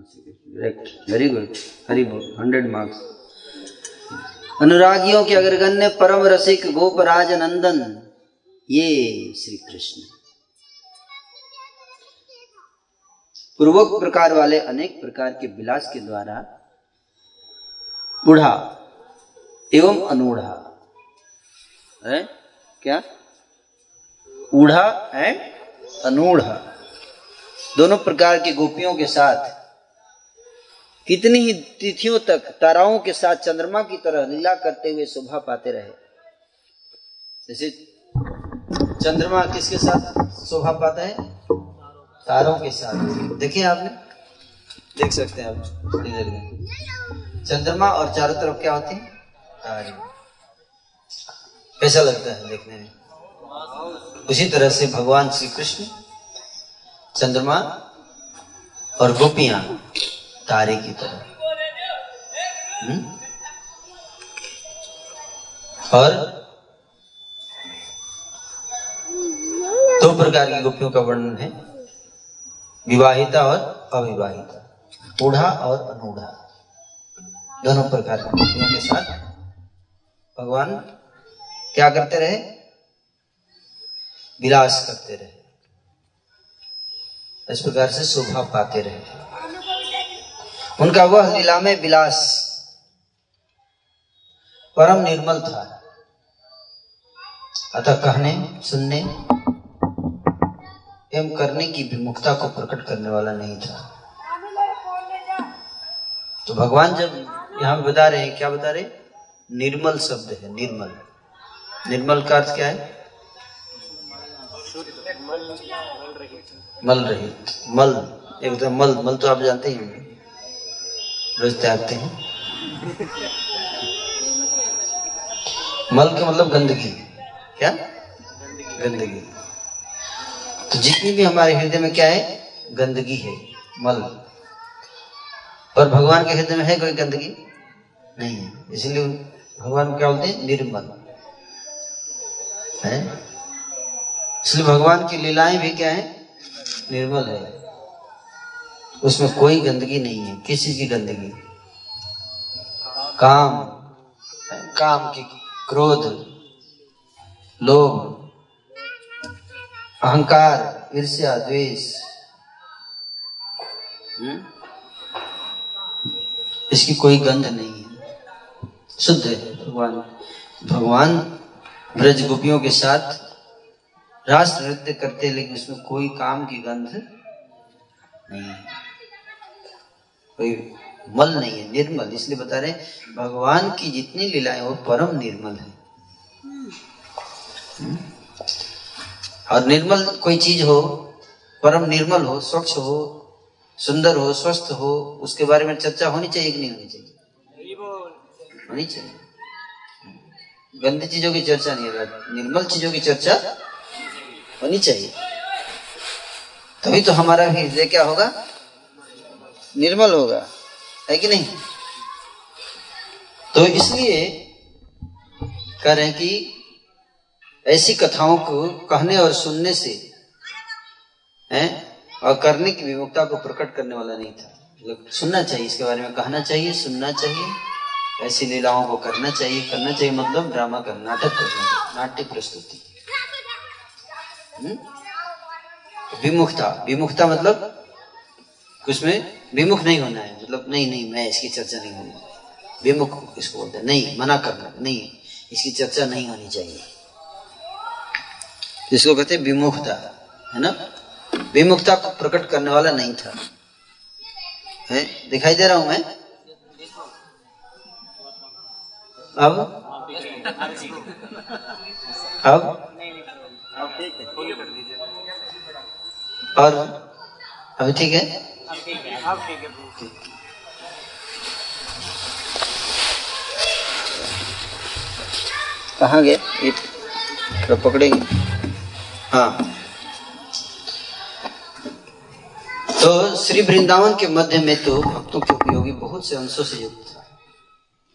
Very good हरी बोल hundred marks अनुरागियों के अग्रगण्य परम रसिक गोपराज नंदन ये श्री कृष्ण पूर्वक प्रकार वाले अनेक प्रकार के विलास के द्वारा बूढ़ा एवं अनूढ़ा है क्या ऊढ़ा एंड अनूढ़ा दोनों प्रकार के गोपियों के साथ कितनी ही तिथियों तक ताराओं के साथ चंद्रमा की तरह लीला करते हुए शोभा पाते रहे। जैसे चंद्रमा किसके साथ शोभा पाता है? तारों के साथ। देखिए आपने। देख सकते हैं आप। में चंद्रमा और चारों तरफ़ क्या होती है? तारे। कैसा लगता है देखने में? उसी तरह से भगवान श्री कृष्ण, चंद्रमा और गोपियाँ तारे की तरह। हम्म? और? दो प्रकार की गोपियों का वर्णन है। विवाहिता और अविवाहिता। ऊढ़ा और अनूढ़ा। दोनों प्रकार की गोपियों के साथ। भगवान क्या करते रहे? विलास करते रहे। इस प्रकार से शोभा पाते रहे। उनका वह लीला में विलास परम निर्मल था। अतः कहने, सुनने एवं करने की विमुखता को प्रकट करने वाला नहीं था। तो भगवान जब यहाँ बता रहे हैं, क्या बता रहे? निर्मल शब्द है, निर्मल। निर्मल का अर्थ क्या है? मल रहित। मल, एकदम मल। मल तो आप जानते ही होंगे। रोज त्यागते हैं। मल का मतलब गंदगी। क्या? गंदगी। तो जितनी भी हमारे हृदय में क्या है? गंदगी है, मल। और भगवान के हृदय में है कोई गंदगी? नहीं है। इसलिए भगवान क्या बोलते हैं? निर्मल। है? इसलिए भगवान की लीलाएँ भी क्या है? निर्मल है। उसमें कोई गंदगी नहीं है। किस चीज़ की गंदगी? काम। काम की क्रोध लोभ अहंकार ईर्ष्या द्वेष? इसकी कोई गंध नहीं है। शुद्ध है भगवान। भगवान ब्रज गोपियों के साथ राष्ट्र नृत्य करते लेकिन उसमें कोई काम की गंध नहीं है। कोई मल नहीं है, निर्मल। इसलिए बता रहे भगवान की जितनी लीलाएँ वो परम निर्मल है? और निर्मल कोई चीज़ हो, परम निर्मल हो, स्वच्छ हो, सुंदर हो, स्वस्थ हो, उसके बारे में चर्चा होनी चाहिए कि नहीं होनी चाहिए? होनी चाहिए। गंदी चीज़ों की चर्चा नहीं है निर्मल चीज़ों की चर्चा होनी चाहिए। तभी तो हमारा हृदय क्या होगा? निर्मल होगा, है कि नहीं? तो इसलिए कह रहे हैं कि ऐसी कथाओं को कहने और सुनने से, हैं, और करने की विमुक्ता को प्रकट करने वाला नहीं था। मतलब सुनना चाहिए, इसके बारे में कहना चाहिए, सुनना चाहिए, ऐसी लीलाओं को करना चाहिए करना चाहिए मतलब ड्रामा का नाटक करना नाट्य प्रस्तुति। हम्म? विमुखता विमुखता मतलब उसमें विमुख नहीं होना है। मतलब नहीं नहीं, मैं इसकी चर्चा नहीं होनी। विमुख इसको बोलते हैं? नहीं, मना करना। नहीं, इसकी चर्चा नहीं होनी चाहिए। जिसको कहते हैं विमुखता, है ना? विमुखता को प्रकट करने वाला नहीं था। है? दिखाई दे रहा हूँ मैं? अब? अब? और? अभी ठीक है? कहाँ गए? थोड़ा पकड़ेंगे। हाँ। तो श्री वृंदावन के मध्य में तो भक्तों के उपयोगी बहुत से अंशों से युक्त था,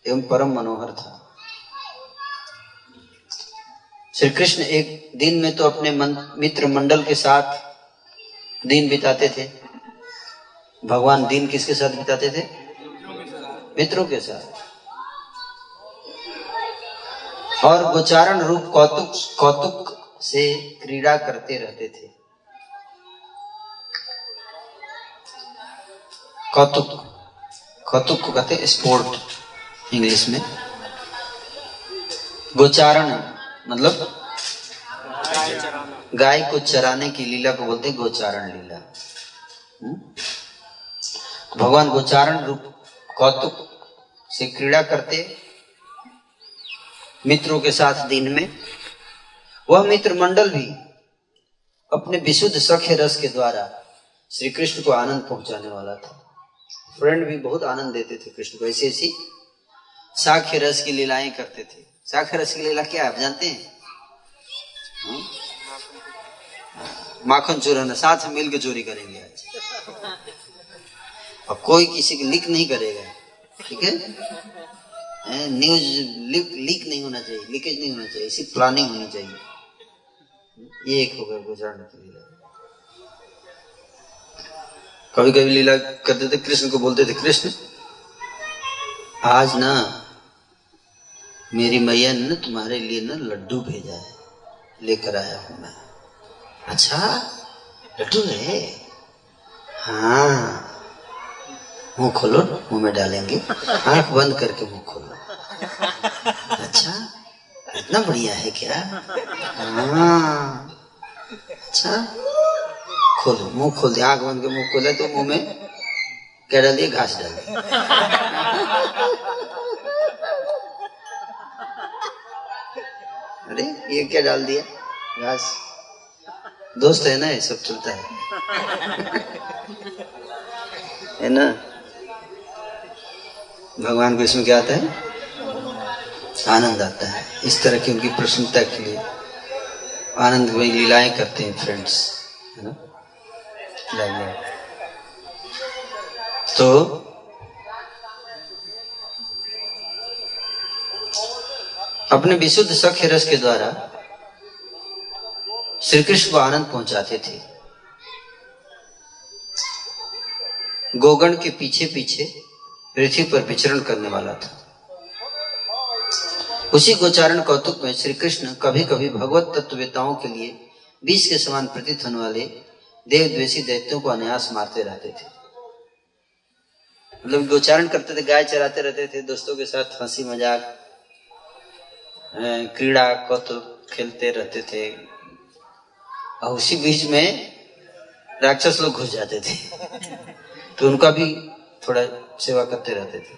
एवं परम मनोहर था। श्री कृष्ण एक दिन में तो अपने मित्र मंडल के साथ दिन बिताते थे। भगवान दिन किसके साथ बिताते थे? मित्रों के साथ। और गोचारण रूप कौतुक कौतुक से क्रीड़ा करते रहते थे। कौतुक कौतुक को कहते स्पोर्ट इंग्लिश में। गोचारण मतलब गाय को चराने की लीला को बोलते गोचारण लीला। हम्म? भगवान गोचारण रूप कौतुक से क्रीड़ा करते मित्रों के साथ दिन में। वह मित्र मंडल भी अपने विशुद्ध सख्य रस के द्वारा श्री कृष्ण को आनंद पहुँचाने वाला था। फ्रेंड भी बहुत आनंद देते थे कृष्ण को। ऐसी ऐसी साख्य रस की लीलाएँ करते थे। साख्य रस की लीला क्या आप जानते हैं? हाँ? माखन चोराना साथ मिल के चोरी करेंगे आज। और कोई किसी को लीक नहीं करेगा, ठीक है? न्यूज़ लीक लीक नहीं होना चाहिए लीकेज नहीं होना चाहिए इसी प्लानिंग होनी चाहिए। ये एक होगा गुजराने की लीला कभी कभी लीला करते थे, कृष्ण को बोलते थे, कृष्ण, आज ना मेरी मैया ने तुम्हारे लिए ना लड्डू भेजा है, लेकर आया हूँ मैं। अच्छा लड्डू है? हाँ। मुँह खोलो, मुँह में डालेंगे। आँख बंद करके मुँह खोलो। अच्छा इतना बढ़िया है क्या? हाँ। अच्छा खोलो, मुँह खोल दिया आँख बंद के मुँह खोले तो मुँह में क्या डाल दिए घास डाल दिए अरे, ये क्या डाल दिया? घास। दोस्त है ना ये, सब चलता है। है ना? भगवान को इसमें क्या आता है? आनंद आता है। इस तरह की उनकी प्रसन्नता के लिए, आनंद में लीलाएँ करते हैं फ्रेंड्स है ना? तो अपने विशुद्ध सख्य रस के द्वारा श्री कृष्ण को आनंद पहुंचाते थे। गोगण के पीछे पीछे पृथ्वी पर विचरण करने वाला था। उसी गोचारण कौतुक में श्री कृष्ण कभी कभी भगवत तत्ववेताओं के लिए बीस के समान प्रतीत होने वाले देव द्वेषी दैत्यों को अनायास मारते रहते थे। मतलब गोचारण करते थे, गाय चराते रहते थे, दोस्तों के साथ हँसी मज़ाक क्रीड़ा, कौतुक खेलते रहते थे। और उसी बीच में राक्षस लोग घुस जाते थे। तो उनका भी थोड़ा सेवा करते रहते थे।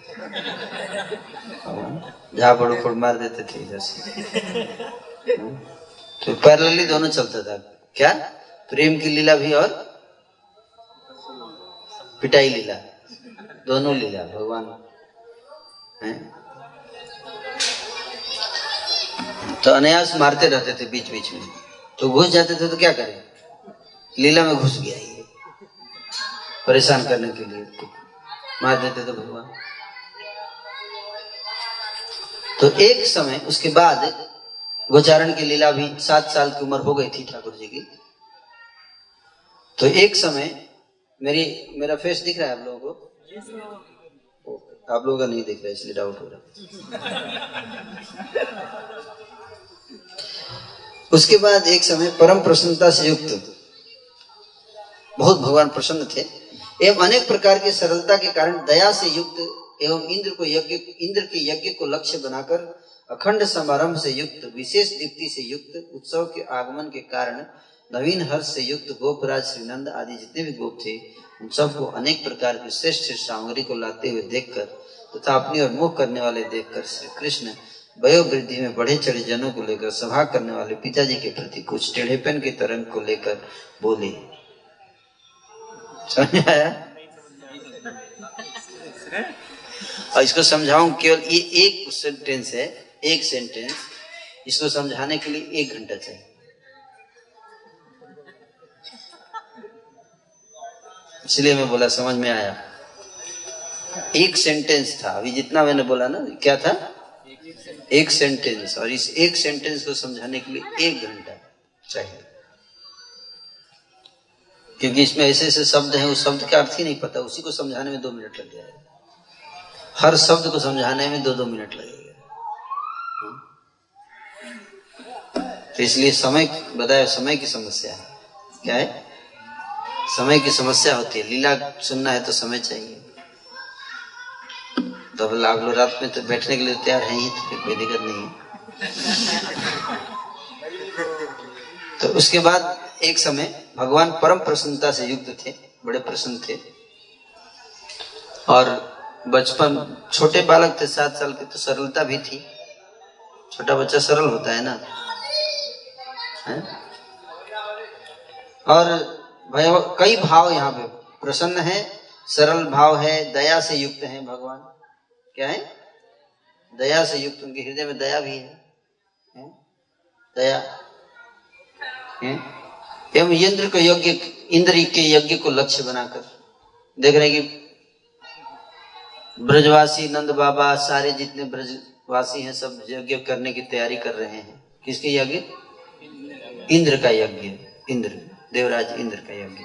बड़ो फोड़ मार देते थे इधर से। तो पैरली दोनों चलता था। क्या? प्रेम की लीला भी और पिटाई लीला। दोनों लीला, भगवान। है? तो अनायास मारते रहते थे बीच बीच में। तो घुस जाते थे तो क्या करें? लीला में घुस गया ये। परेशान करने के लिए। मार देते थे भगवान। तो एक समय, उसके बाद गोचारण की लीला भी सात साल की उम्र हो गई थी ठाकुर जी की। तो एक समय मेरी, मेरा फेस दिख रहा है आप लोगों को? आप लोगों का नहीं दिख रहा, इसलिए डाउट हो रहा उसके बाद एक समय परम प्रसन्नता से युक्त, बहुत भगवान प्रसन्न थे। एवं अनेक प्रकार की सरलता के कारण दया से युक्त एवं इंद्र को यज्ञ, इंद्र के यज्ञ को लक्ष्य बनाकर अखंड समारंभ से युक्त, विशेष दीप्ति से युक्त, उत्सव के आगमन के कारण नवीन हर्ष से युक्त गोपराज श्रीनंद आदि जितने भी गोप थे, उन सबको अनेक प्रकार की श्रेष्ठ सामग्री को लाते हुए देखकर तथा अपनी और मुख करने वाले देखकर श्री कृष्ण वयोवृद्धि में बढ़े चढ़े जनों को लेकर सभा करने वाले पिताजी के प्रति कुछ टेढ़ेपन के तरंग को लेकर बोले और इसको समझाऊं केवल ये एक सेंटेंस है, एक सेंटेंस इसको समझाने के लिए एक घंटा चाहिए। इसलिए मैं बोला, समझ में आया। एक सेंटेंस था। अभी जितना मैंने बोला ना, क्या था? एक सेंटेंस और इस एक सेंटेंस को समझाने के लिए एक घंटा चाहिए। क्योंकि इसमें ऐसे ऐसे शब्द हैं, उस शब्द का अर्थ ही नहीं पता। उसी को समझाने में दो मिनट लग जाएगा। हर शब्द को समझाने में दो दो मिनट लगेगा। तो इसलिए समय, बताया, समय की समस्या है। क्या है? समय की समस्या होती है। लीला सुनना है तो समय चाहिए। तो अब आप लोग रात में तो बैठने के लिए तैयार है ही तो कोई दिक्कत नहीं तो उसके बाद एक समय भगवान परम प्रसन्नता से युक्त थे बड़े प्रसन्न थे। और बचपन छोटे बालक थे सात साल के तो सरलता भी थी। छोटा बच्चा सरल होता है ना। है? और भय कई भाव यहाँ पे। प्रसन्न है सरल भाव है दया से युक्त है भगवान। क्या है? दया से युक्त उनके हृदय में दया भी है, है? दया। एवं इंद्र को यज्ञ इंद्र के यज्ञ को लक्ष्य बनाकर। देख रहे कि ब्रजवासी नंद बाबा सारे जितने ब्रजवासी हैं सब यज्ञ करने की तैयारी कर रहे हैं। किसके यज्ञ? इंद्र का यज्ञ इंद्र देवराज इंद्र का यज्ञ।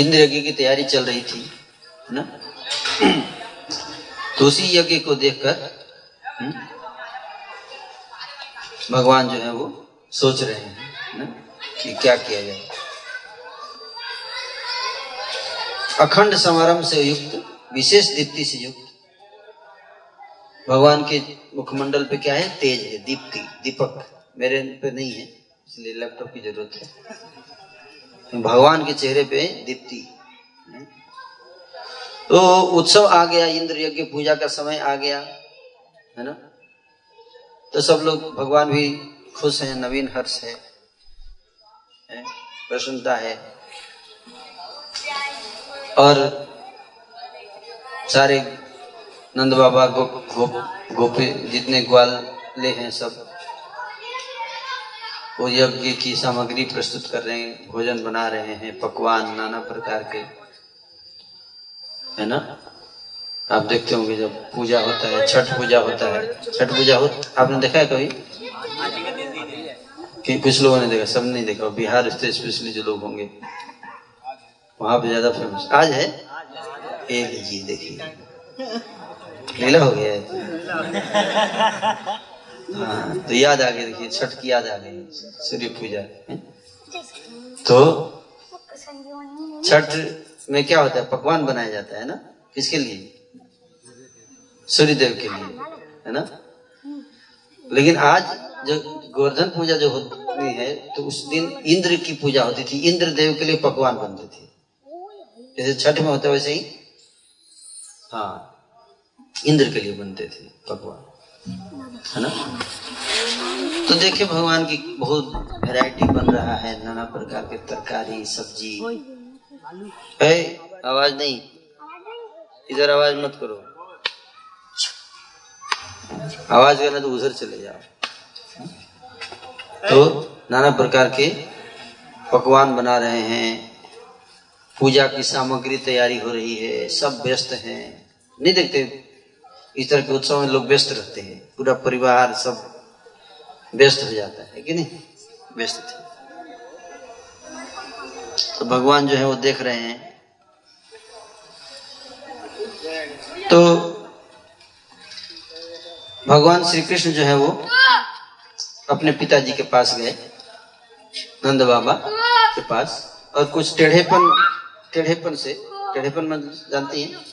इंद्र यज्ञ की तैयारी चल रही थी ना? तो उसी यज्ञ को देखकर हम्म, भगवान जो है वो सोच रहे हैं ना, कि क्या किया जाए? अखंड समारंभ से युक्त, विशेष दीप्ति से युक्त, भगवान के मुखमंडल पे क्या है? तेज है, दीप्ति, दीपक। मेरे पे नहीं है, इसलिए लैपटॉप की ज़रूरत है। भगवान के चेहरे पे दीप्ति। तो उत्सव आ गया, इंद्र यज्ञ, पूजा का समय आ गया, है ना? तो सब लोग, भगवान भी खुश हैं नवीन हर्ष है, प्रसन्नता है। और सारे नंद बाबा गो, गो, गोपी जितने ग्वाल हैं सब वो यज्ञ की सामग्री प्रस्तुत कर रहे हैं भोजन बना रहे हैं पकवान नाना प्रकार के है ना? आप देखते होंगे जब पूजा होता है, छठ पूजा होता है। छठ पूजा हो, आपने देखा है कभी? कि कुछ लोगों ने देखा, सब नहीं देखा। बिहार स्टेट स्पेशली जो लोग होंगे, वहाँ पे ज़्यादा फ़ेमस आज है? एक लीजिए देखिए। लीला हो गया है। हाँ तो याद आ गई, देखिए, छठ की याद आ गई, सूर्य पूजा। तो छठ में क्या होता है? पकवान बनाया जाता है ना? किसके लिए? सूर्य देव के लिए, है ना? लेकिन आज जो गोवर्धन पूजा जो होती है तो उस दिन इंद्र की पूजा होती थी। इंद्र देव के लिए पकवान बनते थे। जैसे छठ में होता वैसे ही। हाँ इंद्र के लिए बनते थे पकवान, है ना? तो देखिए, भगवान की बहुत वैरायटी बन रहा है। नाना प्रकार के तरकारी, सब्ज़ी। आवाज़ नहीं। इधर आवाज़ मत करो। आवाज़ करना तो उधर चले जाओ। तो नाना प्रकार के पकवान बना रहे हैं। पूजा की सामग्री तैयारी हो रही है, सब व्यस्त हैं। नहीं देखते, इस तरह के उत्सव में लोग व्यस्त रहते हैं। पूरा परिवार सब व्यस्त हो जाता है, कि नहीं? व्यस्त थे। तो भगवान जो है वो देख रहे हैं। तो भगवान श्री कृष्ण जो है वो अपने पिताजी के पास गए, नंद बाबा के पास। और कुछ टेढ़ेपन टेढ़ेपन से, टेढ़ेपन मतलब जानती हैं?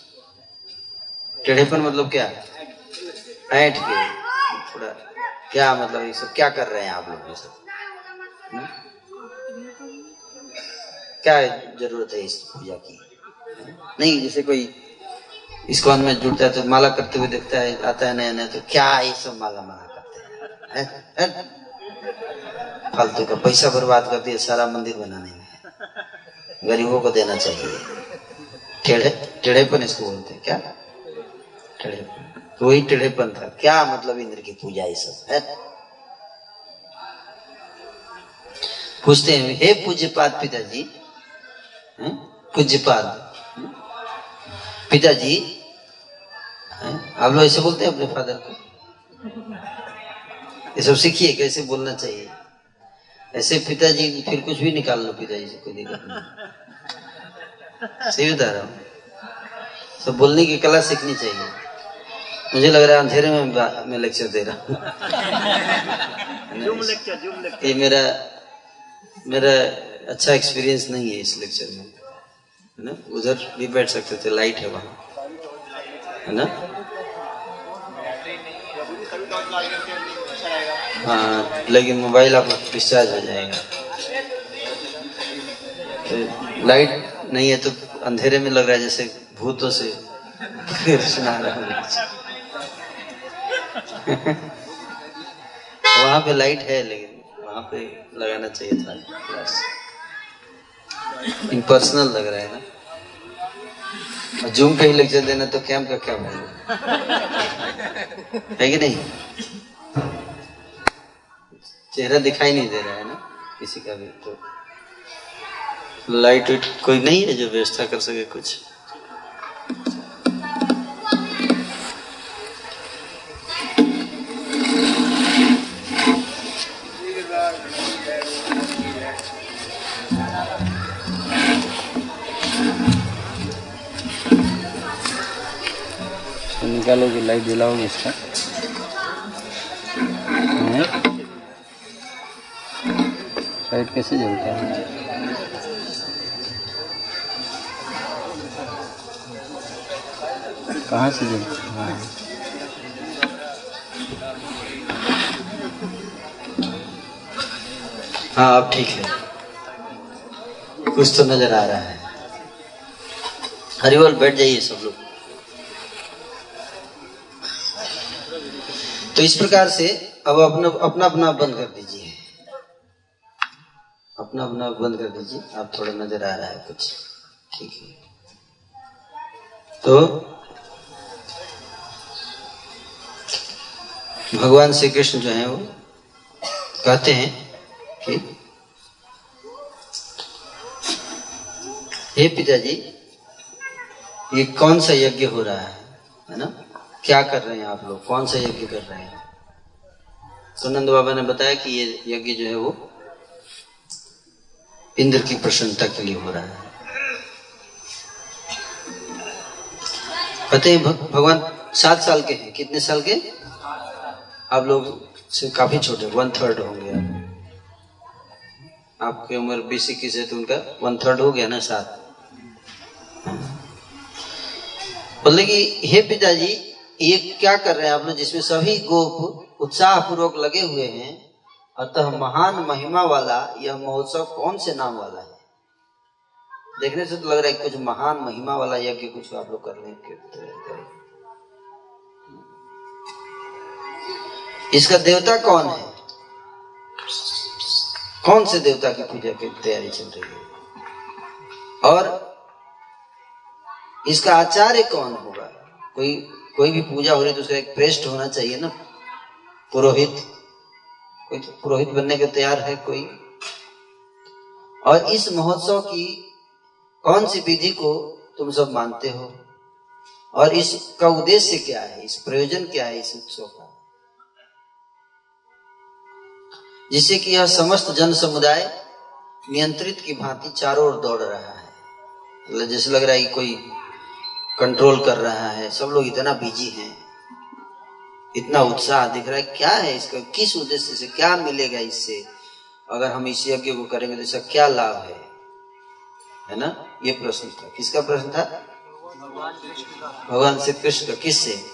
टेढ़ेपन मतलब क्या? ऐठ के, थोड़ा क्या मतलब ये सब, क्या कर रहे हैं आप लोग ये सब? हम्म? क्या ज़रूरत है इस पूजा की? नहीं, जैसे कोई इसको में जुड़ता है तो माला करते हुए देखता है, आता है नया नया तो क्या ये सब माला माला करते हैं? फालतू का पैसा बर्बाद कर दिया, सारा मंदिर बनाने में। गरीबों को देना चाहिए। टेढ़े, टेढ़ेपन इसको बोलते हैं, क्या? तो वही टेढ़ेपन था। क्या मतलब इंद्र की पूजा ये सब, है? पूछते हैं, हे पूज्यपाद पिताजी पूज्यपाद पिताजी आप लोग ऐसे बोलते हैं अपने फादर को? ये सब सीखिए कैसे बोलना चाहिए। ऐसे पिताजी फिर कुछ भी निकाल लो पिताजी से कोई दिक्कत नहीं। सही बता रहा हूँ। सब बोलने की कला सीखनी चाहिए। मुझे लग रहा है अंधेरे में मैं लेक्चर दे रहा हूँ। ये मेरा मेरा अच्छा एक्सपीरियंस नहीं है इस लेक्चर में। है ना? उधर भी बैठ सकते थे लाइट है वहाँ। है ना? हाँ लेकिन मोबाइल आपका डिस्चार्ज हो जाएगा। तो लाइट नहीं है तो अंधेरे में लग रहा है जैसे भूतों से सुना रहा वहाँ पे लाइट है, लेकिन वहाँ पे लगाना चाहिए था। इम्पर्सनल लग रहा है ना? और जूम पे ही लेक्चर देना तो कैम का क्या है? कि नहीं? चेहरा दिखाई नहीं दे रहा है ना किसी का भी तो लाइट कोई नहीं है जो व्यवस्था कर सके कुछ? निकालोगे लाइट जलाओगे इसका। लाइट कैसे जलता है? कहाँ से जलता है? हाँ। अब ठीक है। कुछ तो नज़र आ रहा है। हरिवल बैठ जाइए सब लोग। तो इस प्रकार से अब अपना अपना अपना बंद कर दीजिए। अपना अपना बंद कर दीजिए। आप थोड़ा नज़र आ रहा है कुछ। ठीक है। तो भगवान श्री कृष्ण जो है वो कहते हैं कि, हे पिताजी, ये कौन सा यज्ञ हो रहा है? है ना? क्या कर रहे हैं आप लोग? कौन सा यज्ञ कर रहे हैं? सुनंद बाबा ने बताया कि ये यज्ञ जो है वो इंद्र की प्रसन्नता के लिए हो रहा है। पता है भगवान सात साल के हैं। कितने साल के? आप लोग से काफ़ी छोटे वन थर्ड होंगे आप। आपकी उम्र बीस इक्कीस है तो उनका वन थर्ड हो गया ना, सात। बोले कि, हे पिताजी ये क्या कर रहे हैं आप लोग जिसमें सभी गोप उत्साह पूर्वक लगे हुए हैं, अतः महान महिमा वाला यह महोत्सव कौन से नाम वाला है? देखने से तो लग रहा है कुछ महान महिमा वाला यज्ञ कुछ आप लोग कर रहे इसका देवता कौन है? कौन से देवता की पूजा की तैयारी चल रही है? और इसका आचार्य कौन होगा? कोई कोई भी पूजा हो रही तो उसका एक प्रेस्ट होना चाहिए ना? पुरोहित। कोई तो पुरोहित बनने के तैयार है कोई? और इस महोत्सव की कौन सी विधि को तुम सब मानते हो? और इसका उद्देश्य क्या है? इस प्रयोजन क्या है इस उत्सव का? जिससे कि यह समस्त जन समुदाय नियंत्रित की भांति चारों ओर दौड़ रहा है। मतलब जैसे लग रहा है कि कोई कंट्रोल कर रहा है। सब लोग इतना बिज़ी हैं। इतना उत्साह दिख रहा है। क्या है इसका? किस उद्देश्य से? क्या मिलेगा इससे? अगर हम इस यज्ञ को करेंगे तो इसका क्या लाभ है? है ना? ये प्रश्न था। किसका प्रश्न था? भगवान श्री कृष्ण का। किस से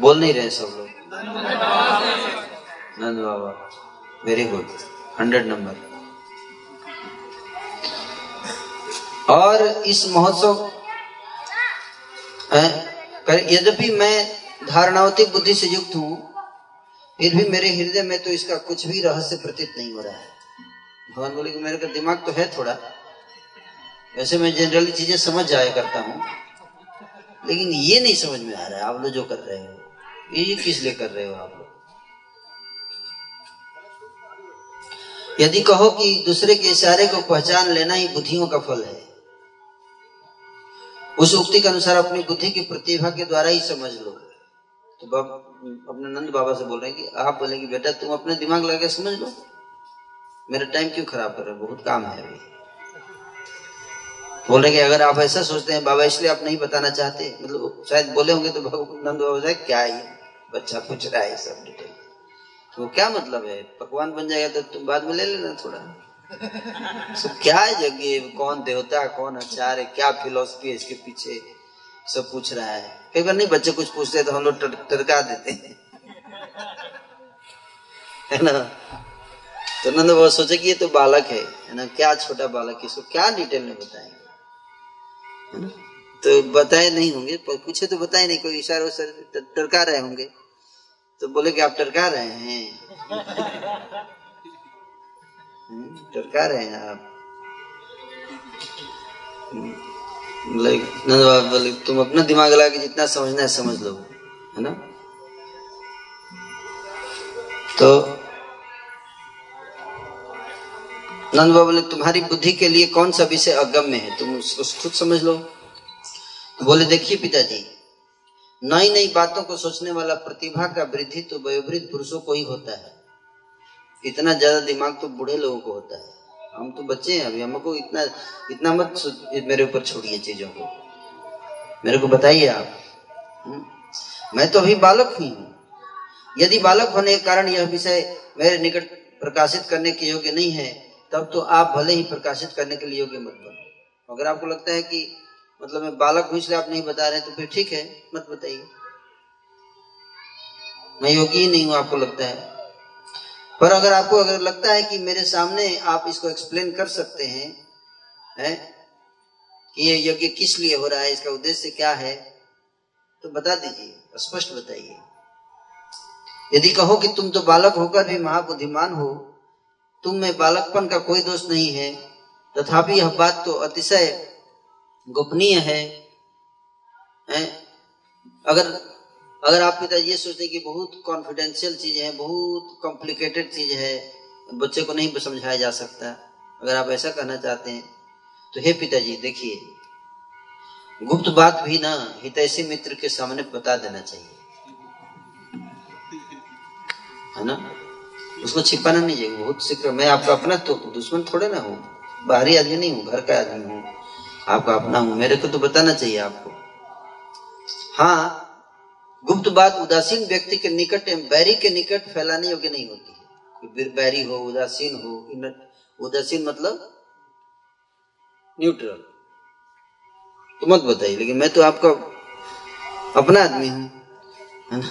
बोल नहीं रहे सब लोग। Nand Baba. Very good hundred number. और इस महोत्सव यद्यपि मैं धारणावती बुद्धि से युक्त हूँ, फिर भी मेरे हृदय में तो इसका कुछ भी रहस्य प्रतीत नहीं हो रहा है। भगवान बोले कि मेरे का दिमाग तो है थोड़ा। वैसे मैं जनरली चीज़ें समझ जाया करता हूँ, लेकिन ये नहीं समझ में आ रहा है। आप लोग जो कर रहे हो ये किस लिए कर रहे हो आप लोग? यदि कहो कि दूसरे के इशारे को पहचान लेना ही बुद्धियों का फल है उस उक्ति के अनुसार अपनी बुद्धि की प्रतिभा के द्वारा ही समझ लो। तो बाब अपने नंद बाबा से बोल रहे कि, आप बोले कि, बेटा, तुम अपने दिमाग लगा समझ लो। मेरा टाइम क्यों खराब कर रहे हो? बहुत काम है अभी। बोल रहे कि, अगर आप ऐसा सोचते हैं, बाबा इसलिए आप नहीं बताना चाहते। मतलब शायद बोले होंगे तो नंद बाबा साहब क्या है बच्चा पूछ रहा है सब डिटेल तो क्या मतलब है? पकवान बन जाएगा तो तुम बाद में ले लेना थोड़ा। तो क्या है जगह कौन देवता कौन आचार्य क्या फिलोसफी है इसके पीछे? सब पूछ रहा है। कई बार नहीं, बच्चे कुछ पूछते तो हम लोग टरका देते हैं। है ना? तो नंद बाबा सोचे कि ये तो बालक है है ना? क्या छोटा बालक है? इसको क्या डिटेल में बताएँगे तो बताए नहीं होंगे पूछे तो बताए नहीं, कोई इशारा उशारा टरका रहे होंगे। तो बोले कि आप टरका रहे हैं। टरका रहे हैं आप। बोले, तुम अपना दिमाग लगा के जितना समझना है समझ लो, है ना? तो नंद बाबा बोले, तुम्हारी बुद्धि के लिए कौन सा विषय अगम्य है? तुम उसको खुद समझ लो। तो बोले, देखिए पिताजी नई नई बातों को सोचने वाला प्रतिभा का वृद्धि तो वयोवृद्ध पुरुषों को ही होता है। इतना ज़्यादा दिमाग तो बूढ़े लोगों को होता है। हम तो बच्चे हैं, अभी हमको इतना इतना मत मेरे ऊपर छोड़िए चीज़ों को। मेरे को बताइए आप। हुँ? मैं तो अभी बालक ही हूँ। यदि बालक होने के कारण यह विषय मेरे निकट प्रकाशित करने के योग्य नहीं है, तब तो आप भले ही प्रकाशित करने के लिए योग्य मत बनो। अगर आपको लगता है कि मतलब मैं बालक हूँ इसलिए आप नहीं बता रहे तो फिर ठीक है, मत बताइए। मैं योगी ही नहीं हूँ, आपको लगता है। पर अगर आपको अगर लगता है कि मेरे सामने आप इसको एक्सप्लेन कर सकते हैं है? कि ये यज्ञ किस लिए हो रहा है इसका उद्देश्य क्या है तो बता दीजिए स्पष्ट बताइए यदि कहो कि तुम तो बालक होकर भी महाबुद्धिमान हो तुम में बालकपन का कोई दोष नहीं है तथापि यह बात तो अतिशय गोपनीय है, है? अगर अगर आप पिता ये सोचते कि बहुत कॉन्फिडेंशियल चीज़ है, बहुत कॉम्प्लिकेटेड चीज़ है, बच्चे को नहीं समझाया जा सकता। अगर आप ऐसा कहना चाहते हैं तो हे पिताजी, देखिए, गुप्त बात भी ना हितैषी मित्र के सामने बता देना चाहिए। है ना? उसको छिपाना नहीं चाहिए, बहुत शीघ्र मैं आपका अपना तो दुश्मन थोड़े ना हूँ, बाहरी आदमी नहीं हूँ, घर का आदमी हूँ। आपका अपना हूँ, मेरे को तो बताना चाहिए आपको। हाँ गुप्त बात उदासीन व्यक्ति के निकट बैरी के निकट फैलाने योग्य नहीं होती है। बैरी हो, उदासीन हो उदासीन मतलब न्यूट्रल। तो मत बताइए, लेकिन मैं तो आपका अपना आदमी हूँ, है ना?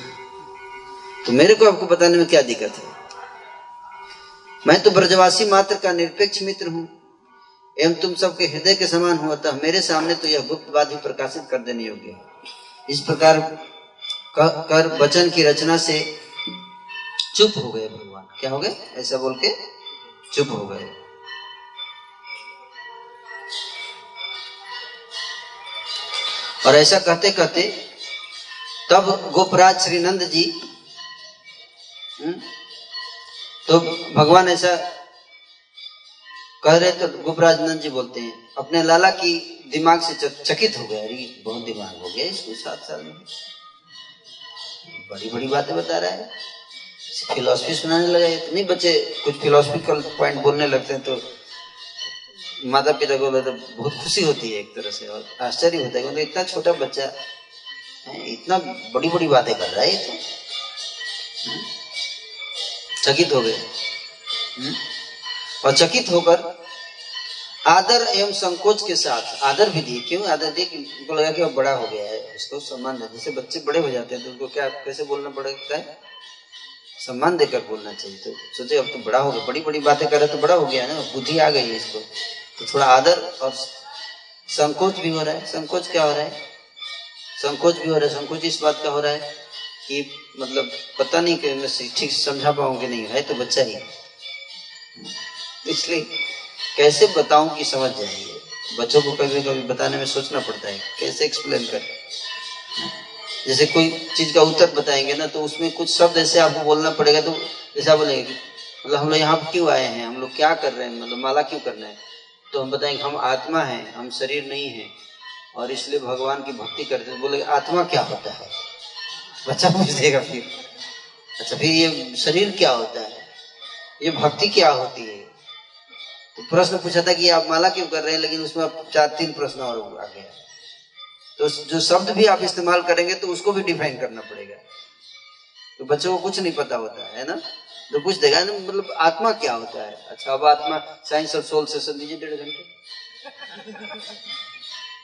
तो मेरे को आपको बताने में क्या दिक्कत है? मैं तो ब्रजवासी मात्र का निरपेक्ष मित्र हूँ, एवं तुम सबके हृदय के समान हुआ अतः मेरे सामने तो यह गुप्त बात भी प्रकाशित कर देने योग्य है। इस प्रकार कर वचन की रचना से चुप हो गए भगवान। क्या हो गए? ऐसा बोल के चुप हो गए। और ऐसा कहते कहते तब गोपराज श्रीनंद जी? हम्म, तो भगवान ऐसा कह रहे तो गुपराज नंद जी बोलते हैं अपने लाला की दिमाग से चकित हो गया अरे बहुत दिमाग हो गया इसको सात साल में। बड़ी बड़ी बातें बता रहा है। फिलोसफी सुनाने लगा इतने बच्चे कुछ फिलोसफिकल पॉइंट बोलने लगते हैं तो माता पिता को तो बहुत खुशी होती है एक तरह से और आश्चर्य होता है क्योंकि इतना छोटा बच्चा इतना बड़ी बड़ी बातें कर रहा है तो। चकित हो गए। हम्म? और चकित होकर आदर एवं संकोच के साथ, आदर भी दिए। क्यों? आदर दिए उनको लगा कि वो बड़ा हो गया है। उसको सम्मान दे। जैसे बच्चे बड़े हो जाते हैं तो उनको क्या, कैसे बोलना पड़ता है? सम्मान देकर बोलना चाहिए। तो सोचे, अब तो बड़ा हो गया। बड़ी बड़ी बातें कर तो बड़ा हो गया ना। बुद्धि आ गई है इसको। तो थोड़ा आदर और संकोच भी हो रहा है। संकोच क्या हो रहा है? संकोच भी हो रहा है। संकोच इस बात का हो रहा है कि मतलब पता नहीं कि मैं ठीक समझा पाऊँगी नहीं। है तो बच्चा ही। इसलिए कैसे बताऊँ कि समझ जाएँगे बच्चों को कभी कभी बताने में सोचना पड़ता है, कैसे एक्सप्लेन कर? जैसे कोई चीज़ का उत्तर बताएँगे ना तो उसमें कुछ शब्द ऐसे आपको बोलना पड़ेगा तो जैसा बोलेंगे मतलब हम लोग यहाँ क्यों आए हैं? हम लोग क्या कर रहे हैं? मतलब माला क्यों करना है? तो हम बताएँगे, हम आत्मा हैं, हम शरीर नहीं है, और इसलिए भगवान की भक्ति करते हैं। बोले आत्मा क्या होता है? बच्चा पूछ देगा फिर। अच्छा फिर ये शरीर क्या होता है? ये भक्ति क्या होती है? तो प्रश्न पूछा था कि आप माला क्यों कर रहे हैं लेकिन उसमें आप चार तीन प्रश्न और आ गया तो जो शब्द भी आप इस्तेमाल करेंगे तो उसको भी डिफाइन करना पड़ेगा। तो बच्चों को कुछ नहीं पता होता है ना? तो कुछ देगा ना मतलब आत्मा क्या होता है? अच्छा अब आत्मा साइंस और सोल सेशन दीजिए डेढ़ घंटे।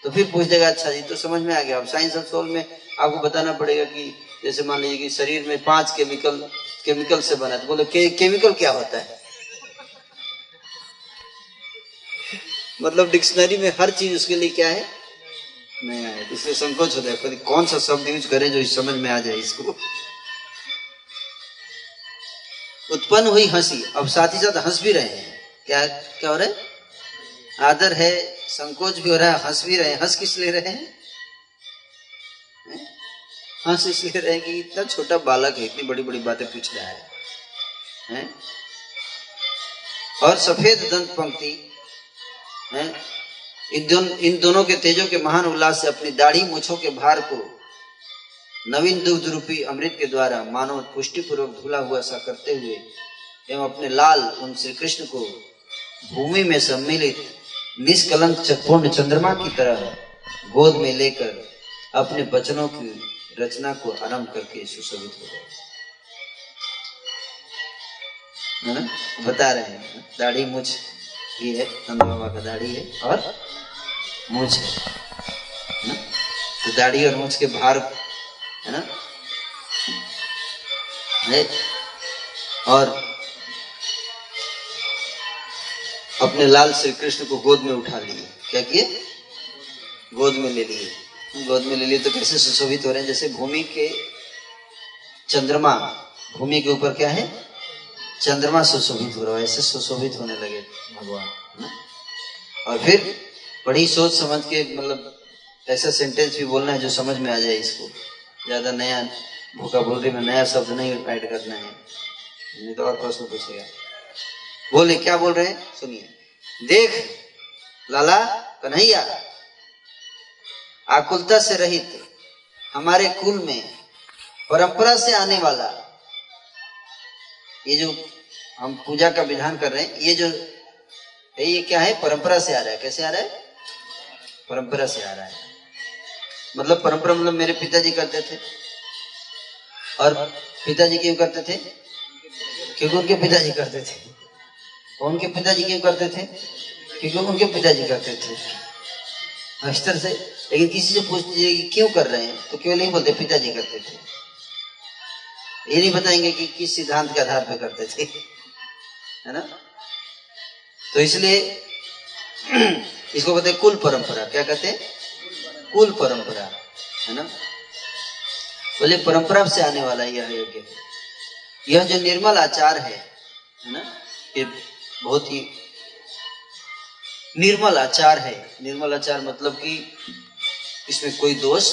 तो फिर पूछ देगा अच्छा जी तो समझ में आ गया। अब साइंस और सोल में आपको बताना पड़ेगा कि जैसे मान लीजिए कि शरीर में पाँच केमिकल केमिकल से बना तो बोले के, केमिकल क्या होता है? मतलब डिक्शनरी में हर चीज़ उसके लिए क्या है? नया है इसलिए संकोच होता है कौन सा शब्द यूज़ करें जो इस समझ में आ जाए इसको? उत्पन्न हुई हँसी। अब साथ ही साथ हंस भी रहे हैं। क्या क्या हो रहा है? आदर है संकोच भी हो रहा है हंस भी रहे हैं। हंस किस ले रहे हैं? हंस इसलिए रहे कि इतना छोटा बालक है इतनी बड़ी बड़ी बातें पूछ रहा है, है? और सफ़ेद दंत पंक्ति है? इन दोनों इन दोनों के तेजों के महान उल्लास से अपनी दाढ़ी मुछों के भार को नवीन दुग्ध रूपी अमृत के द्वारा मानव पुष्टि पूर्वक धुला हुआ सा करते हुए एवं अपने लाल उन श्री कृष्ण को भूमि में सम्मिलित निष्कलंक पूर्ण चंद्रमा की तरह गोद में लेकर अपने वचनों की रचना को आरंभ करके सुशोभित हो गए। बता रहे हैं। दाढ़ी मुझ ही है नंद बाबा का दाढ़ी है और मुझ है ना? तो दाढ़ी और मुझ के भार, है ना? है? और अपने लाल श्री कृष्ण को गोद में उठा लिए। क्या किए? गोद में ले लिए। गोद में ले लिए तो कैसे सुशोभित हो रहे हैं? जैसे भूमि के चंद्रमा, भूमि के ऊपर क्या है? चंद्रमा सुशोभित हो रहा है, ऐसे सुशोभित होने लगे भगवान और फिर बड़ी सोच समझ के मतलब ऐसा सेंटेंस भी बोलना है जो समझ में आ जाए इसको। ज़्यादा नया भूखा बोलने में नया शब्द नहीं ऐड करना है। नहीं तो और प्रश्न पूछेगा। बोले, क्या बोल रहे हैं? सुनिए। देख, लाला कन्हैया, आकुलता से रहित हमारे कुल में परंपरा से आने वाला ये जो हम पूजा का विधान कर रहे हैं, ये जो, ये क्या है? परंपरा से आ रहा है। कैसे आ रहा है? परंपरा से आ रहा है। मतलब परंपरा मतलब मेरे पिताजी करते थे। और पिताजी क्यों करते थे? क्योंकि उनके पिताजी करते थे। उनके पिताजी क्यों करते थे? क्योंकि उनके पिताजी करते थे। इस तरह से, लेकिन किसी से पूछ लीजिए क्यों कर रहे हैं? तो क्यों नहीं बोलते पिताजी करते थे। ये नहीं बताएँगे कि किस सिद्धांत के आधार पर करते थे। है ना? तो इसलिए इसको कहते कुल परंपरा। क्या कहते कुल परंपरा। है ना? बोले परंपरा से आने वाला यह योग्य यह जो निर्मल आचार है है ना, ये बहुत ही निर्मल आचार है। निर्मल आचार मतलब कि इसमें कोई दोष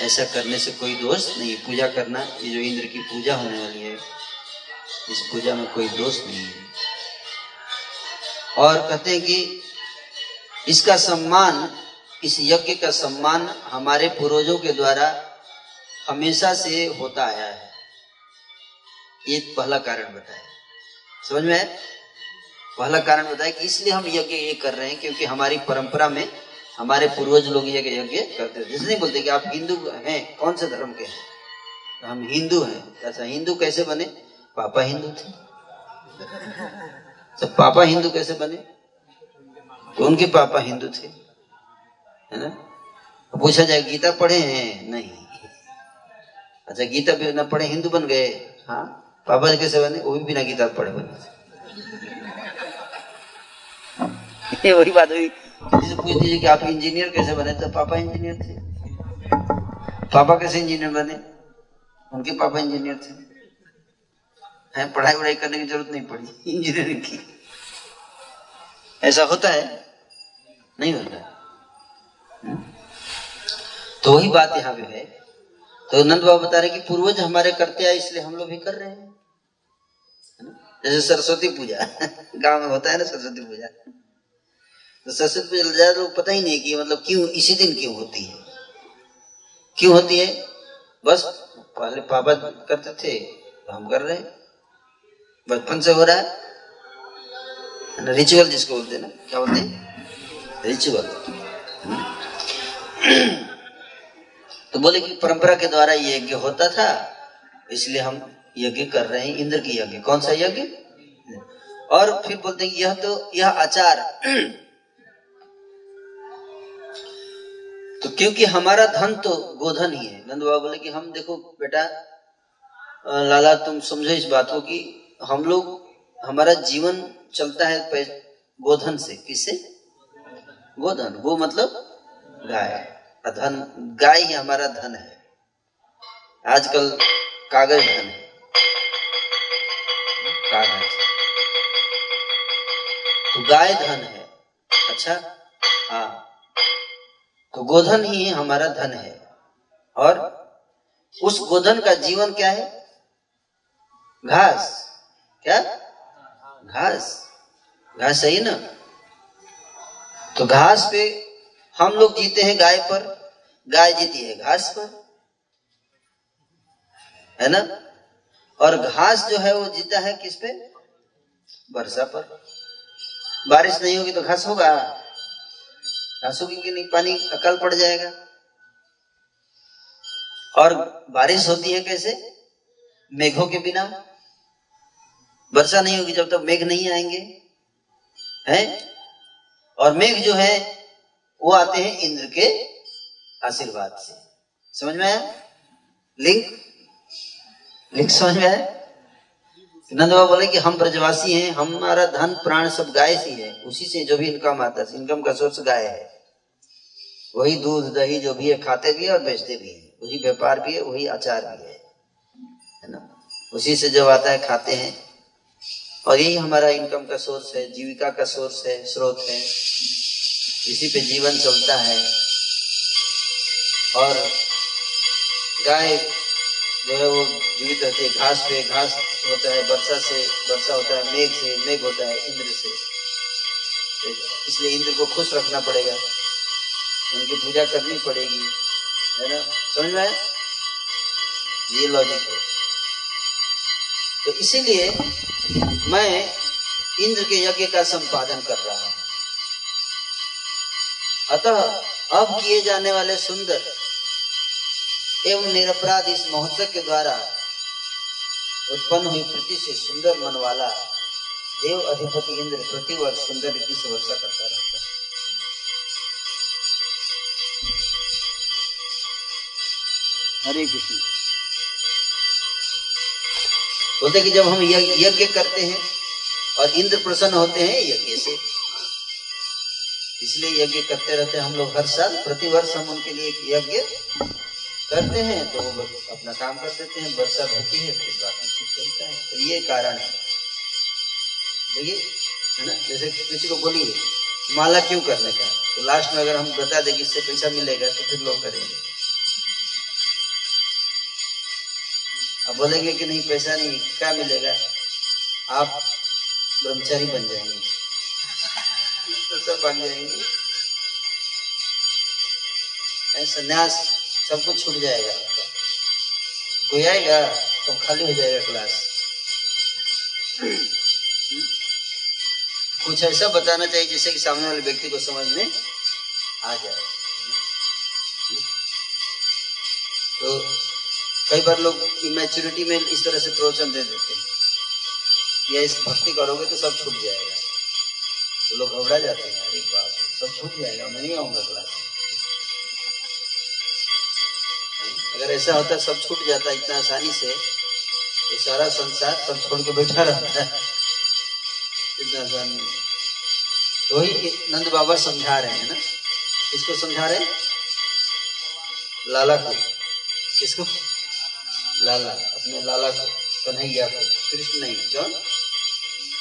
ऐसा करने से कोई दोष नहीं। पूजा करना, ये जो इंद्र की पूजा होने वाली है, इस पूजा में कोई दोष नहीं है। और कहते हैं कि इसका सम्मान, इस यज्ञ का सम्मान हमारे पूर्वजों के द्वारा हमेशा से होता आया है। ये पहला कारण बताया। समझ में पहला कारण बताया कि इसलिए हम यज्ञ ये कर रहे हैं क्योंकि हमारी परंपरा में हमारे पूर्वज लोग ये यज्ञ करते थे। नहीं बोलते कि आप हिंदू हैं, कौन से धर्म के हैं? तो हम हिंदू हैं। अच्छा हिंदू कैसे बने? पापा हिंदू थे। तो पापा हिंदू कैसे बने? तो उनके पापा हिंदू थे। है ना? तो पूछा जाए, गीता पढ़े हैं? नहीं। अच्छा गीता भी ना पढ़े हिंदू बन गए। हाँ? पापा कैसे बने? वो भी बिना गीता पढ़े बने वही बात हुई। किसी से पूछ दीजिए कि आप इंजीनियर कैसे बने? तो पापा इंजीनियर थे। पापा कैसे इंजीनियर बने? उनके पापा इंजीनियर थे। है पढ़ाई वढ़ाई करने की ज़रूरत नहीं पड़ी इंजीनियरिंग की। ऐसा होता है? नहीं होता हम्म? तो वही बात यहाँ पे है। तो नंद बाबा बता रहे कि पूर्वज हमारे करते आए, इसलिए हम लोग भी कर रहे हैं। जैसे सरस्वती पूजा, गाँव में होता है ना सरस्वती पूजा। तो सरस्वती पूजा ज़्यादा लोग पता ही नहीं कि मतलब क्यों, इसी दिन क्यों होती है? क्यों होती है? बस, पहले पापा करते थे तो हम कर रहे हैं। बचपन से हो रहा है। ना रिचुअल जिसको बोलते हैं ना, क्या बोलते हैं? रिचुअल तो बोले कि परंपरा के द्वारा ये यज्ञ होता था, इसलिए हम यज्ञ कर रहे हैं, इंद्र की यज्ञ। कौन सा यज्ञ? और फिर बोलते हैं, यह तो यह आचार तो क्योंकि हमारा धन तो गोधन ही है। नंद बाबा बोले कि हम देखो बेटा लाला, तुम समझो इस बात को कि हम लोग, हमारा जीवन चलता है गोधन से। किससे? गोधन। गो मतलब गाय। धन, गाय ही हमारा धन है। आजकल कागज़ धन है। कागज़। तो गाय धन है। अच्छा? हाँ। तो गोधन ही हमारा धन है। और उस गोधन का जीवन क्या है? घास। क्या? घास। घास सही ना? तो घास पे हम लोग जीते हैं गाय पर। गाय जीती है घास पर। है ना? और घास जो है वो जीता है किस पे? वर्षा पर। बारिश नहीं होगी तो घास होगा। सूखेंगे नहीं, पानी अकल पड़ जाएगा। और बारिश होती है कैसे? मेघों के बिना। वर्षा नहीं होगी जब तक तो मेघ नहीं आएँगे। हैं? और मेघ जो है, वो आते हैं इंद्र के आशीर्वाद से। समझ में आया? लिंक? लिंक समझ में आया? नंद बाबा बोले कि हम ब्रजवासी हैं, हमारा धन प्राण सब गाय से है उसी से जो भी इनकम आता है इनकम का सोर्स गाय है। वही दूध, दही जो भी है, खाते भी है और बेचते भी है। वही व्यापार भी है, वही आचार भी है। ना? उसी से जब आता है, खाते हैं। और यही हमारा इनकम का सोर्स है, जीविका का सोर्स है, स्रोत है। इसी पे जीवन चलता है। और गाय जो है वो जीवित रहते है। घास पे घास होता है, वर्षा से वर्षा होता है, मेघ से मेघ होता है, इंद्र से। इसलिए इंद्र को खुश रखना पड़ेगा। उनकी पूजा करनी पड़ेगी, है ना? समझ में ये लॉजिक है। तो इसीलिए मैं इंद्र के यज्ञ का संपादन कर रहा हूँ। अतः अब किए जाने वाले सुंदर एवं निरपराध इस महोत्सव के द्वारा उत्पन्न हुई प्रति से सुंदर मन वाला देव अधिपति इंद्र प्रतिवर्ष सुंदर रीति से वर्षा करता रहता है। हरे कृष्ण। बोलते कि जब हम यज्ञ करते हैं और इंद्र प्रसन्न होते हैं यज्ञ से, इसलिए यज्ञ करते रहते हैं हम लोग हर साल। प्रतिवर्ष हम उनके लिए एक यज्ञ करते हैं तो वो अपना काम कर देते हैं, वर्षा होती है, फिर बाकी चलता है। तो ये कारण है। देखिए, है ना, जैसे किसी को बोलिए, माला क्यों करने का? तो लास्ट में अगर हम बता दें कि इससे पैसा मिलेगा तो फिर लोग करेंगे। अब बोलेंगे कि नहीं, पैसा नहीं, क्या मिलेगा? आप ब्रह्मचारी बन जाएँगे। तो सब बन जाएँगे। संन्यास सब कुछ छूट जाएगा। कोई आएगा तो खाली हो जाएगा क्लास कुछ ऐसा बताना चाहिए जिससे कि सामने वाले व्यक्ति को समझ में आ जाए। तो कई बार लोग इमेच्योरिटी में इस तरह से प्रवचन दे देते हैं। या इस भक्ति करोगे तो सब छूट जाएगा। तो लोग घबरा जाते हैं, अरे बात सब छूट जाएगा, मैं नहीं आऊँगा क्लास अगर ऐसा होता सब छूट जाता इतना आसानी से तो सारा संसार सब छोड़ के बैठा रहता है। इतना आसानी तो वही नंद बाबा समझा रहे हैं ना? किसको समझा रहे लाला को। किसको? लाला, अपने लाला को, कन्हैया को। कृष्ण नहीं कौन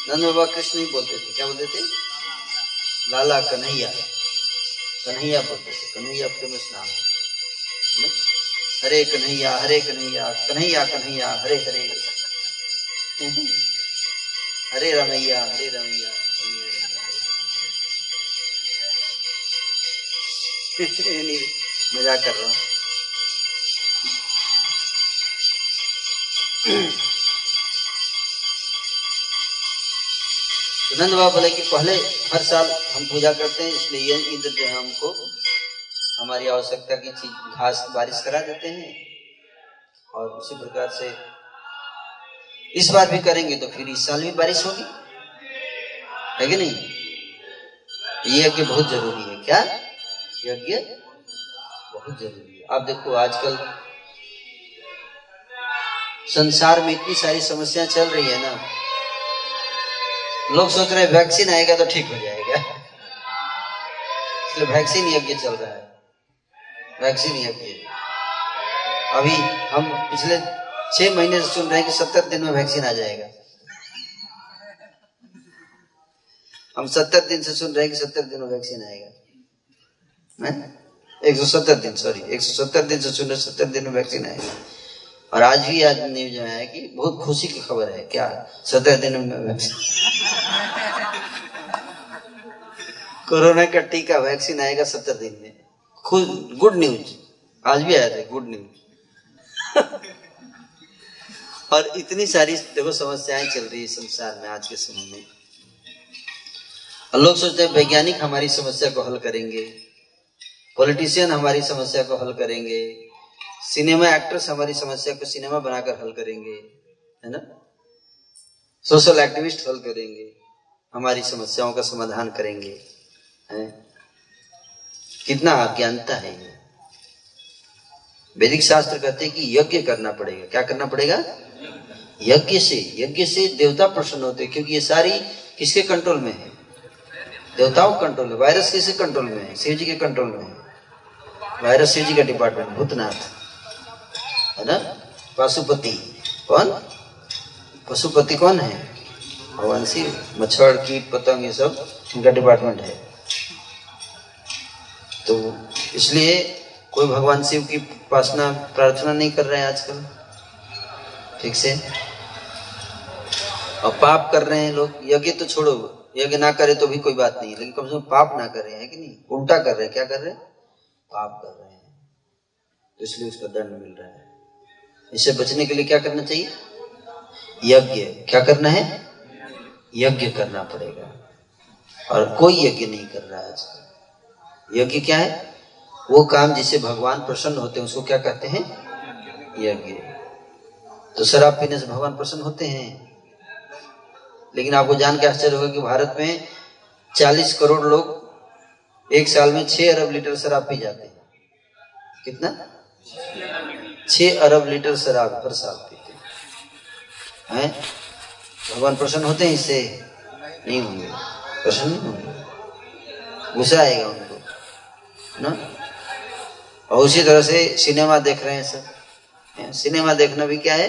नंद बाबा कृष्ण ही बोलते थे। क्या बोलते थे? लाला कन्हैया। कन्हैया बोलते थे। कन्हैया फ़ेमस नाम है। हरे कन्हैया हरे कन्हैया कन्हैया कन्हैया, हरे हरे। हरे रमैया हरे रमैया मज़ाक कर रहा हूँ। तो नंद बाबा बोले कि पहले हर साल हम पूजा करते हैं, इसलिए ये इंद्र जो है हमको हमारी आवश्यकता की चीज़ घास बारिश करा देते हैं। और उसी प्रकार से इस बार भी करेंगे तो फिर इस साल भी बारिश होगी। है कि नहीं? यज्ञ बहुत ज़रूरी है। क्या? यज्ञ बहुत ज़रूरी है। आप देखो, आजकल संसार में इतनी सारी समस्या चल रही है ना। लोग सोच रहे वैक्सीन आएगा तो ठीक हो जाएगा। इसलिए वैक्सीन यज्ञ चल रहा है। वैक्सीन यज्ञ अभी हम पिछले छह महीने से सुन रहे हैं कि सत्तर दिन में वैक्सीन आ जाएगा। हम सत्तर दिन से सुन रहे हैं कि सत्तर दिन में वैक्सीन आएगा। एक सौ सत्तर दिन सॉरी एक सौ सत्तर दिन से सुन रहे सत्तर दिन में वैक्सीन आएगा। और आज भी आज न्यूज़ में आया कि बहुत खुशी की खबर है, क्या सत्तर दिन में वैक्सीन? कोरोना का टीका वैक्सीन आएगा सत्तर दिन में। खुद गुड न्यूज़ आज भी आया था गुड न्यूज़ और इतनी सारी, देखो, समस्याएँ चल रही है संसार में आज के समय में। लोग सोचते हैं, वैज्ञानिक हमारी समस्या को हल करेंगे। पॉलिटिशियन हमारी समस्या को हल करेंगे। सिनेमा एक्टर्स हमारी समस्या को सिनेमा बनाकर हल करेंगे, है ना? सोशल एक्टिविस्ट हल करेंगे। हमारी समस्याओं का समाधान करेंगे, है? कितना अज्ञानता है ये। वैदिक शास्त्र कहते हैं कि यज्ञ करना पड़ेगा। क्या करना पड़ेगा? यज्ञ से यज्ञ से देवता प्रसन्न होते हैं, क्योंकि ये सारी किसके कंट्रोल में है? देवताओं कंट्रोल में वायरस किसके कंट्रोल में है? शिव जी के कंट्रोल में है। वायरस शिव जी का डिपार्टमेंट भूतनाथ, है ना? पशुपति, कौन? पशुपति कौन है? भगवान शिव, मच्छर, कीट, पतंग, ये सब इनका डिपार्टमेंट है। तो इसलिए कोई भगवान शिव की उपासना, प्रार्थना नहीं कर रहे हैं आजकल। ठीक से? और पाप कर रहे हैं लोग। यज्ञ तो छोड़ो, यज्ञ ना करे तो भी कोई बात नहीं लेकिन कम से कम पाप ना कर रहे हैं कि नहीं? उल्टा कर रहे हैं। क्या कर रहे हैं? पाप कर रहे हैं। तो इसलिए उसका दंड मिल रहा है। इससे बचने के लिए क्या करना चाहिए? यज्ञ। क्या करना है? यज्ञ करना पड़ेगा। और कोई यज्ञ नहीं कर रहा है आजकल। यज्ञ क्या है? वो काम जिसे भगवान प्रसन्न होते हैं, उसको क्या कहते हैं? यज्ञ। तो शराब पीने से भगवान प्रसन्न होते हैं। लेकिन आपको जान के आश्चर्य होगा कि भारत में 40 करोड़ लोग एक साल में 6 अरब लीटर शराब पी जाते हैं। कितना? 6 अरब लीटर शराब हर साल पीते हैं। भगवान प्रसन्न होते हैं इससे? नहीं होंगे। प्रसन्न नहीं होंगे। गुस्सा आएगा उनको ना? और उसी तरह से सिनेमा देख रहे हैं सब सिनेमा देखना भी क्या है?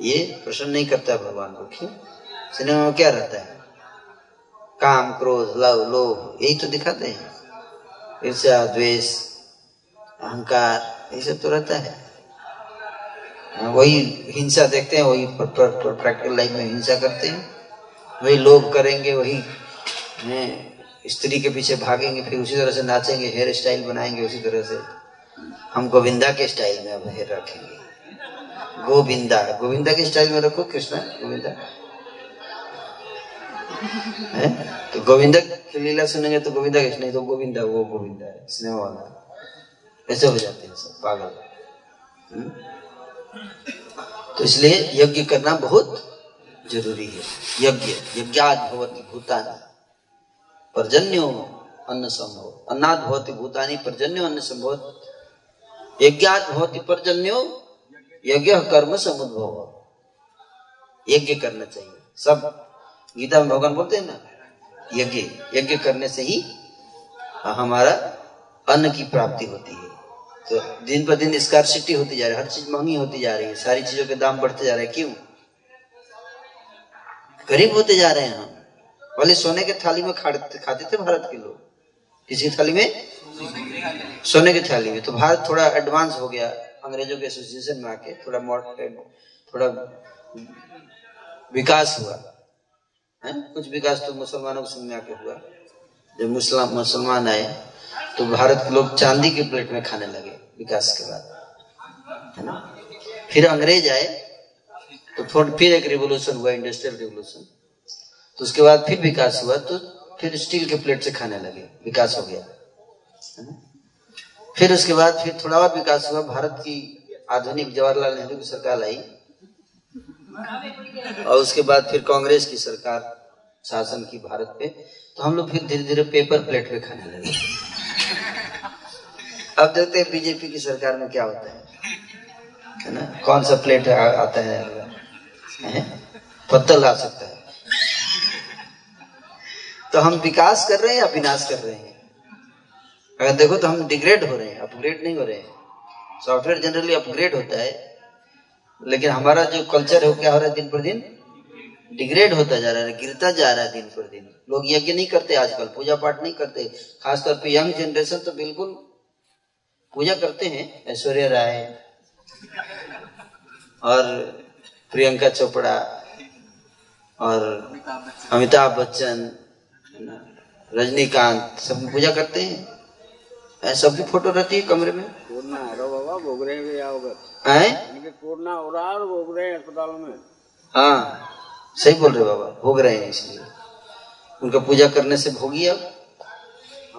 ये प्रसन्न नहीं करता है भगवान को क्यों सिनेमा में क्या रहता है? काम, क्रोध, लव, लोभ, यही तो दिखाते हैं। ईर्ष्या, द्वेष, अहंकार ये सब तो रहता है। वही हिंसा देखते हैं, वही प्रैक्टिकल लाइफ में हिंसा करते हैं। वही लोभ करेंगे, वही स्त्री के पीछे भागेंगे, फिर उसी तरह से नाचेंगे हेयर स्टाइल बनाएँगे उसी तरह से। हम गोविंदा के स्टाइल में अब हेयर रखेंगे। गोविंदा गोविंदा के स्टाइल में रखो कृष्णा, गोविंदा। तो गोविंदा की लीला सुनेंगे तो गोविंदा कृष्ण नहीं तो गोविंदा, वो गोविंदा है, सिनेमा वाला। ऐसे हो जाते हैं सब, पागल। हम्म? तो इसलिए यज्ञ करना बहुत ज़रूरी है। यज्ञ यज्ञात भवती भूतानी। पर्जन्यो अन्न संभव। अन्नाद भवती, भूतानी पर्जन्यो अन्न संभव यज्ञात भवती, पर्जन्यो, यज्ञ कर्म समुद्भव। यज्ञ करना चाहिए। सब। गीता में भगवान बोलते हैं ना, यज्ञ। यज्ञ करने से ही हमारा अन्न की प्राप्ति होती है। तो दिन पर दिन स्कारसिटी होती जा रही है, हर चीज़ महँगी होती जा रही है, सारी चीज़ों के दाम बढ़ते जा रहे हैं। क्यों? गरीब होते जा रहे हैं हम। पहले सोने के थाली में खाते थे भारत के लोग। किसी थाली में? सोने की थाली में। तो भारत थोड़ा एडवांस हो गया अंग्रेज़ों के एसोसिएशन में आके। थोड़ा थोड़ा विकास हुआ। है? कुछ विकास तो मुसलमानों के समय आके हुआ। जब मुसलमान मुसलमान आए तो भारत के लोग चांदी के प्लेट में खाने लगे विकास के बाद। है ना? फिर अंग्रेज़ आए तो फिर एक रिवोल्यूशन हुआ इंडस्ट्रियल रिवोल्यूशन तो उसके बाद फिर विकास हुआ तो फिर स्टील के प्लेट से खाने लगे विकास हो गया फिर उसके बाद फिर थोड़ा और विकास हुआ भारत की आधुनिक जवाहरलाल नेहरू की सरकार आई और उसके बाद फिर कांग्रेस की सरकार शासन की भारत पे तो हम लोग फिर धीरे धीरे पेपर प्लेट पे खाने लगे। अब देखते हैं बीजेपी की सरकार में क्या होता है ना? कौन सा प्लेट आता है, है? पत्तल आ सकता है। तो हम विकास कर रहे हैं या विनाश कर रहे हैं? अगर देखो तो हम डिग्रेड हो रहे हैं अपग्रेड नहीं हो रहे हैं। सॉफ्टवेयर जनरली अपग्रेड होता है, लेकिन हमारा जो कल्चर है वो क्या हो रहा है दिन पर दिन? डिग्रेड होता जा रहा है, गिरता जा रहा है दिन पर दिन। लोग यज्ञ नहीं करते आजकल पूजा पाठ नहीं करते। खासतौर पे यंग जनरेशन तो बिल्कुल पूजा करते हैं, ऐश्वर्या राय और प्रियंका चोपड़ा और अमिताभ बच्चन। रजनीकांत सब पूजा करते हैं? सबकी फ़ोटो रहती है कमरे में? अस्पताल में। हाँ सही बोल रहे बाबा भोग रहे हैं इसलिए। उनका पूजा करने से भोगी अब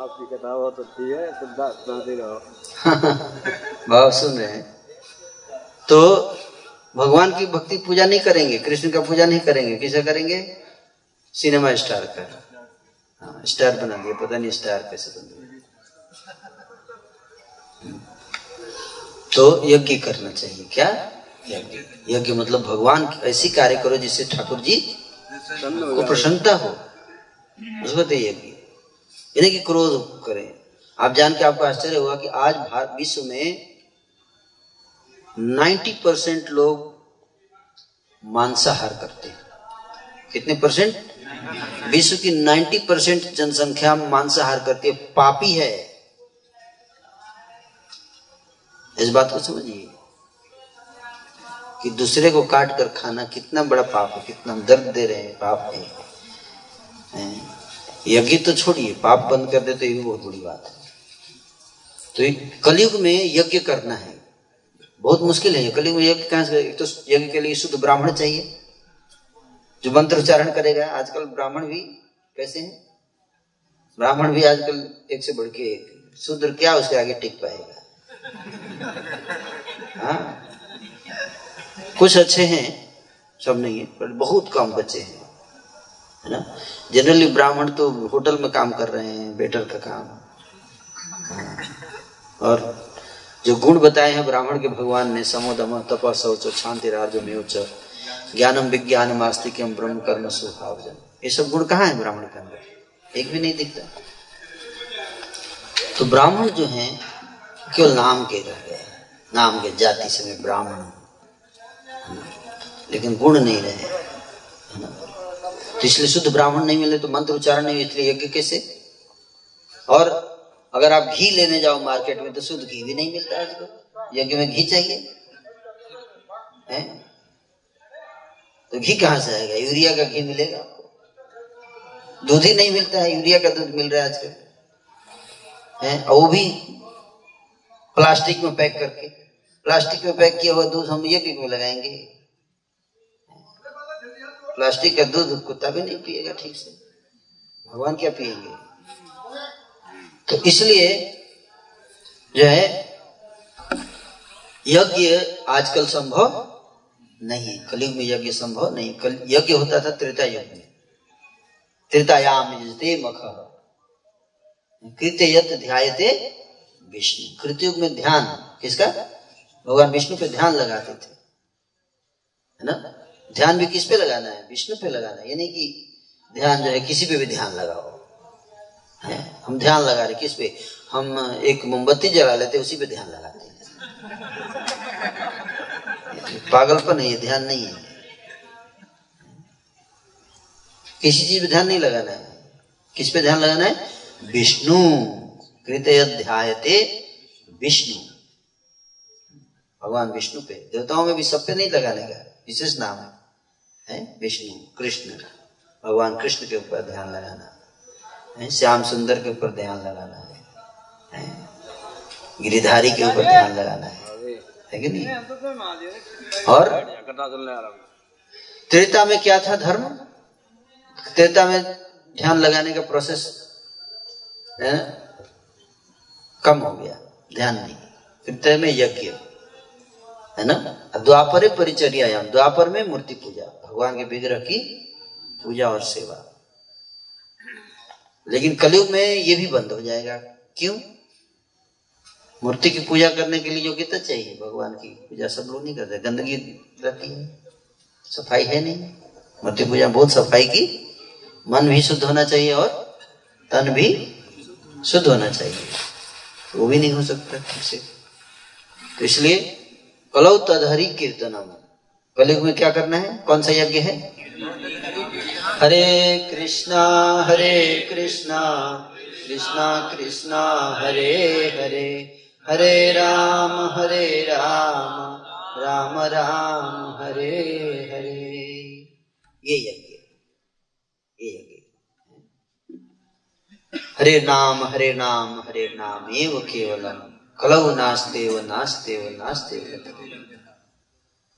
आपकी कथा बहुत अच्छी है सुनते रहो। भाव सुन रहे हैं। तो भगवान की भक्ति पूजा नहीं करेंगे कृष्ण का पूजा नहीं करेंगे किसे करेंगे? सिनेमा स्टार का। स्टार बना दिया पता नहीं स्टार कैसे बन गया तो यज्ञ करना चाहिए, क्या? यज्ञ। यज्ञ मतलब भगवान ऐसी कार्य करो जिससे ठाकुर जी को प्रसन्नता हो। उसको तो यज्ञ। यानी कि क्रोध करें। आप जान के आपको आश्चर्य हुआ कि आज भारत विश्व में 90 परसेंट लोग मांसाहार करते हैं। कितने परसेंट? विश्व की 90 परसेंट जनसंख्या मांसाहार करती है पापी है। इस बात को समझिए कि दूसरे को काट कर खाना कितना बड़ा पाप है, कितना दर्द दे रहे हैं, पाप है। यज्ञ तो छोड़िए, पाप बंद कर दे तो ये बहुत बड़ी बात है। तो कलयुग में यज्ञ करना है। बहुत मुश्किल है, कलयुग में यज्ञ कहाँ से, एक तो यज्ञ के लिए शुद्ध ब्राह्मण चाहिए। जो मंत्र उच्चारण करेगा, आजकल ब्राह्मण भी कैसे हैं? ब्राह्मण भी आजकल एक से बढ़ के एक। शूद्र क्या उसके आगे टिक पाएगा? हाँ? कुछ अच्छे हैं, सब नहीं है, पर बहुत कम बच्चे हैं। है ना? जनरली ब्राह्मण तो होटल में काम कर रहे हैं बेटर का काम। हाँ। और जो गुण बताए हैं ब्राह्मण के भगवान ने, समोदम तप शौच शांति राज में ज्ञानम विज्ञान मास्तिकम ब्रह्म कर्म स्वभावजन ये सब गुण कहाँ है ब्राह्मण के अंदर? एक भी नहीं दिखता। तो ब्राह्मण जो है, केवल नाम के रह गए नाम के जाति से मैं ब्राह्मण लेकिन गुण नहीं रहे तो इसलिए शुद्ध ब्राह्मण नहीं मिले तो मंत्र उच्चारण नहीं इसलिए यज्ञ कैसे? और अगर आप घी लेने जाओ मार्केट में तो शुद्ध घी भी नहीं मिलता आजकल यज्ञ में घी चाहिए? है? तो घी कहाँ से आएगा? यूरिया का घी मिलेगा आपको? दूध ही नहीं मिलता है, यूरिया का दूध मिल रहा है आजकल। है? और वो भी प्लास्टिक में पैक करके। प्लास्टिक में पैक किया हुआ दूध हम ये में लगाएँगे? प्लास्टिक का दूध कुत्ता भी नहीं पिएगा ठीक से। भगवान क्या पिएँगे? तो इसलिए जो है, यज्ञ आजकल संभव नहीं, कलयुग में यज्ञ संभव नहीं। कल, यज्ञ होता था त्रेता युग में त्रेतायाम मख। कृत्य ध्यायते विष्णु। कृतयुग में ध्यान, किसका? भगवान विष्णु पे ध्यान लगाते थे। है ना? ध्यान भी किस पे लगाना है? विष्णु पे लगाना है। यानी कि ध्यान जो है, किसी पे भी ध्यान लगाओ। है? हम ध्यान लगा रहे किस पे? हम एक मोमबत्ती जला लेते, उसी पे ध्यान लगा पागलपन है ध्यान नहीं है। किसी चीज़ पे ध्यान नहीं लगाना है। किस पे ध्यान लगाना है? विष्णु। कृतयध्यायते विष्णु। भगवान विष्णु पे। देवताओं में भी सब पे नहीं लगाने का। विशेष नाम है, है? विष्णु कृष्ण भगवान कृष्ण के ऊपर ध्यान लगाना। है? श्याम सुंदर के ऊपर ध्यान लगाना है, है? गिरिधारी के ऊपर ध्यान लगाना है। है कि नहीं? और? त्रेता में क्या था धर्म? त्रेता में ध्यान लगाने का प्रोसेस है? कम हो गया ध्यान नहीं। फिर में यज्ञ है ना? द्वापर परिचर्या द्वापर में मूर्ति पूजा भगवान के विग्रह की पूजा और सेवा। लेकिन कलयुग में ये भी बंद हो जाएगा। क्यों? मूर्ति की पूजा करने के लिए योग्यता चाहिए, भगवान की पूजा सब लोग नहीं करते, गंदगी रहती है, सफ़ाई है नहीं। मूर्ति पूजा बहुत सफ़ाई की, मन भी शुद्ध होना चाहिए और तन भी शुद्ध होना चाहिए। वो भी नहीं हो सकता ठीक से तो इसलिए कलौ तदहरी कीर्तनम। कलयुग में क्या करना है? कौन सा यज्ञ है? हरे कृष्णा हरे कृष्णा कृष्णा कृष्णा, हरे हरे। हरे राम हरे राम राम राम हरे हरे। ये यज्ञ ये यज्ञ। हरे नाम हरे नाम हरे नाम एव केवलम। कलव नास्ते व नास्ते व नास्ते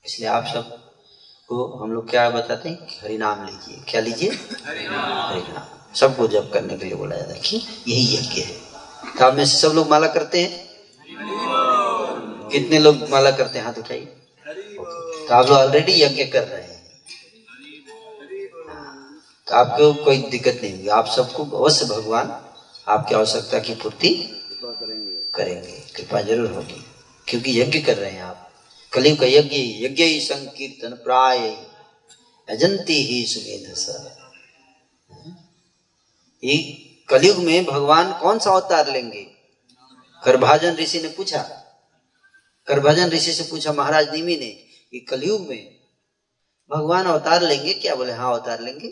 इसलिए आप सबको हम लोग क्या बताते हैं हरि नाम लीजिए। क्या लीजिए? हरि नाम। सबको जब करने के लिए बोला जाता है कि यही यज्ञ है। तो आप में से सब लोग माला करते हैं। कितने लोग माला करते हैं? हाथ उठाइए। तो आप लोग ऑलरेडी यज्ञ कर रहे हैं। तो आपको कोई दिक्कत नहीं होगी। आप सबको अवश्य भगवान आपकी आवश्यकता की पूर्ति करेंगे। कृपा ज़रूर होगी। क्योंकि यज्ञ कर रहे हैं आप। कलियुग का यज्ञ यज्ञ ही संकीर्तन प्राय अजंती ही सुमेध ये कलयुग में भगवान कौन सा अवतार लेंगे? करभाजन ऋषि ने पूछा। करभाजन ऋषि से पूछा महाराज निमी ने कि कलयुग में भगवान अवतार लेंगे क्या? बोले हाँ अवतार लेंगे।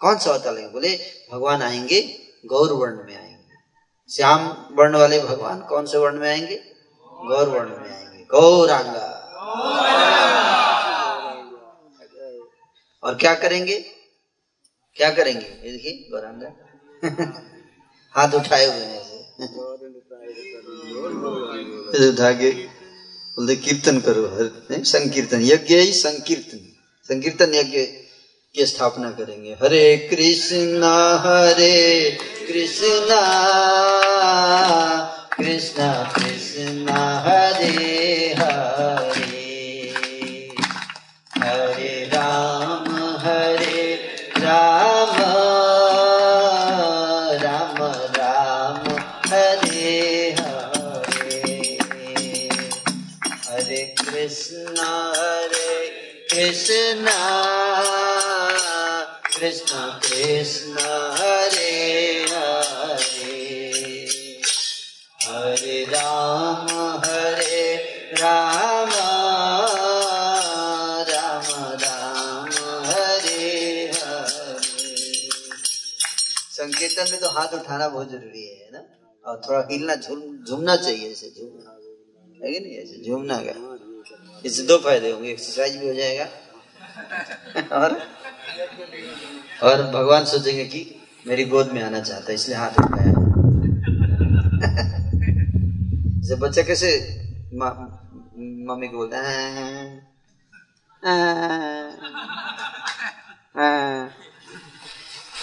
कौन सा अवतार लेंगे? बोले भगवान आएँगे गौर वर्ण में आएँगे। श्याम वर्ण वाले भगवान कौन से वर्ण में आएँगे? गौर वर्ण में आएँगे। गौरांगा। और क्या करेंगे? क्या करेंगे? ये देखिए गौरांगा। हाथ उठाए हुए हैं। उठा के बोलते, कीर्तन करो, हर संकीर्तन, यज्ञ ही संकीर्तन। संकीर्तन यज्ञ की स्थापना करेंगे। हरे कृष्णा हरे कृष्णा कृष्णा कृष्णा, हरे में तो हाथ उठाना बहुत ज़रूरी है ना और थोड़ा हिलना झूम झूमना चाहिए ऐसे झूमना है कि नहीं ऐसे झूमना का इससे दो फ़ायदे होंगे एक्सरसाइज भी हो जाएगा और और भगवान सोचेंगे कि मेरी गोद में आना चाहता है इसलिए हाथ उठाया जैसे बच्चा कैसे मम्मी को बोलता है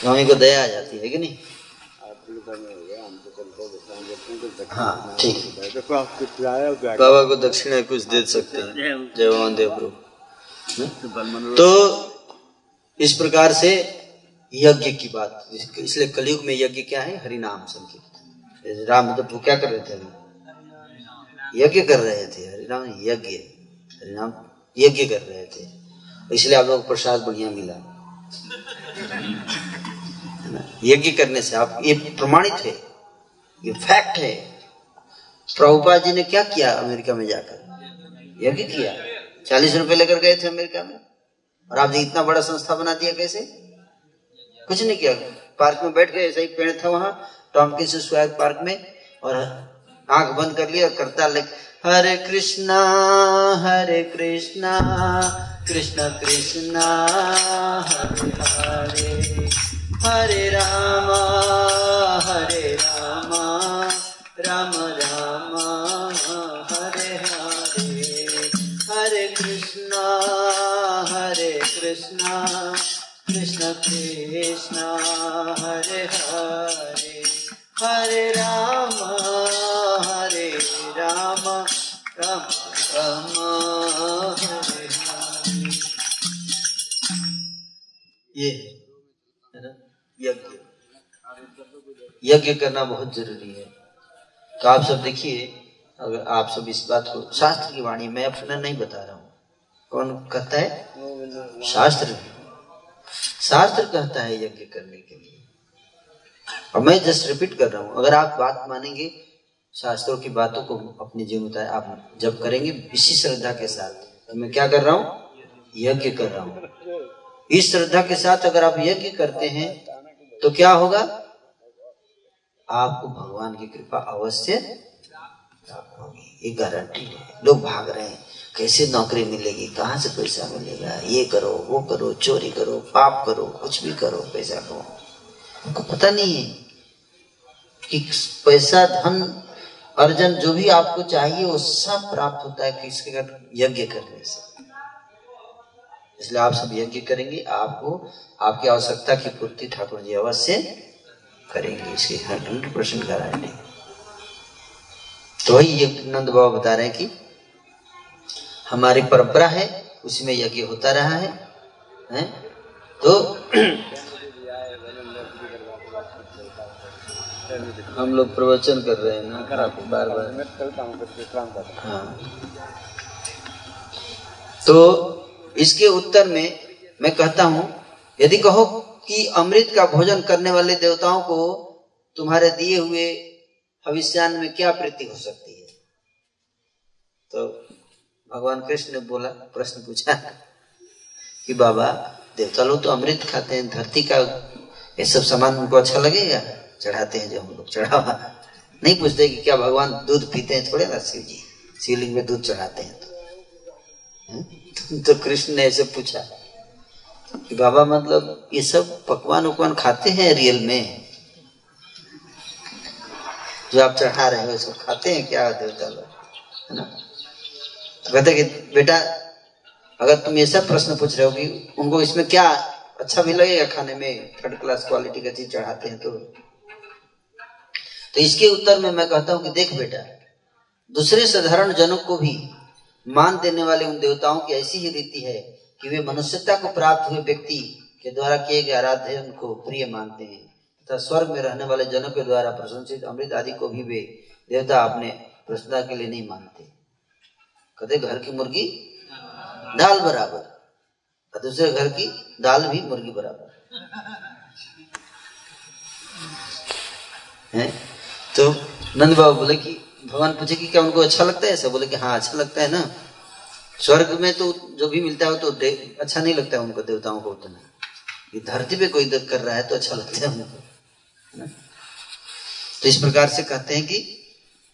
मम्मी को दया आ जाती है कि नहीं हाँ ठीक। बाबा को दक्षिणा कुछ दे सकते हैं। जय भगवान देव प्रभु। तो इस प्रकार से यज्ञ की बात इसलिए कलयुग में यज्ञ क्या है? हरिनाम संकीर्तन। राम मतलब वो क्या कर रहे थे? यज्ञ कर रहे थे। हरिनाम यज्ञ हरिनाम यज्ञ कर रहे थे। इसलिए आप लोग प्रसाद बढ़िया मिला। यज्ञ करने से आप ये प्रमाणित है। ये फैक्ट है। प्रभुपा जी ने क्या किया अमेरिका में जाकर? यज्ञ किया। चालीस रुपए लेकर गए थे अमेरिका में। और आपने इतना बड़ा संस्था बना दिया कैसे? कुछ नहीं किया। पार्क में बैठ गए, ऐसा ही पेड़ था वहाँ टॉमकिंस स्क्वायर पार्क में, और आँख बंद कर लिया और करता ले हरे कृष्णा हरे कृष्णा, कृष्ण कृष्णा, हरे हरे हरे राम हरे राम। राम राम, हरे हरे हरे कृष्णा हरे कृष्णा, कृष्ण कृष्ण, हरे हरे हरे राम हरे राम राम राम, हरे हरे। ये यज्ञ। यज्ञ करना बहुत ज़रूरी है। तो आप सब देखिए, अगर आप सब इस बात को, शास्त्र की वाणी मैं अपना नहीं बता रहा हूँ। कौन कहता है? शास्त्र। शास्त्र कहता है यज्ञ करने के लिए। और मैं जस्ट रिपीट कर रहा हूँ, अगर आप बात मानेंगे, शास्त्रों की बातों को अपने जीवन में आप जब करेंगे, इसी श्रद्धा के साथ। तो मैं क्या कर रहा हूँ? यज्ञ कर रहा हूँ। इस श्रद्धा के साथ अगर आप यज्ञ करते हैं तो क्या होगा? आपको भगवान की कृपा अवश्य प्राप्त होगी। ये गारंटी है। लोग भाग रहे हैं। कैसे नौकरी मिलेगी? कहाँ से पैसा मिलेगा? ये करो, वो करो, चोरी करो, पाप करो, कुछ भी करो, पैसा करो उनको पता नहीं है कि पैसा, धन, अर्जन जो भी आपको चाहिए, वो सब प्राप्त होता है किसके कर यज्ञ करने से। इसलिए आप सब यज्ञ करेंगे। आपको, आपकी आवश्यकता की पूर्ति ठाकुर जी अवश्य करेंगे इसकी हंड्रेड परसेंट गारंटी तो वही ये नंद बाबा बता रहे हैं कि हमारी परंपरा है उसमें यज्ञ होता रहा है, है? तो हम लोग प्रवचन कर रहे हैं ना बार बार हाँ। तो इसके उत्तर में मैं कहता हूँ यदि कहो कि अमृत का भोजन करने वाले देवताओं को तुम्हारे दिए हुए भविष्यान में क्या प्रीति हो सकती है? तो भगवान कृष्ण ने बोला प्रश्न पूछा कि बाबा देवता लोग तो अमृत खाते हैं धरती का ये सब सामान उनको अच्छा लगेगा? चढ़ाते हैं जो हम लोग चढ़ावा। नहीं पूछते कि क्या भगवान दूध पीते हैं? थोड़े ना शिव जी शिवलिंग में दूध चढ़ाते हैं तो, तो कृष्ण ने ऐसे पूछा। कि बाबा मतलब ये सब पकवान उकवान खाते हैं रियल में? जो आप चढ़ा रहे हो सब खाते हैं क्या, देवता लोग? है ना? तो कहते कि, बेटा, अगर तुम ऐसा प्रश्न पूछ रहे हो कि उनको इसमें क्या अच्छा भी लगेगा खाने में? थर्ड क्लास क्वालिटी का चीज़ चढ़ाते हैं तो। तो इसके उत्तर में मैं कहता हूँ कि देख बेटा, दूसरे साधारण जनों को भी मान देने वाले उन देवताओं की ऐसी ही रीति है कि वे मनुष्यता को प्राप्त हुए व्यक्ति के द्वारा किए गए आराध्य को प्रिय मानते हैं। तथा स्वर्ग में रहने वाले जनों के द्वारा प्रशंसित अमृत आदि को भी वे देवता अपने प्रसन्नता के लिए नहीं मानते। कहते घर की मुर्गी, दाल बराबर। और दूसरे, घर की दाल भी मुर्गी बराबर। है? तो नंद बाबू बोले कि, भगवान पूछे कि क्या उनको अच्छा लगता है? ऐसा बोले कि हाँ अच्छा लगता है ना। स्वर्ग में तो जो भी मिलता है तो अच्छा नहीं लगता उनको, देवताओं को उतना। ये धरती पे कोई कर रहा है तो अच्छा लगता है उनको तो इस प्रकार से कहते हैं कि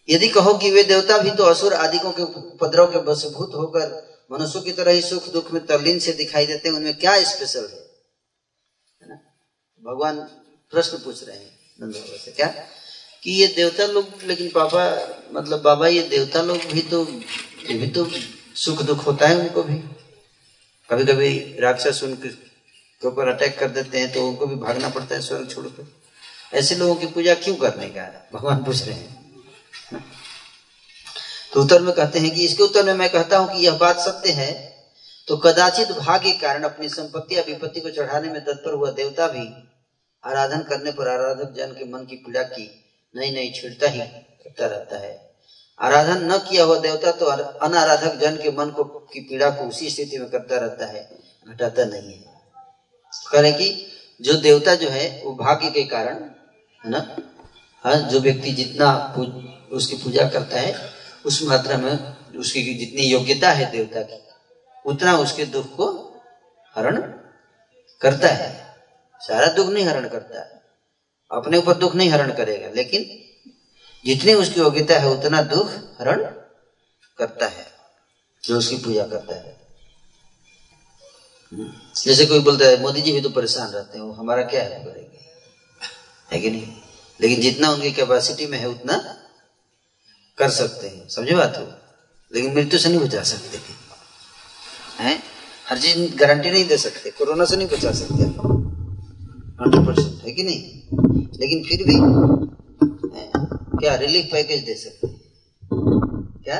यदि कहो कि वे देवता भी तो असुर आदिकों के उपद्रव के बसभूत होकर मनुष्यों की तरह ही सुख दुख में तल्लीन से दिखाई देते हैं, उनमें क्या स्पेशल है? भगवान प्रश्न पूछ रहे हैं नंद से, क्या? कि ये देवता लोग, लेकिन पापा मतलब बाबा, ये देवता लोग भी तो ये भी तो सुख दुख होता है उनको भी। कभी कभी राक्षस उनके ऊपर अटैक कर देते हैं तो उनको भी भागना पड़ता है स्वर्ग छोड़कर ऐसे लोगों की पूजा क्यों करने का भगवान पूछ रहे हैं। तो उत्तर में कहते हैं कि इसके उत्तर में मैं कहता हूँ कि यह बात सत्य है। तो कदाचित भाग्य के कारण अपनी संपत्ति या विपत्ति को चढ़ाने में तत्पर हुआ देवता भी आराधन करने पर आराधक जन के मन की पीड़ा की नई नई छिड़ता ही करता रहता है। आराधन न किया हुआ देवता तो अनाराधक जन के मन को की पीड़ा को उसी स्थिति में करता रहता है, घटाता नहीं है। करें कि जो देवता जो है, वो भाग्य के कारण है ना? हाँ जो व्यक्ति जितना उसकी पूजा करता है, उस मात्रा में उसकी जितनी योग्यता है देवता की, उतना उसके दुख को हरण करता है। सारा दुख नहीं हरण करता। है अपने ऊपर दुख नहीं हरण करेगा, लेकिन जितनी उसकी योग्यता है, उतना दुख हरण करता है, जो उसकी पूजा करता है। जैसे कोई बोलता है, मोदी जी भी तो परेशान रहते हैं, वो हमारा क्या हेल्प करेंगे? है कि नहीं? लेकिन जितना उनकी कैपेसिटी में है, उतना कर सकते हैं। समझे बात हो? लेकिन मृत्यु से नहीं बचा सकते। हैं? हर चीज़ गारंटी नहीं दे सकते। कोरोना से नहीं बचा सकते। हंड्रेड परसेंट है कि नहीं? लेकिन फिर भी क्या रिलीफ पैकेज दे सकते हैं? क्या?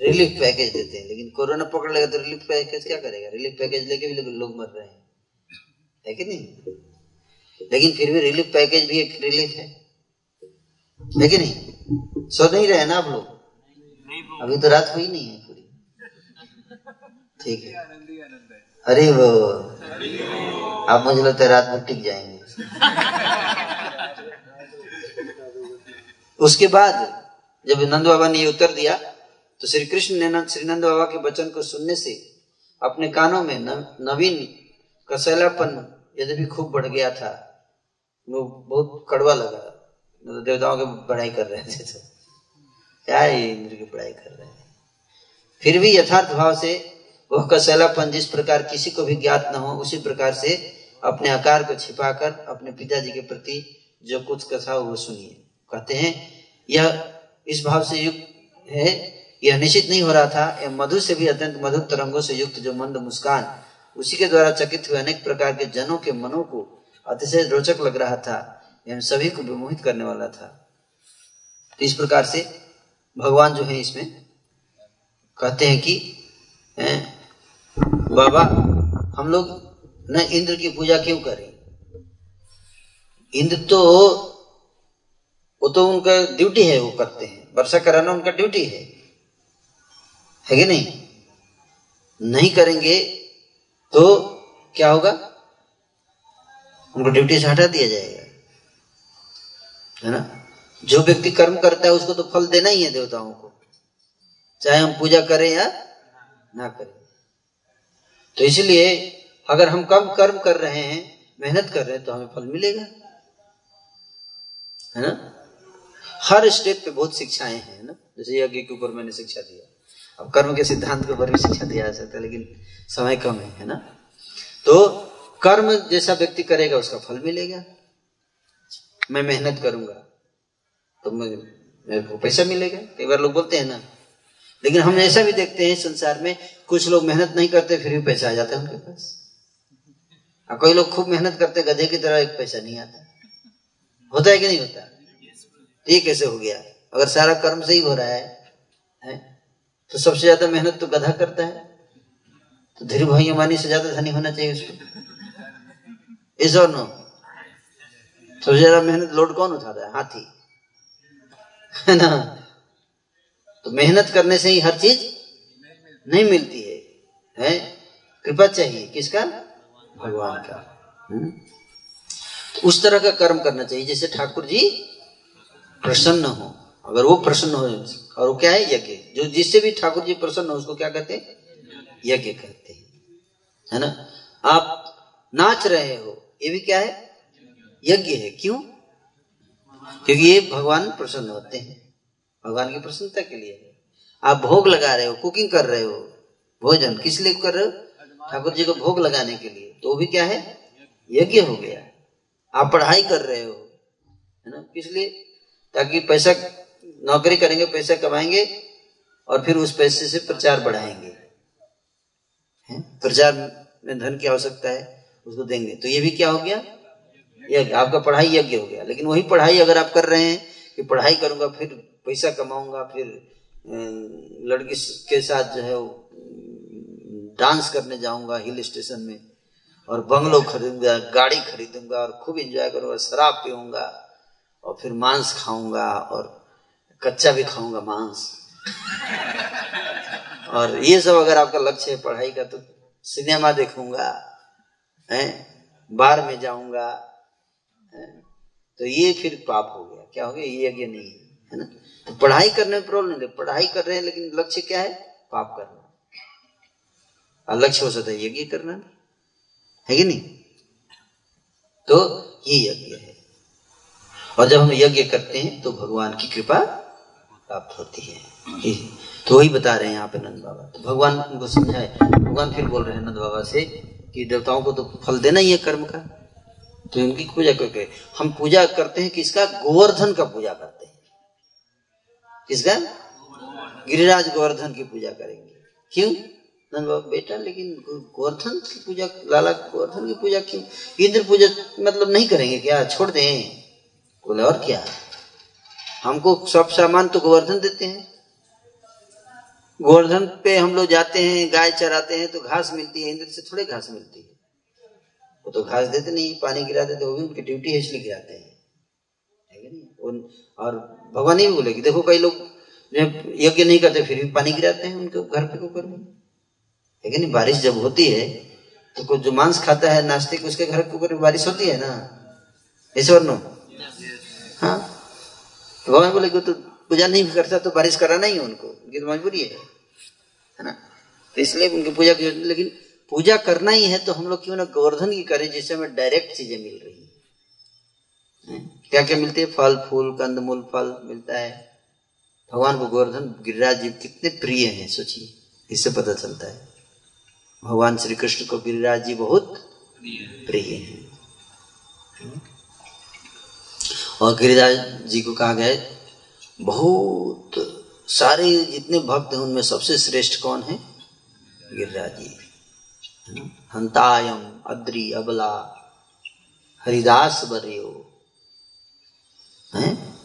रिलीफ पैकेज देते हैं, लेकिन कोरोना पकड़ लेगा तो रिलीफ पैकेज क्या करेगा? रिलीफ पैकेज लेके भी लोग मर रहे हैं। है कि नहीं? लेकिन फिर भी रिलीफ पैकेज भी एक रिलीफ है। है कि नहीं? सो नहीं रहे ना आप लोग? अभी तो रात हुई नहीं है पूरी। ठीक है। अरे वो। आप मुझे लगता है रात में टिक जाएँगे। उसके बाद जब नंद बाबा ने ये उत्तर दिया तो श्री कृष्ण ने श्री नंद बाबा के वचन को सुनने से अपने कानों में नवीन कसैलापन यद्यपि खूब बढ़ गया था, वो बहुत कड़वा लगा। मतलब देवताओं की पढ़ाई कर रहे थे तो। क्या है इंद्र की पढ़ाई कर रहे हैं? फिर भी यथार्थ भाव से वह कसैलापन जिस प्रकार किसी को भी ज्ञात न हो, उसी प्रकार से अपने आकार को छिपाकर अपने पिताजी के प्रति जो कुछ कथा वो सुनिए। कहते हैं यह इस भाव से युक्त है यह निश्चित नहीं हो रहा था यह मधु से भी अत्यंत मधुर तरंगों से युक्त जो मंद मुस्कान उसी के द्वारा चकित हुए अनेक प्रकार के जनों के मनों को अतिशय रोचक लग रहा था यह सभी को विमोहित करने वाला था। तो इस प्रकार से भगवान जो है इसमें कहते हैं कि है, बाबा हम लोग न इंद्र की पूजा क्यों करें? इंद्र तो वो तो उनका ड्यूटी है, वो करते हैं। वर्षा कराना उनका ड्यूटी है। है कि नहीं? नहीं करेंगे तो क्या होगा? उनको ड्यूटी से हटा दिया जाएगा। है ना? जो व्यक्ति कर्म करता है, उसको तो फल देना ही है देवताओं को। चाहे हम पूजा करें या ना करें। तो इसलिए अगर हम कम कर्म कर रहे हैं, मेहनत कर रहे हैं तो हमें फल मिलेगा। है ना? हर स्टेप पे बहुत शिक्षाएँ हैं ना? जैसे यज्ञ के ऊपर मैंने शिक्षा दिया। अब कर्म के सिद्धांत के ऊपर भी शिक्षा दिया जा सकता है, लेकिन समय कम है है ना? तो कर्म जैसा व्यक्ति करेगा, उसका फल मिलेगा। मैं मेहनत करूँगा तो मेरे को पैसा मिलेगा। कई बार लोग बोलते हैं ना। लेकिन हम ऐसा भी देखते हैं संसार में, कुछ लोग मेहनत नहीं करते, फिर भी पैसा आ जाता है उनके पास। और कोई लोग खूब मेहनत करते गधे की तरह एक पैसा नहीं आता। होता है कि नहीं होता? तो ये कैसे हो गया? अगर सारा कर्म से ही रहा है, है तो सबसे ज़्यादा मेहनत तो गधा करता है। तो धीरे भाई अमानी से ज़्यादा धनी होना चाहिए उसको। इस और नो। सबसे ज़्यादा मेहनत लोड कौन उठाता है? हाथी। है ना? तो मेहनत करने से ही हर चीज़ नहीं मिलती है है? कृपा चाहिए। किसका? भगवान का। हुँ? तो उस तरह का कर्म करना चाहिए जैसे ठाकुर जी प्रसन्न हो। अगर वो प्रसन्न हो, और वो क्या है? यज्ञ। जो जिससे भी ठाकुर जी प्रसन्न हो, उसको क्या कहते हैं? यज्ञ कहते हैं। है ना? आप नाच रहे हो, ये भी क्या है? यज्ञ है। क्यों? क्योंकि ये भगवान प्रसन्न होते हैं। भगवान की प्रसन्नता के लिए। आप भोग लगा रहे हो कुकिंग कर रहे हो, भोजन किस लिए कर रहे हो? ठाकुर जी को भोग लगाने के लिए। तो भी क्या है? यज्ञ हो गया। आप पढ़ाई कर रहे हो, है ना? किस लिए? ताकि पैसा नौकरी करेंगे, पैसा कमाएँगे और फिर उस पैसे से प्रचार बढ़ाएँगे। है? प्रचार में धन की आवश्यकता है, उसको देंगे। तो ये भी क्या हो गया? यज्ञ आपका पढ़ाई यज्ञ हो गया। लेकिन वही पढ़ाई अगर आप कर रहे हैं कि पढ़ाई करूँगा, फिर पैसा कमाऊँगा, फिर लड़की के साथ जो है डांस करने जाऊँगा हिल स्टेशन में और बंगलो खरीदूँगा, गाड़ी खरीदूँगा और खूब एंजॉय करूँगा, शराब पीऊँगा। और फिर मांस खाऊँगा और कच्चा भी खाऊँगा मांस। और ये सब अगर आपका लक्ष्य है पढ़ाई का तो सिनेमा देखूँगा, है बार में जाऊँगा तो ये फिर पाप हो गया। क्या हो गया? ये यज्ञ नहीं है ना? तो पढ़ाई करने में प्रॉब्लम नहीं पढ़ाई कर रहे हैं, लेकिन लक्ष्य क्या है? पाप करना। और लक्ष्य हो सकता है यज्ञ करना है कि नहीं? तो ये यज्ञ है। और जब हम यज्ञ करते हैं तो भगवान की कृपा प्राप्त होती है। तो वही बता रहे हैं यहाँ पे नंद बाबा। तो भगवान उनको समझाए। भगवान फिर बोल रहे हैं नंद बाबा से कि देवताओं को तो फल देना ही है कर्म का। तो उनकी पूजा करके हम पूजा करते हैं किसका गोवर्धन का पूजा करते हैं। किसका? गिरिराज गोवर्धन की पूजा करेंगे। क्यों? नंद बाबा, बेटा, लेकिन गोवर्धन की पूजा, लाला गोवर्धन की पूजा क्यों? इंद्र पूजा मतलब नहीं करेंगे क्या? छोड़ दें। बोले, और क्या? हमको सब सामान तो गोवर्धन देते हैं। गोवर्धन पे हम लोग जाते हैं, गाय चराते हैं तो घास मिलती है, इंद्र से थोड़े घास मिलती है। वो तो घास देते नहीं, पानी गिरा देते, वो भी उनकी ड्यूटी है, इसलिए गिराते हैं। और भगवान ही बोले कि देखो कई लोग यज्ञ नहीं करते, फिर भी पानी गिराते हैं उनके घर पे, ऊपर में। लेकिन बारिश जब होती है तो कोई जो मांस खाता है नास्तिक उसके घर के ऊपर बारिश होती है ना? ईश्वर नो। हाँ। तो भगवान बोले कि तो पूजा नहीं भी करता तो बारिश कराना ही है उनको। उनकी तो मजबूरी है। है ना? तो इसलिए उनकी पूजा की लेकिन पूजा करना ही है तो हम लोग क्यों ना गोवर्धन की करें जिससे हमें डायरेक्ट चीज़ें मिल रही है। क्या क्या मिलते हैं? फल फूल कंदमूल फल मिलता है। भगवान को गोवर्धन गिरिराज जी कितने प्रिय हैं सोचिए। इससे पता चलता है। भगवान श्री कृष्ण को गिरिराज जी बहुत प्रिय हैं। और गिरिराज जी को कहा गया बहुत सारे जितने भक्त हैं, उनमें सबसे श्रेष्ठ कौन है? गिरिराज जी हंतायम, अद्री, अबला, हरिदास बरियो। हैं?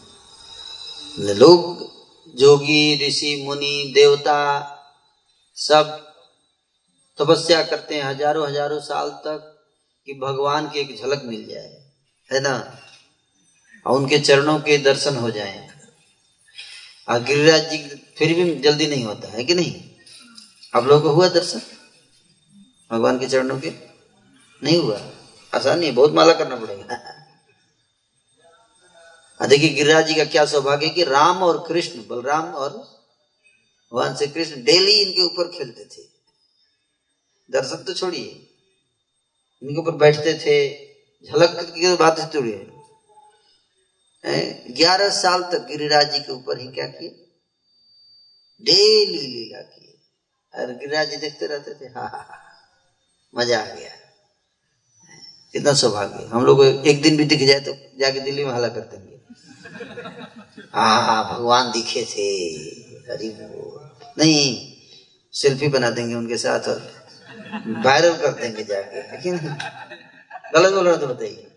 लोग, जोगी, ऋषि, मुनि, देवता, सब तपस्या करते हैं हज़ारों हज़ारों साल तक कि भगवान की एक झलक मिल जाए। है ना? और उनके चरणों के दर्शन हो जाए। और गिरिराज जी फिर भी जल्दी नहीं होता, है कि नहीं? आप लोगों को हुआ दर्शन? भगवान के चरणों के? नहीं हुआ। आसान नहीं, बहुत माला करना पड़ेगा। देखिए, गिरिराज जी का क्या सौभाग्य कि राम और कृष्ण, बलराम और भगवान श्री कृष्ण डेली इनके ऊपर खेलते थे। दर्शन तो छोड़िए। इनके ऊपर बैठते थे। झलक की बात छोड़िए ग्यारह साल तक गिरिराज जी के ऊपर ही क्या किए? डेली लीला किए। और गिरिराज जी देखते रहते थे? हा हा हा। मज़ा आ गया। कितना सौभाग्य। हम लोग एक दिन भी दिख जाए तो जाके दिल्ली में हला कर देंगे। हाँ भगवान दिखे थे। अरे नहीं, सेल्फी बना देंगे उनके साथ और वायरल कर देंगे जाके। लेकिन गलत बोल रहा तो बताइए।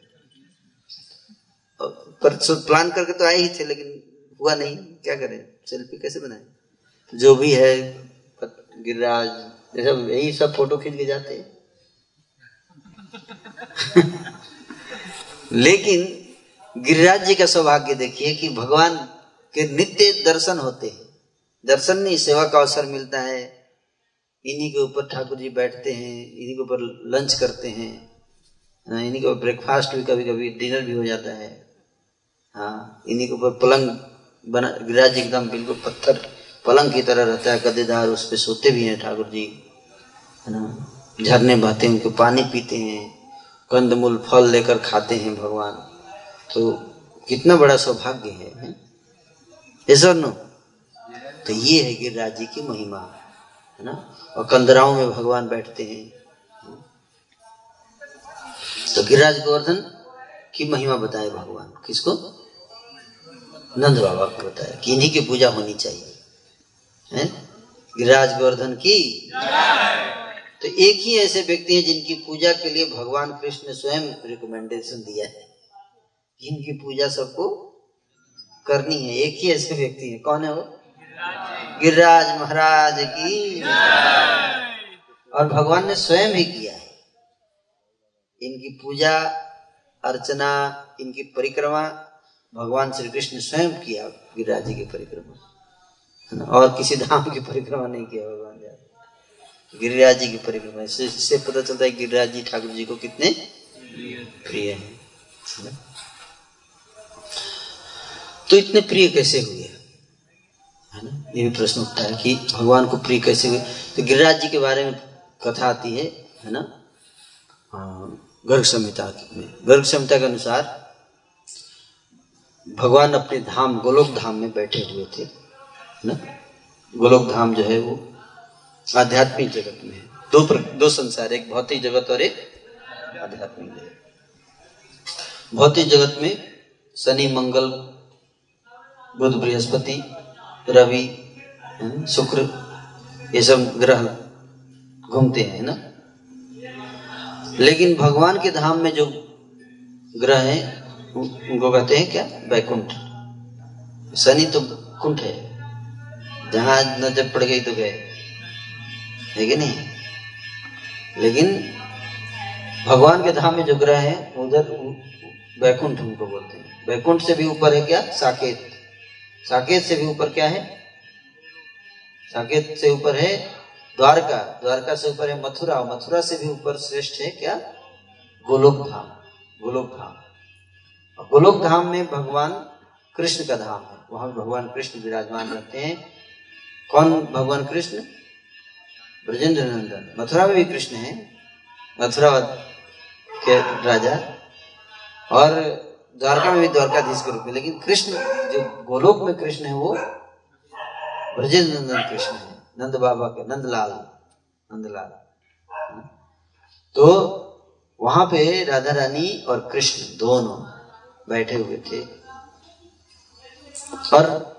पर प्लान करके तो आए ही थे, लेकिन हुआ नहीं। क्या करें? सेल्फी कैसे बनाए? जो भी है गिरिराज जैसे यही सब फ़ोटो खींच के जाते हैं। लेकिन गिरिराज जी का सौभाग्य देखिए कि भगवान के नित्य दर्शन होते हैं। दर्शन नहीं, सेवा का अवसर मिलता है। इन्हीं के ऊपर ठाकुर जी बैठते हैं, इन्हीं के ऊपर लंच करते हैं। इन्हीं के ऊपर ब्रेकफास्ट भी कभी कभी डिनर भी हो जाता है। हाँ इन्हीं के ऊपर पलंग बना गिरिराज एकदम बिल्कुल पत्थर पलंग की तरह रहता है गदेदार उस पर सोते भी हैं ठाकुर जी है ना? झरने बहते हैं उनके पानी पीते हैं कंदमूल फल लेकर खाते हैं भगवान। तो कितना बड़ा सौभाग्य है, ऐसा नो तो ये है गिरिराज जी की महिमा है ना? और कंदराओं में भगवान बैठते हैं। तो गिरिराज गोवर्धन की महिमा बताए भगवान किसको? नंद बाबा को बताया कि इन्हीं की पूजा होनी चाहिए। गिरिराज गोवर्धन की? तो एक ही ऐसे व्यक्ति हैं जिनकी पूजा के लिए भगवान कृष्ण ने स्वयं रिकमेंडेशन दिया है इनकी पूजा सबको करनी है। एक ही ऐसे व्यक्ति है। कौन है वो? गिरिराज महाराज की। और भगवान ने स्वयं ही किया है। इनकी पूजा, अर्चना, इनकी परिक्रमा भगवान श्री कृष्ण स्वयं किया गिरिराज जी की परिक्रमा। और किसी धाम की परिक्रमा नहीं किया भगवान गिरिराज जी की परिक्रमा। इससे पता चलता है गिरिराज जी ठाकुर जी को कितने प्रिय है। तो इतने प्रिय कैसे हुए? है ना? ये भी प्रश्न उठता है कि भगवान को प्रिय कैसे हुए? तो गिरिराज जी के बारे में कथा आती है है ना? गर्ग संहिता में। गर्ग संहिता के अनुसार भगवान अपने धाम गोलोक धाम में बैठे हुए थे ना? गोलोक धाम जो है वो आध्यात्मिक जगत में है। दो प्र, दो संसार एक भौतिक जगत और एक आध्यात्मिक जगत। भौतिक जगत में शनि मंगल बुध बृहस्पति रवि शुक्र ये सब ग्रह घूमते हैं ना? लेकिन भगवान के धाम में जो ग्रह हैं उनको कहते हैं क्या? वैकुंठ। शनि तो कुंठ है। जहाँ नज़र पड़ गई तो गए। है कि नहीं? लेकिन भगवान के धाम में जो ग्रह है, उधर वैकुंठ उनको बोलते हैं। वैकुंठ से भी ऊपर है क्या? साकेत। साकेत से भी ऊपर क्या है? साकेत से ऊपर है द्वारका। द्वारका से ऊपर है मथुरा। मथुरा से भी ऊपर श्रेष्ठ है क्या? गोलोक धाम। गोलोक धाम। गोलोक धाम में भगवान कृष्ण का धाम है। वहाँ भगवान कृष्ण विराजमान रहते हैं। कौन भगवान कृष्ण? ब्रजेंद्र नंदन मथुरा में भी कृष्ण है। मथुरा के राजा। और द्वारका में भी द्वारकाधीश के रूप में। लेकिन कृष्ण, जो गोलोक में कृष्ण है वो ब्रजेंद्र नंदन कृष्ण है। नंद बाबा के, नंदलाल नंदलाल। तो वहाँ पे राधा रानी और कृष्ण दोनों बैठे हुए थे। और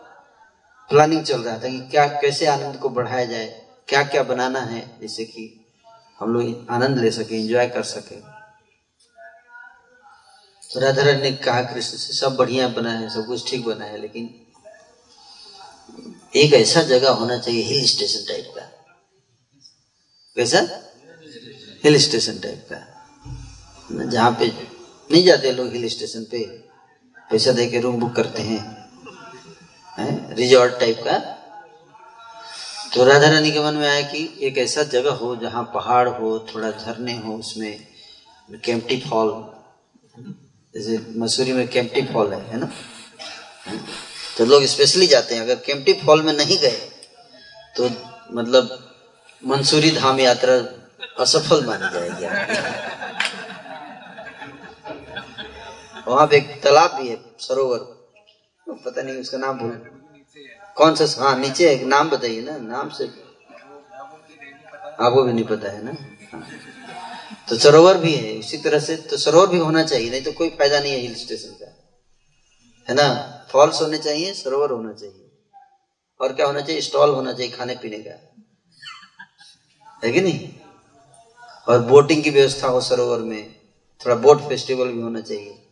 प्लानिंग चल रहा था कि क्या, कैसे आनंद को बढ़ाया जाए क्या क्या बनाना है, जिससे कि हम लोग आनंद ले सके एंजॉय कर सके। तो राधा ने कहा, कृष्ण से सब बढ़िया बना है, सब कुछ ठीक बना है, लेकिन एक ऐसा जगह होना चाहिए हिल स्टेशन टाइप का। कैसा? हिल स्टेशन टाइप का। जहाँ पे नहीं जाते लोग हिल स्टेशन पे। पैसा दे के रूम बुक करते हैं। है? रिजॉर्ट टाइप का। तो राधा रानी के मन में आया कि एक ऐसा जगह हो जहाँ पहाड़ हो, थोड़ा झरने हो, उसमें कैंपटी फॉल। जैसे मसूरी में कैंपटी फॉल है है ना? तो लोग स्पेशली जाते हैं। अगर कैंपटी फॉल में नहीं गए तो मतलब मंसूरी धाम यात्रा असफल मानी जाएगी वहाँ पे एक तालाब भी है, सरोवर। तो पता नहीं उसका नाम भूल कौन सा हाँ नीचे एक नाम बताइए ना, नाम से आपको भी नहीं पता है ना? हाँ। तो सरोवर भी है उसी तरह से तो सरोवर भी होना चाहिए, नहीं तो कोई फ़ायदा नहीं है हिल स्टेशन का। है ना? फॉल्स होने चाहिए, सरोवर होना चाहिए। और क्या होना चाहिए? स्टॉल होना चाहिए खाने पीने का। है कि नहीं? और बोटिंग की व्यवस्था हो सरोवर में, थोड़ा बोट फेस्टिवल भी होना चाहिए।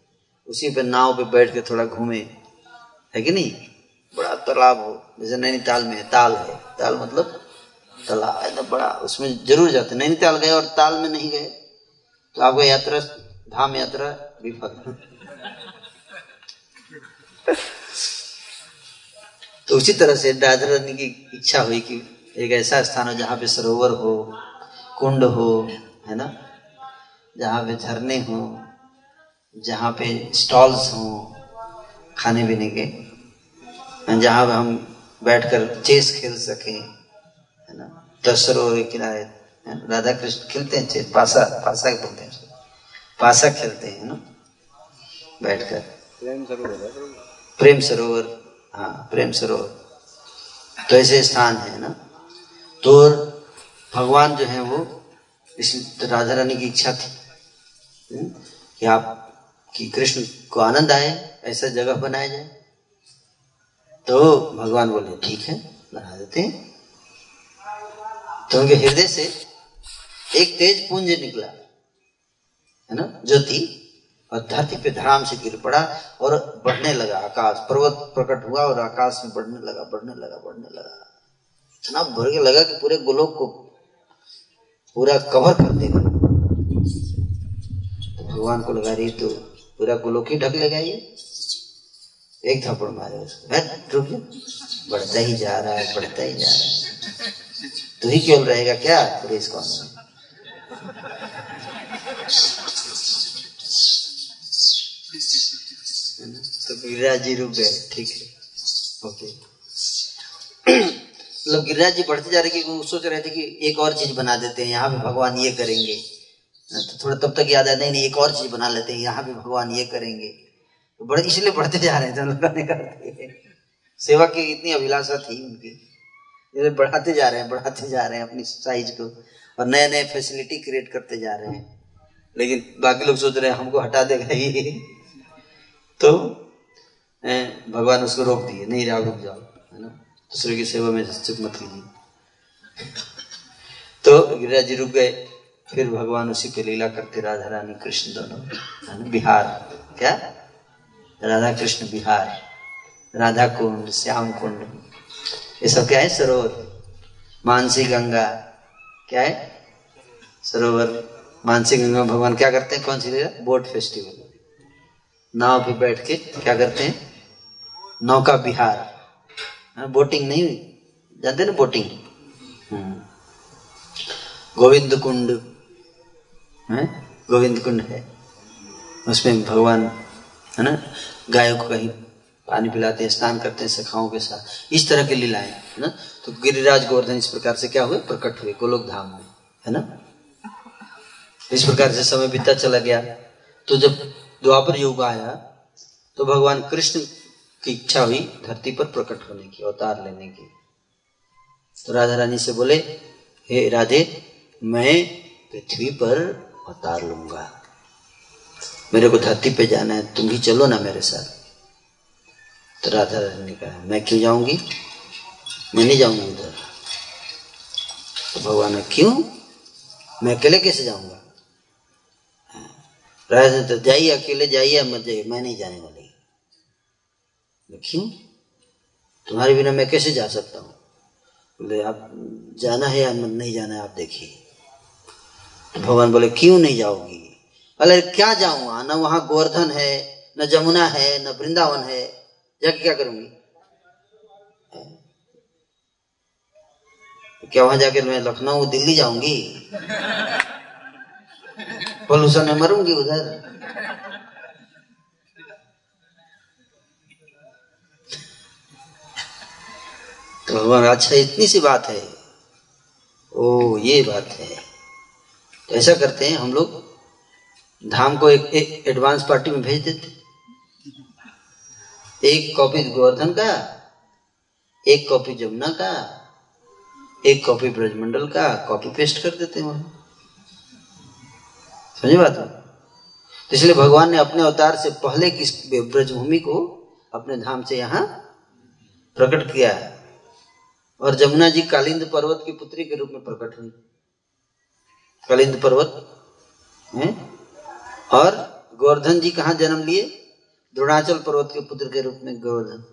उसी पे नाव पे बैठ के थोड़ा घूमे। है कि नहीं? बड़ा तालाब हो। जैसे नैनीताल में है ताल है। ताल मतलब तालाब। एकदम बड़ा। उसमें ज़रूर जाते। नैनीताल गए और ताल में नहीं गए तो आपका यात्रा, धाम यात्रा विफल। तो उसी तरह से राधा रानी की इच्छा हुई कि एक ऐसा स्थान हो जहाँ पे सरोवर हो, कुंड हो, है ना? जहाँ पे झरने हो। जहाँ पे स्टॉल्स हो खाने पीने के जहाँ पे हम बैठकर चेस खेल सके है ना? के किनारे राधा कृष्ण खेलते हैं चेस पासा पासा बोलते हैं पासा खेलते हैं ना? बैठकर। प्रेम सरोवर प्रेम सरोवर हाँ प्रेम सरोवर। तो ऐसे स्थान है ना? तो भगवान जो है वो इस राधा रानी की इच्छा थी कि आप कि कृष्ण को आनंद आए, ऐसा जगह बनाया जाए। तो भगवान बोले, ठीक है, बना देते हैं। तो उनके हृदय से एक तेज पुंज निकला, है ना? ज्योति और धरती पे धराम से गिर पड़ा और बढ़ने लगा, आकाश, पर्वत प्रकट हुआ और आकाश में बढ़ने लगा बढ़ने लगा बढ़ने लगा। इतना भर के लगा कि पूरे गोलोक को पूरा कवर कर देगा तो भगवान को लगा रही तो पूरा गोलोक ही ढक लेगा ये एक थप्पड़ मारे उसको। रुक बढ़ता ही जा रहा है, बढ़ता ही जा रहा है। तो ही केवल रहेगा क्या? पूरे इसको तो गिरिराज जी रुक गए, ठीक है। ओके। मतलब गिरिराज जी बढ़ते जा रहे कि वो सोच रहे थे कि एक और चीज़ बना देते हैं, यहाँ भी भगवान ये करेंगे। तो थोड़ा तब तक याद आया नहीं नहीं, एक और चीज़ बना लेते हैं, यहाँ भी भगवान ये करेंगे। तो बड़े, इसलिए बढ़ते जा रहे थे करते सेवा की इतनी अभिलाषा थी उनकी। जैसे बढ़ाते जा रहे हैं, बढ़ाते जा रहे हैं अपनी साइज़ को, और नए नए फैसिलिटी क्रिएट करते जा रहे हैं। लेकिन बाकी लोग सोच रहे हैं, हमको हटा देगा ये तो भगवान उसको रोक दिए, नहीं जाओ रुक जाओ, है ना? दूसरे की सेवा में चुप मत कीजिए। तो गिरिराज जी रुक गए। फिर भगवान उसी पे लीला करते राधा रानी कृष्ण दोनों बिहार क्या? राधा कृष्ण बिहार राधा कुंड श्याम कुंड ये सब क्या है? सरोवर मानसी गंगा क्या है? सरोवर मानसी गंगा भगवान क्या करते हैं? कौन सी लीला बोट फेस्टिवल। नाव पे बैठ के क्या करते हैं? नौका बिहार। हाँ, बोटिंग नहीं हुई? जानते ना बोटिंग? हम्म। गोविंद कुंड है? गोविंद कुंड है। उसमें भगवान, है ना, गायों को कहीं पानी पिलाते हैं, स्नान करते हैं, सखाओं के साथ। इस तरह की लीलाएँ है ना? तो गिरिराज गोवर्धन इस प्रकार से क्या हुए? प्रकट हुए गोलोक धाम में, है ना? इस प्रकार से समय बीता चला गया। तो जब द्वापर युग आया तो भगवान कृष्ण की इच्छा हुई धरती पर प्रकट होने की, अवतार लेने की। तो राधा रानी से बोले, हे राधे, मैं पृथ्वी पर अवतार लूँगा। मेरे को धरती पे जाना है, तुम भी चलो ना मेरे साथ। तो राधा रानी ने कहा, मैं क्यों जाऊँगी? मैं नहीं जाऊँगी उधर। तो भगवान ने, क्यों? मैं अकेले कैसे जाऊँगा? राजा तो जाइए, अकेले जाइए मत जाइए, मैं नहीं जाने वाली। क्यों? तुम्हारे बिना मैं कैसे जा सकता हूँ? बोले, आप जाना है या नहीं जाना है, आप देखिए। भगवान बोले, क्यों नहीं जाओगी? अरे क्या जाऊँगा वहाँ न वहाँ गोवर्धन है, न जमुना है, न वृंदावन है। जाके क्या करूँगी? क्या वहाँ जाकर मैं लखनऊ, दिल्ली जाऊँगी? पोल्यूशन में मरूँगी उधर। तो भगवान अच्छा इतनी सी बात है। ओ, ये बात है। तो ऐसा करते हैं हम लोग धाम को एक, एडवांस पार्टी में भेज देते एक कॉपी गोवर्धन का एक कॉपी जमुना का एक कॉपी ब्रजमंडल का कॉपी पेस्ट कर देते हैं वहाँ। समझे बात तो इसलिए भगवान ने अपने अवतार से पहले किस ब्रजभूमि को अपने धाम से यहाँ प्रकट किया है? और जमुना जी कालिंद पर्वत की पुत्री के रूप में प्रकट हुई। कालिंद पर्वत है और गोवर्धन जी कहा जन्म लिए? द्रोणाचल पर्वत के पुत्र के रूप में गोवर्धन।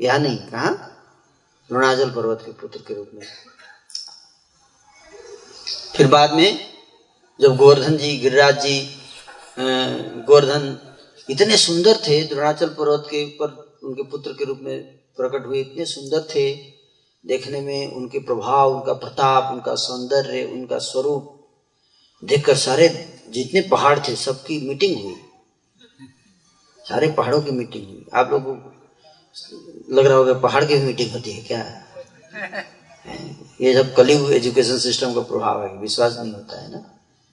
यह नहीं, कहा? द्रोणाचल पर्वत के पुत्र के रूप में। फिर बाद में जब गोवर्धन जी, गिरिराज जी गोवर्धन इतने सुंदर थे, द्रोणाचल पर्वत के ऊपर उनके पुत्र के रूप में प्रकट हुए, इतने सुंदर थे देखने में उनके प्रभाव, उनका प्रताप, उनका सौंदर्य, उनका स्वरूप देखकर सारे जितने पहाड़ थे, सबकी मीटिंग हुई। सारे पहाड़ों की मीटिंग हुई। आप लोग लग रहा होगा, पहाड़ की मीटिंग होती है क्या? ये सब कलयुग एजुकेशन सिस्टम का प्रभाव है, विश्वास नहीं होता है ना?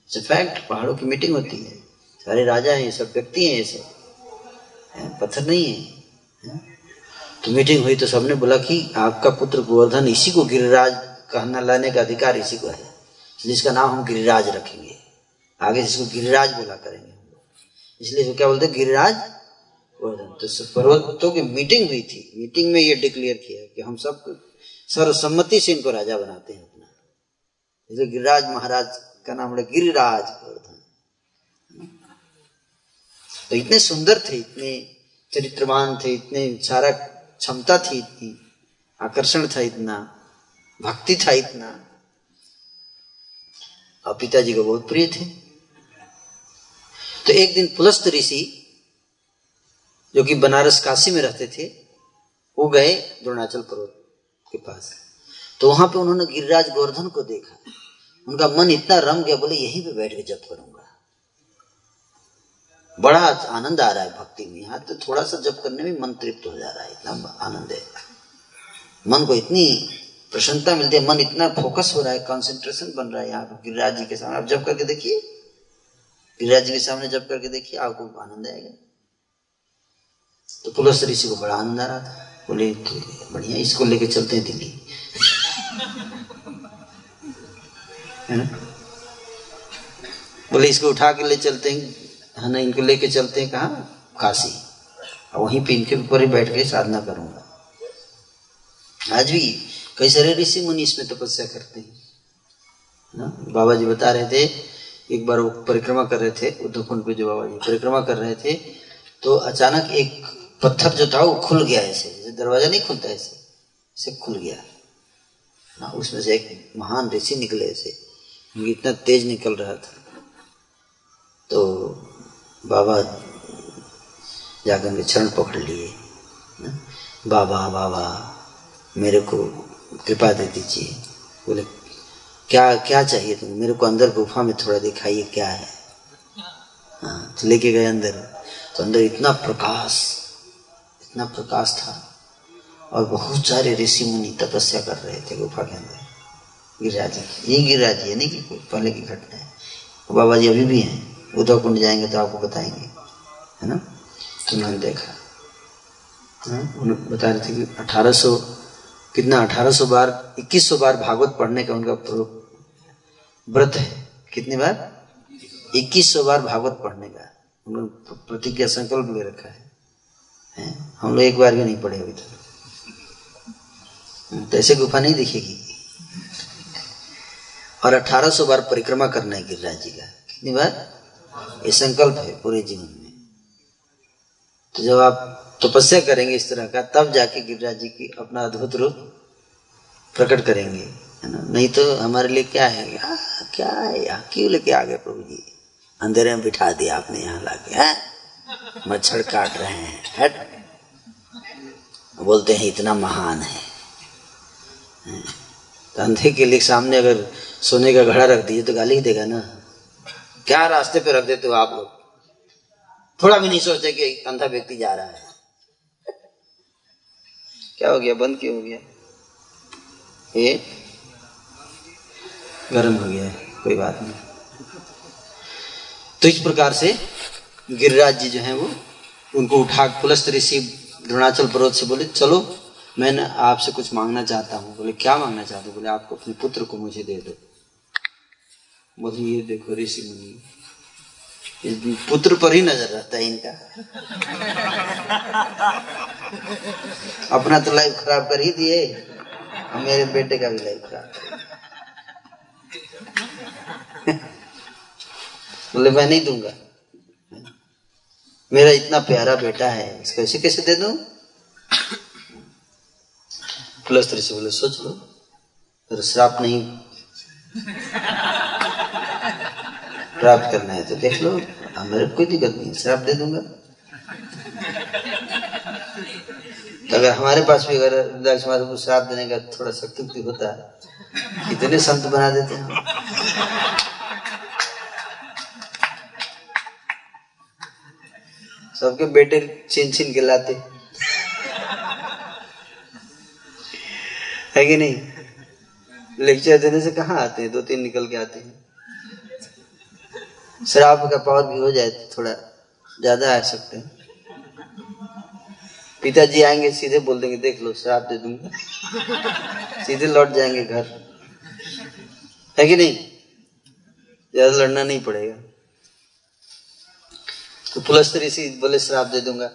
फैक्ट पहाड़ों की मीटिंग होती है। सारे राजा हैं, ये सब व्यक्ति हैं, ये सब। पत्थर नहीं है? तो मीटिंग हुई तो सबने बोला कि आपका पुत्र गोवर्धन इसी को गिरिराज कहना लाने का अधिकार इसी को है, जिसका नाम हम गिरिराज रखेंगे। आगे जिसको गिरिराज बोला करेंगे हम लोग। इसलिए क्या बोलते हैं? गिरिराज गोवर्धन। तो पर्वतों की मीटिंग हुई थी। मीटिंग में ये डिक्लेयर किया कि हम सब सर्वसम्मति से इनको राजा बनाते हैं अपना। जैसे गिरिराज महाराज का नाम है गिरिराज गोवर्धन। तो इतने सुंदर थे, इतने चरित्रवान थे, इतने सारा क्षमता थी इतनी, आकर्षण था इतना, भक्ति था इतना। और पिताजी को बहुत प्रिय थे। तो एक दिन पुलस्त ऋषि, जो कि बनारस काशी में रहते थे, वो गए द्रोणाचल पर्वत के पास। तो वहाँ पे उन्होंने गिरिराज गोवर्धन को देखा। उनका मन इतना रम गया, बोले यहीं पे बैठ के जप करूँगा। बड़ा आनंद आ रहा है भक्ति में। यहाँ तो थोड़ा सा जप करने में मन तृप्त हो जा रहा है, इतना आनंद है। मन को इतनी प्रसन्नता मिलती है, मन इतना फोकस हो रहा है कंसंट्रेशन बन रहा है यहाँ पर गिरिराज जी के सामने। आप जब करके देखिए। गिरिराज जी के सामने जब करके देखिए, आपको आनंद आएगा। तो पुलिस ऋषि को बड़ा आनंद आ रहा था। बोले तो बढ़िया, इसको लेके चलते हैं दिल्ली। है ना? बोले, इसको उठा के ले चलते हैं है ना इनको लेके चलते हैं कहा? काशी। वहीं पे इनके ऊपर ही बैठ के साधना करूँगा। आज भी कई सारे ऋषि मुनि इसमें तपस्या करते हैं। ना बाबा जी बता रहे थे, एक बार वो परिक्रमा कर रहे थे उद्धव कुंड पे जो बाबा जी परिक्रमा कर रहे थे तो अचानक एक पत्थर जो था, वो खुल गया ऐसे। जैसे दरवाज़ा नहीं खुलता ऐसे ऐसे खुल गया। ना उसमें से एक महान ऋषि निकले ऐसे। इतना तेज निकल रहा था। तो बाबा जाकर के चरण पकड़ लिए बाबा बाबा, मेरे को कृपा दे दीजिए। बोले, क्या क्या चाहिए तुम मेरे को अंदर गुफा में थोड़ा दिखाइए, क्या है? हाँ तो लेके गए अंदर। तो अंदर इतना प्रकाश इतना प्रकाश था। और बहुत सारे ऋषि मुनि तपस्या कर रहे थे गुफा के अंदर। गिरिराज ये गिरिराज है नहीं कि पहले की घटना है। बाबा जी अभी भी हैं। उद्धव कुंड जाएँगे तो आपको बताएँगे है ना? तो उन्होंने देखा। हाँ, उन्होंने बता रहे थे कि अठारह सौ कितना? अठारह सौ बार इक्कीस सौ बार भागवत पढ़ने का उनका व्रत है। कितनी बार? इक्कीस सौ बार भागवत पढ़ने का। उन्होंने प्रतिज्ञा संकल्प ले रखा है, है? हम लोग एक बार भी नहीं पढ़े अभी तक। तो ऐसे गुफा नहीं दिखेगी। और 1800 बार परिक्रमा करना है गिरिराज जी का। कितनी बार? ये संकल्प है पूरे जीवन में। तो जब आप तपस्या करेंगे इस तरह का तब जाके गिरिराज जी की अपना अद्भुत रूप प्रकट करेंगे नहीं तो हमारे लिए क्या है? आ, क्या है? यहाँ क्यों लेके आ गए प्रभु जी? अंधेरे में बिठा दिया आपने यहाँ लाके है? मच्छर काट रहे हैं हट बोलते हैं इतना महान है। तो अंधे के लिए सामने अगर सोने का घड़ा रख दीजिए तो गाली ही देगा ना। क्या रास्ते पे रख देते हो आप लोग? थोड़ा भी नहीं सोचते कि अंधा व्यक्ति जा रहा है। क्या हो गया? बंद क्यों हो गया? ये गर्म हो गया है कोई बात नहीं। तो इस प्रकार से गिरिराज जी जो है वो उनको उठा पुलस्त ऋषि द्रोणाचल पर्वत से बोले चलो मैं आपसे कुछ मांगना चाहता हूँ। बोले क्या मांगना चाहते हो? बोले आपको अपने पुत्र को मुझे दे दो। बोले ये देखो ऋषि मुनि। पुत्र पर ही नज़र रहता है इनका। अपना तो लाइफ खराब कर ही दिए। मेरे बेटे का भी लाइफ खराब बोले, मैं नहीं दूँगा। मेरा इतना प्यारा बेटा है, इसको ऐसे कैसे दे दू? कुलस्त्री से बोले, सोच लो। श्राप नहीं प्राप्त करना है तो देख लो। अब मेरे कोई दिक्कत नहीं श्राप दे दूँगा। तो अगर हमारे पास भी अगर रुद्राक्ष महाराज को श्राप देने का थोड़ा शक्ति होता है कितने संत बना देते हैं। सबके बेटे छीन छीन के लाते। है कि नहीं? लेक्चर देने से कहा आते हैं? दो तीन निकल के आते हैं। शराब का पावर भी हो जाए तो थोड़ा ज़्यादा आ सकते हैं। पिताजी आएँगे, सीधे बोल देंगे, देख लो, शराब दे दूँगा। सीधे लौट जाएँगे घर। है कि नहीं? ज़्यादा लड़ना नहीं पड़ेगा। तो पुलस्तर इसी बोले, शराब दे दूँगा।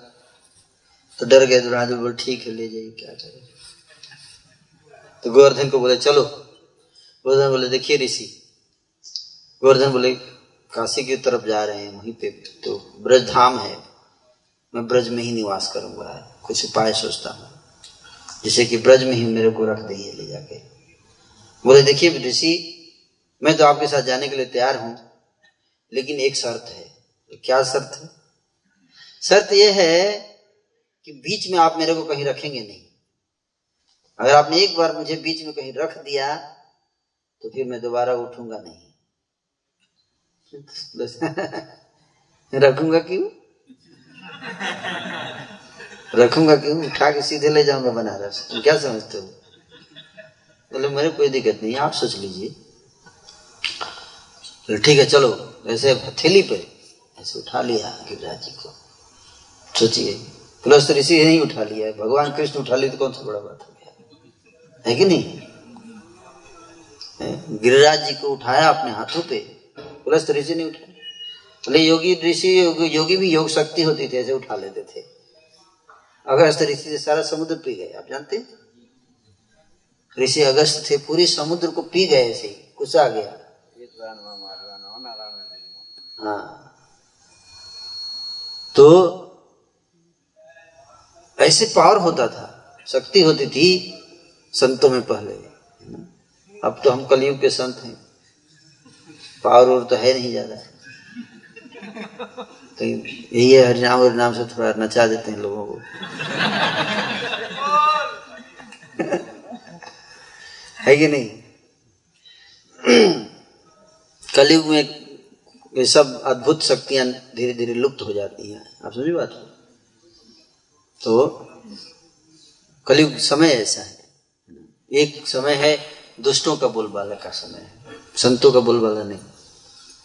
तो डर गए तो बोले, ठीक है, ले जाइए, क्या करें? तो गोवर्धन को बोले, चलो गोवर्धन बोले, देखिए ऋषि, गोवर्धन बोले, काशी की तरफ़ जा रहे हैं, वहीं पे तो ब्रज धाम है। मैं ब्रज में ही निवास करूँगा, कुछ उपाय सोचता हूँ। जैसे कि ब्रज में ही मेरे को रख दिए ले जाके। बोले, देखिए ऋषि, मैं तो आपके साथ जाने के लिए तैयार हूँ, लेकिन एक शर्त है। तो क्या शर्त है? शर्त यह है कि बीच में आप मेरे को कहीं रखेंगे नहीं। अगर आपने एक बार मुझे बीच में कहीं रख दिया तो फिर मैं दोबारा उठूँगा नहीं। रखूँगा क्यों? रखूँगा क्यों? उठा के सीधे ले जाऊँगा बनारस। तुम क्या समझते हो? बोले, मेरे कोई दिक्कत नहीं, आप सोच लीजिए। ठीक है, चलो, ऐसे हथेली पे ऐसे उठा लिया गिरिराज जी को। सोचिए प्लस ऋषि नहीं उठा लिया भगवान कृष्ण उठा लिया तो कौन सा बड़ा बात हो गया? है कि नहीं? गिरिराज जी को उठाया अपने हाथों पे। प्लस तो ऋषि नहीं उठाया। बोले योगी ऋषि, योगी भी योग शक्ति होती थी, ऐसे उठा लेते थे। अगस्त ऋषि से सारा समुद्र पी गए, आप जानते ऋषि अगस्त थे पूरी समुद्र को पी गए ऐसे ही, कुछ आ गया। हाँ। तो ऐसे पावर होता था, शक्ति होती थी संतों में पहले। अब तो हम कलयुग के संत हैं। पावर और तो है नहीं ज़्यादा। तो यही है, हरिनाम और नाम से थोड़ा नचा देते हैं लोगों को। है कि नहीं? कलयुग में ये सब अद्भुत शक्तियाँ धीरे धीरे लुप्त हो जाती हैं। आप समझी बात? तो कलयुग समय ऐसा है। एक समय है दुष्टों का बोलबाला का समय है। संतों का बोलबाला नहीं।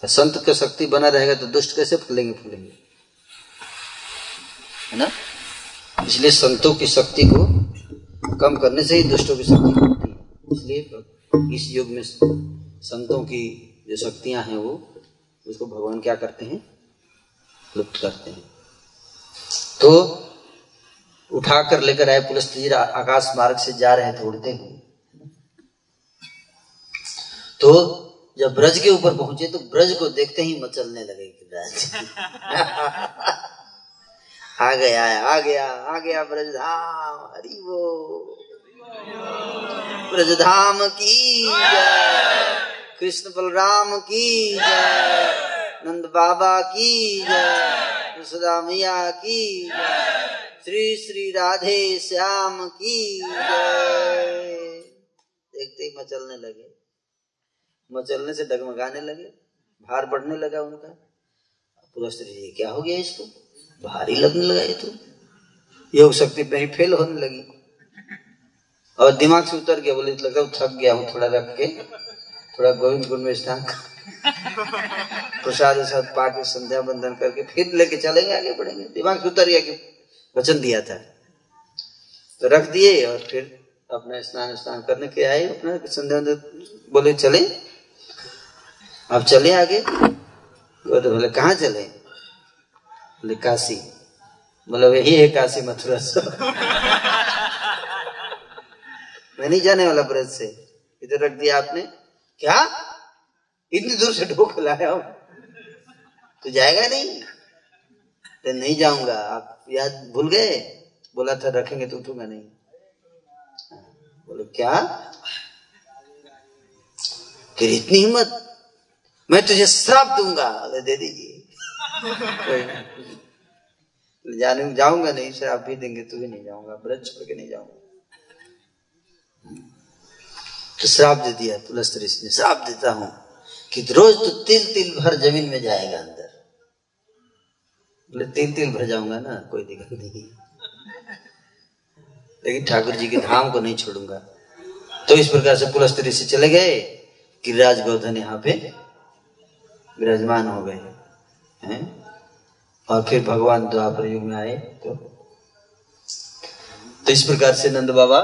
संत का शक्ति बना रहेगा तो दुष्ट कैसे फूलेंगे फूलेंगे? है ना? इसलिए संतों की शक्ति को कम करने से ही दुष्टों की शक्ति होती है। इसलिए इस युग में संतों की जो शक्तियाँ हैं वो, उसको भगवान क्या करते हैं? लुप्त करते हैं। तो उठाकर लेकर आए पुलिस आकाश मार्ग से जा रहे थे उड़ते हुए तो जब ब्रज के ऊपर पहुँचे तो ब्रज को देखते ही मचलने लगे ब्रज। आ गया आ गया आ गया ब्रजधाम, हरि वो। ब्रजधाम की कृष्ण बलराम की नंद बाबा की यशोदा मैया की श्री श्री राधे श्याम की देखते ही मचलने लगे। मचलने से डगमगाने लगे, भार बढ़ने लगा उनका। पुलस्त्री क्या हो गया इसको? भारी लगने लगा ये तो। योग शक्ति पे ही फेल होने लगी। और दिमाग से उतर गया, बोले, लगा, थक गया हूँ थोड़ा रख के। थोड़ा गोविंद गुण में स्नान प्रसाद साथ पाके संध्या बंधन करके फिर लेके चलेंगे, आगे बढ़ेंगे। दिमाग से उतर गया कि वचन दिया था। तो रख दिए और फिर अपना स्नान स्नान करने के आए, अपना संध्या बोले, चले। अब चले आगे? वो तो बोले, कहाँ चले? बोले, काशी। मतलब यही है काशी मथुरा से मैं नहीं जाने वाला ब्रज से। इधर रख दिया आपने। क्या? इतनी दूर से ढोक लाया हूँ? तो जाएगा नहीं? तो नहीं जाऊँगा। आप याद भूल गए? बोला था रखेंगे तो उठूँगा नहीं। बोले, क्या? फिर इतनी हिम्मत। मैं तुझे श्राप दूँगा दे दीजिए। जाने, जाऊँगा नहीं से आप भी देंगे तो भी नहीं जाऊँगा, ब्रज छोड़ के नहीं जाऊँगा। तो श्राप दे दिया, तुलस ऋषि ने, श्राप देता हूँ कि रोज तो तिल तिल भर ज़मीन में जाएगा अंदर। बोले तिल तिल भर जाऊँगा ना, कोई दिक्कत नहीं। लेकिन ठाकुर जी के धाम को नहीं छोड़ूँगा। तो इस प्रकार से पुलस्त ऋषि चले गए गिरिराज गौधन यहाँ पे विराजमान हो गए हैं। और फिर भगवान द्वापर युग में आए तो? तो इस प्रकार से नंद बाबा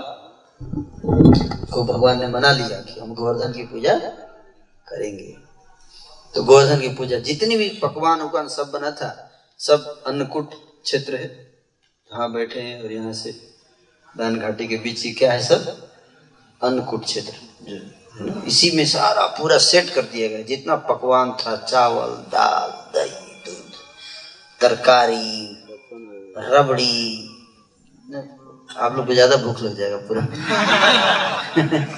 को भगवान ने मना लिया कि हम गोवर्धन की पूजा करेंगे। तो गोवर्धन की पूजा जितनी भी पकवान उकवान सब बना था, सब अन्नकूट क्षेत्र है। जहाँ बैठे हैं और यहाँ से दान घाटी के बीच ही क्या है सब? अन्नकूट क्षेत्र। इसी में सारा पूरा सेट कर दिया गया। जितना पकवान था, चावल, दाल, दही, दूध, तरकारी, रबड़ी, आप लोग को ज़्यादा भूख लग जाएगा पूरा।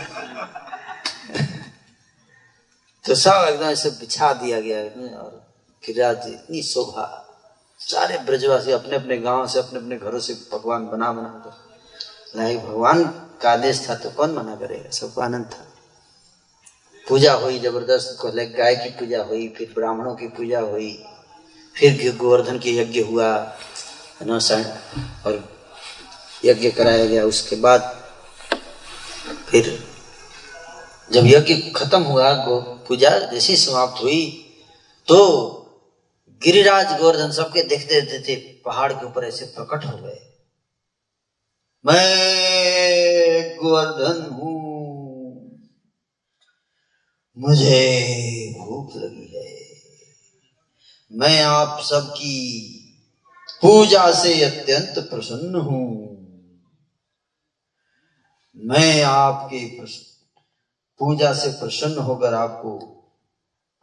तो सब एकदम ऐसे बिछा दिया गया और गिरिराज इतनी शोभा। सारे ब्रजवासी अपने अपने गाँव से, अपने अपने घरों से पकवान बना बना कर भगवान का आदेश था तो कौन मना करेगा? सबको आनंद था। पूजा हुई, ज़बरदस्त गाय की पूजा हुई, फिर ब्राह्मणों की पूजा हुई, फिर गोवर्धन के यज्ञ हुआ और यज्ञ कराया गया। उसके बाद फिर जब यज्ञ खत्म हुआ, गो पूजा जैसी समाप्त हुई तो गिरिराज गोवर्धन सबके देखते देखते पहाड़ के ऊपर ऐसे प्रकट हो गए। मैं गोवर्धन हूँ मुझे भूख लगी है। मैं आप सबकी पूजा से अत्यंत प्रसन्न हूँ। मैं आपके पूजा से प्रसन्न होकर आपको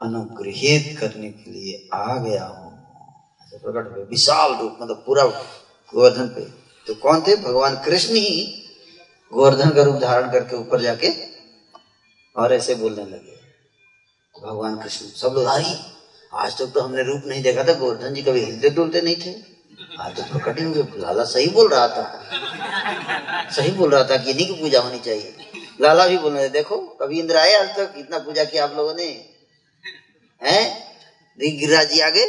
अनुग्रहित करने के लिए आ गया हूँ। ऐसे प्रकट हुए, विशाल रूप मतलब पूरा गोवर्धन पे। तो कौन थे? भगवान कृष्ण ही गोवर्धन का रूप धारण करके ऊपर जाके और ऐसे बोलने लगे। भगवान कृष्ण सब लोग अरे आज तक तो हमने रूप नहीं देखा था गोवर्धन जी कभी हिलते डुलते नहीं थे। आज तो प्रकट हुए लाला सही बोल रहा था। सही बोल रहा था कि इन्हीं की पूजा होनी चाहिए। लाला भी बोल रहे देखो कभी इंद्र आए आज तक इतना पूजा किया आप लोगों ने। हैं? गिरिराज जी आगे।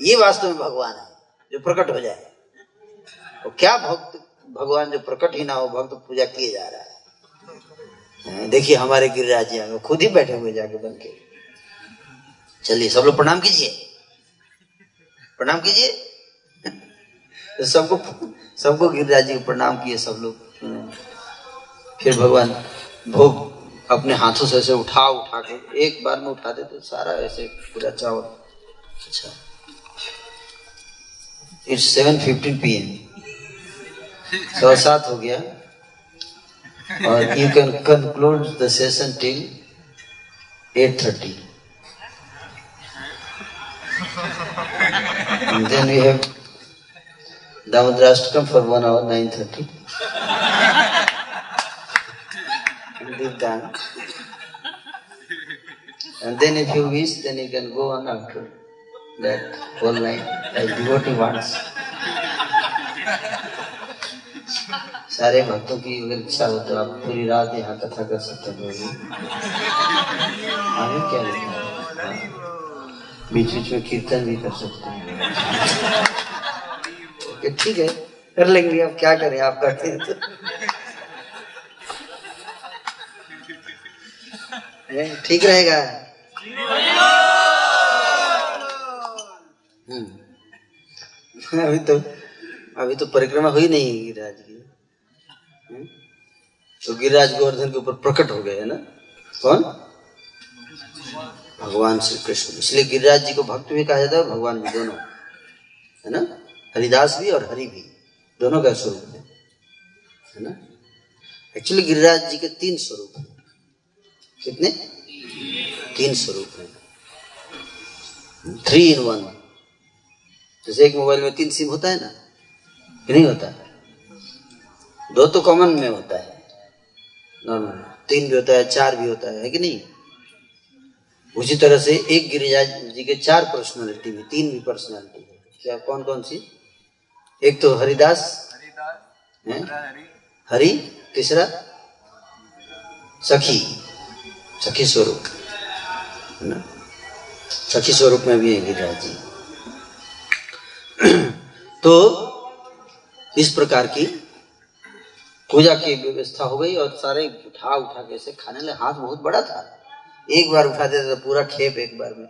ये वास्तव में भगवान है जो प्रकट हो जाए। और क्या भक्त भगवान जो प्रकट ही ना हो भक्त पूजा किए जा रहा हैं, देखिए हमारे गिरिराज जी आगे खुद ही बैठे हुए जाके बन के चलिए सब लोग प्रणाम कीजिए। प्रणाम कीजिए। तो सबको सबको गिरिराज जी को प्रणाम किए सब लोग। फिर भगवान भोग अपने हाथों से ऐसे उठा उठा के एक बार में उठा देते सारा ऐसे पूरा चावल। अच्छा। It's seven fifteen P M सवा सात हो गया। or uh, you can conclude the session till 8.30. And then we have Damadrashtakam for one hour, 9.30. It is done. And then if you wish, then you can go on after that whole night, like devotee wants. सारे भक्तों की अगर इच्छा हो तो आप पूरी रात यहाँ कथा कर सकते हैं आगे क्या लिखा है। बीच बीच में कीर्तन भी कर सकते हैं ठीक है, कर लेंगे, अब क्या करें, आप करते हैं तो ठीक रहेगा हम्म। अभी तो अभी तो परिक्रमा हुई नहीं हम्म? तो गिरिराज गोवर्धन के ऊपर प्रकट हो गए, है ना? कौन? भगवान श्री कृष्ण इसलिए गिरिराज जी को भक्त भी कहा जाता है भगवान भी, दोनों। है ना? हरिदास भी और हरि भी। दोनों का स्वरूप है। है ना? एक्चुअली गिरिराज जी के तीन स्वरूप हैं। कितने? तीन स्वरूप हैं। थ्री इन वन जैसे एक मोबाइल में तीन सिम होता है ना? नहीं होता। है दो तो कॉमन में होता है। नॉर्मल तीन भी होता है चार भी होता है, है कि नहीं? उसी तरह से एक गिरिराज जी के चार पर्सनालिटी भी तीन भी पर्सनालिटी है। क्या कौन कौन सी? एक तो हरिदास हैं? हरि तीसरा? सखी सखी स्वरूप है ना? सखी स्वरूप में भी है गिरिराज जी। तो इस प्रकार की पूजा की व्यवस्था हो गई और सारे उठा उठा के ऐसे खाने लगे। हाथ बहुत बड़ा था। एक बार उठा देते तो पूरा खेप एक बार में।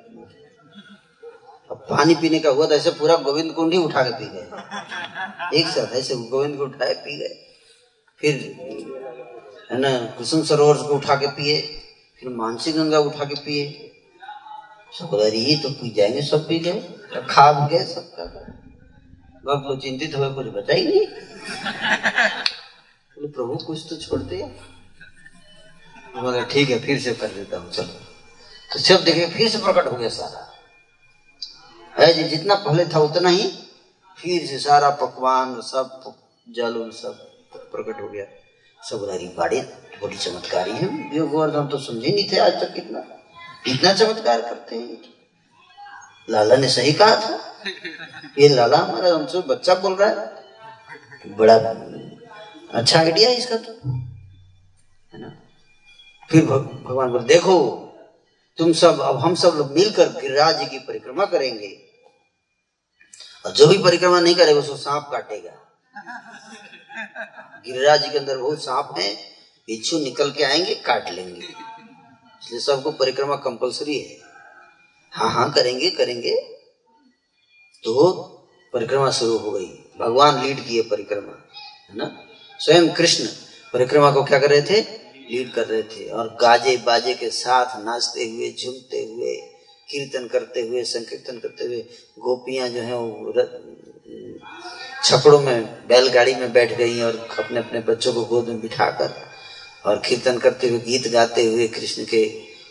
अब पानी पीने का हुआ तो ऐसे पूरा गोविंद कुंड ही उठा के पी गए। एक साथ ऐसे गोविंद को उठाए पी गए। फिर है ना कुसुम सरोवर को उठा के पिए फिर मानसी गंगा उठा के पिए। सब बोला, अरे ये तो पी जाएँगे सब पी गए। खा भी गए सब का भक्त लोग चिंतित हुए कुछ बचा नहीं। बोले प्रभु कुछ तो छोड़ते हैं। ठीक है, फिर से कर देता हूँ, चलो। तो सब देखे फिर से प्रकट हो गया सारा। है जी, जितना पहले था उतना ही फिर से सारा पकवान, सब जल सब प्रकट हो गया। सब अरे बड़े, बड़ी चमत्कारी है। ये गोवर्धन तो समझे नहीं थे आज तक कितना। इतना चमत्कार करते हैं। लाला ने सही कहा था। ये लाला हमारा हमसे बच्चा बोल रहा है। बड़ा अच्छा आइडिया है इसका तो? है ना? फिर भग- भगवान बोले देखो तुम सब अब हम सब लोग मिलकर गिरिराज जी की परिक्रमा करेंगे। और जो भी परिक्रमा नहीं करेगा उसको सांप काटेगा। गिरिराज जी के अंदर बहुत सांप हैं बिच्छू निकल के आएँगे काट लेंगे। इसलिए सबको परिक्रमा कंपलसरी है। हाँ हाँ करेंगे करेंगे। तो परिक्रमा शुरू हो गई। भगवान लीड किए परिक्रमा है ना? स्वयं कृष्ण परिक्रमा को क्या कर रहे थे? लीड कर रहे थे और गाजे बाजे के साथ नाचते हुए, झूमते हुए, कीर्तन करते हुए, संकीर्तन करते हुए गोपियाँ जो है वो छपड़ों में, बैलगाड़ी में बैठ गई और अपने अपने बच्चों को गोद में बिठाकर और कीर्तन करते हुए, गीत गाते हुए कृष्ण के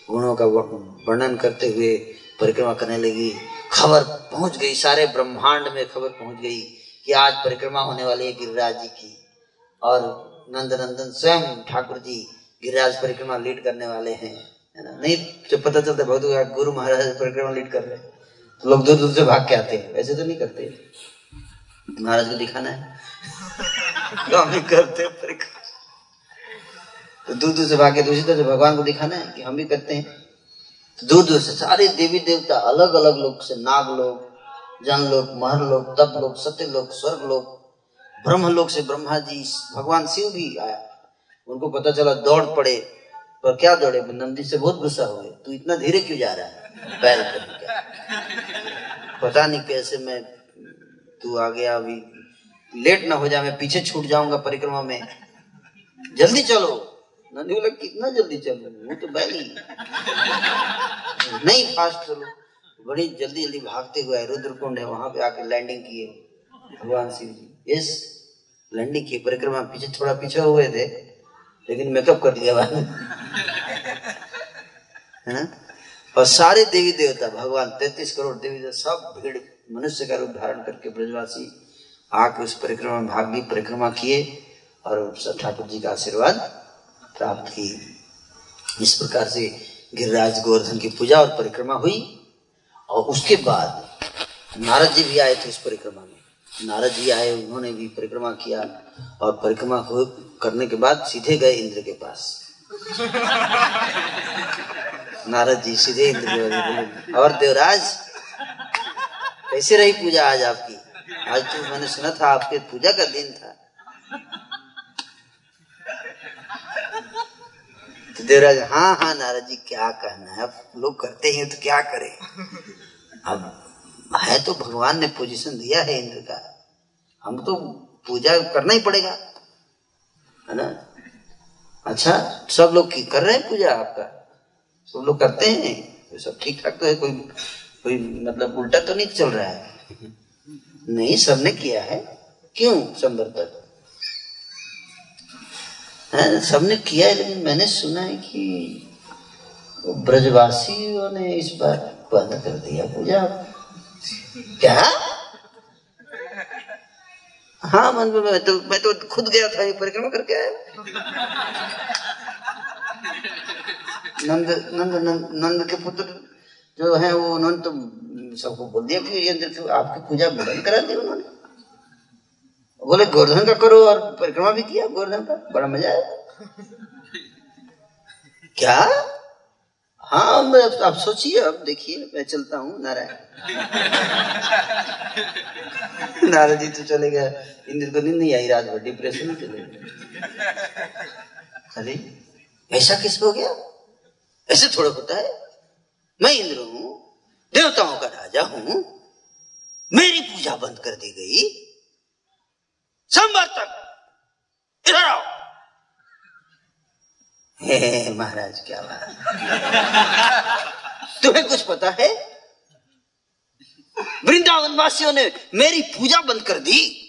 गुणों का वर्णन करते हुए परिक्रमा करने लगी। खबर पहुँच गई, सारे ब्रह्मांड में खबर पहुँच गई कि आज परिक्रमा होने वाली है गिरिराज जी की। और नंद नंदन स्वयं ठाकुर जी गिरिराज परिक्रमा लीड करने वाले हैं, है ना? नहीं, जब पता चलता बहुत गुरु महाराज परिक्रमा लीड कर रहे हैं तो लोग दूर दूर से भाग के आते हैं। वैसे तो नहीं करते। महाराज को दिखाना है। हम भी करते परिक्रमा। तो दूर दूर से भागे दूसरी तरह से भगवान को दिखाना है कि हम भी करते हैं। तो दूर दूर से सारे देवी देवता अलग अलग लोग से नाग लोग, जन लोग, महर लोग, तप लोग, सत्य लोग, स्वर्ग लोग ब्रह्म लोग से ब्रह्मा जी भगवान शिव भी आया। उनको पता चला दौड़ पड़े, पर क्या दौड़े? नंदी से बहुत गुस्सा हुए। तू इतना धीरे क्यों जा रहा है? पैर पता नहीं कैसे मैं, तू आ गया अभी। लेट ना हो जाए मैं पीछे छूट जाऊँगा परिक्रमा में। जल्दी चलो। नंदी बोला, कितना जल्दी चलो? वो तो बैल ही नहीं। फास्ट चलो। बड़ी जल्दी जल्दी भागते हुए रुद्रकुंड है, वहाँ पे आके लैंडिंग किए। भगवान शिव जी यस लैंडिंग की परिक्रमा पीछे थोड़ा पीछे हुए थे, लेकिन मेकअप कर बाद है ना? और सारे देवी देवता, भगवान, तैतीस करोड़ देवी देवता, सब भीड़, मनुष्य का रूप धारण करके ब्रजवासी आके उस परिक्रमा में भाग ली परिक्रमा किए और ठाकुर जी का आशीर्वाद प्राप्त की इस प्रकार से गिरिराज गोवर्धन की पूजा और परिक्रमा हुई और उसके बाद नारद जी भी आए थे उस परिक्रमा में। नारद जी आए, उन्होंने भी परिक्रमा किया और परिक्रमा करने के बाद सीधे गए इंद्र के पास। नारद जी सीधे इंद्र के पास और देवराज, कैसे रही पूजा आज आपकी? आज तो मैंने सुना था आपके पूजा का दिन था। तो देवराज हाँ हाँ नारद जी, क्या कहना है? अब लोग करते हैं तो क्या करें? अब है तो भगवान ने पोजीशन दिया है इंद्र का। हम तो पूजा करना ही पड़ेगा, है ना? अच्छा सब लोग की कर रहे हैं पूजा आपका? सब लोग करते हैं? तो सब ठीक ठाक तो है, कोई कोई मतलब उल्टा तो नहीं चल रहा है? नहीं, सबने किया है। क्यों संवर्तक सबने किया है, लेकिन मैंने सुना है कि ब्रजवासियों ने इस बार बंद कर दिया पूजा। क्या? हाँ मन मैं तो मैं तो खुद गया था परिक्रमा करके। आया नंद नंद नंद के पुत्र जो है, वो उन्होंने तो सबको बोल दिया कि ये आपकी पूजा बंद करा दी उन्होंने। बोले, गोवर्धन का करो और परिक्रमा भी किया, गोवर्धन का, बड़ा मज़ा आया। क्या? हाँ मैं आप सोचिए, अब देखिए, मैं चलता हूँ, नारायण। नारायण जी तो चले गए। इंद्र को नींद नहीं आई, रात भर डिप्रेशन में चले अरे, ऐसा किस हो गया? ऐसे थोड़ा होता है। मैं इंद्र हूँ, देवताओं का राजा हूँ। मेरी पूजा बंद कर दी गई। संवर्तक इधर आओ। महाराज, क्या बात। तुम्हें कुछ पता है? वृंदावन वासियों ने मेरी पूजा बंद कर दी।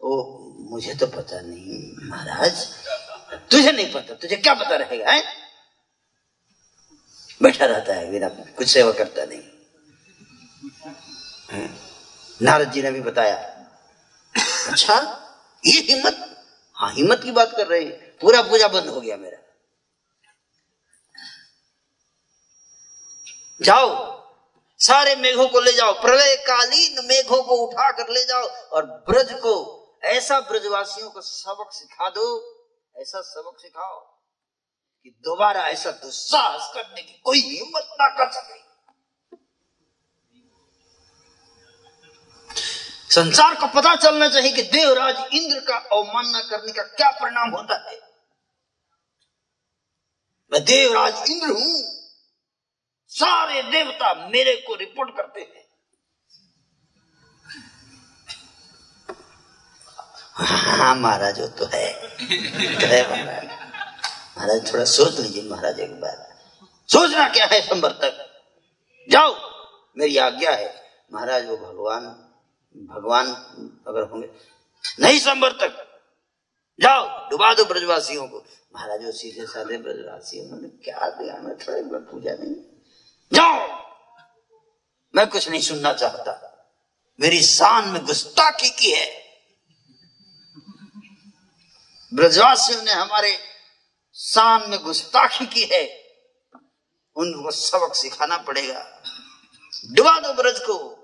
ओ मुझे तो पता नहीं, महाराज। तुझे नहीं पता, तुझे क्या पता रहेगा, है? बैठा रहता है बिना कुछ सेवा करता नहीं। नारद जी ने भी बताया। अच्छा ये हिम्मत हाँ हिम्मत की बात कर रहे हैं। पूरा पूजा बंद हो गया मेरा। जाओ, सारे मेघों को ले जाओ प्रलय कालीन मेघों को उठा कर ले जाओ और ब्रज को, ऐसा ब्रजवासियों को सबक सिखा दो, ऐसा सबक सिखाओ कि दोबारा ऐसा दुस्साहस करने की कोई हिम्मत ना कर सके। संसार को पता चलना चाहिए कि देवराज इंद्र का अवमानना करने का क्या परिणाम होता है। मैं देवराज इंद्र हूँ। सारे देवता मेरे को रिपोर्ट करते हैं। हाँ महाराज, वो तो है। महाराज महाराज, थोड़ा सोच लीजिए महाराज, एक बार। सोचना क्या है संवर्तक जाओ, मेरी आज्ञा है। महाराज, वो भगवान भगवान अगर होंगे। नहीं संभर तक। जाओ, डुबा दो ब्रजवासियों को। महाराज सीधे साधे ब्रजवासी उन्होंने क्या दिया? मैं थोड़ा एक बार पूजा नहीं। जाओ। मैं कुछ नहीं सुनना चाहता। मेरी शान में गुस्ताखी की है। ब्रजवासियों ने हमारे शान में गुस्ताखी की है। उनको सबक सिखाना पड़ेगा। डुबा दो ब्रज को।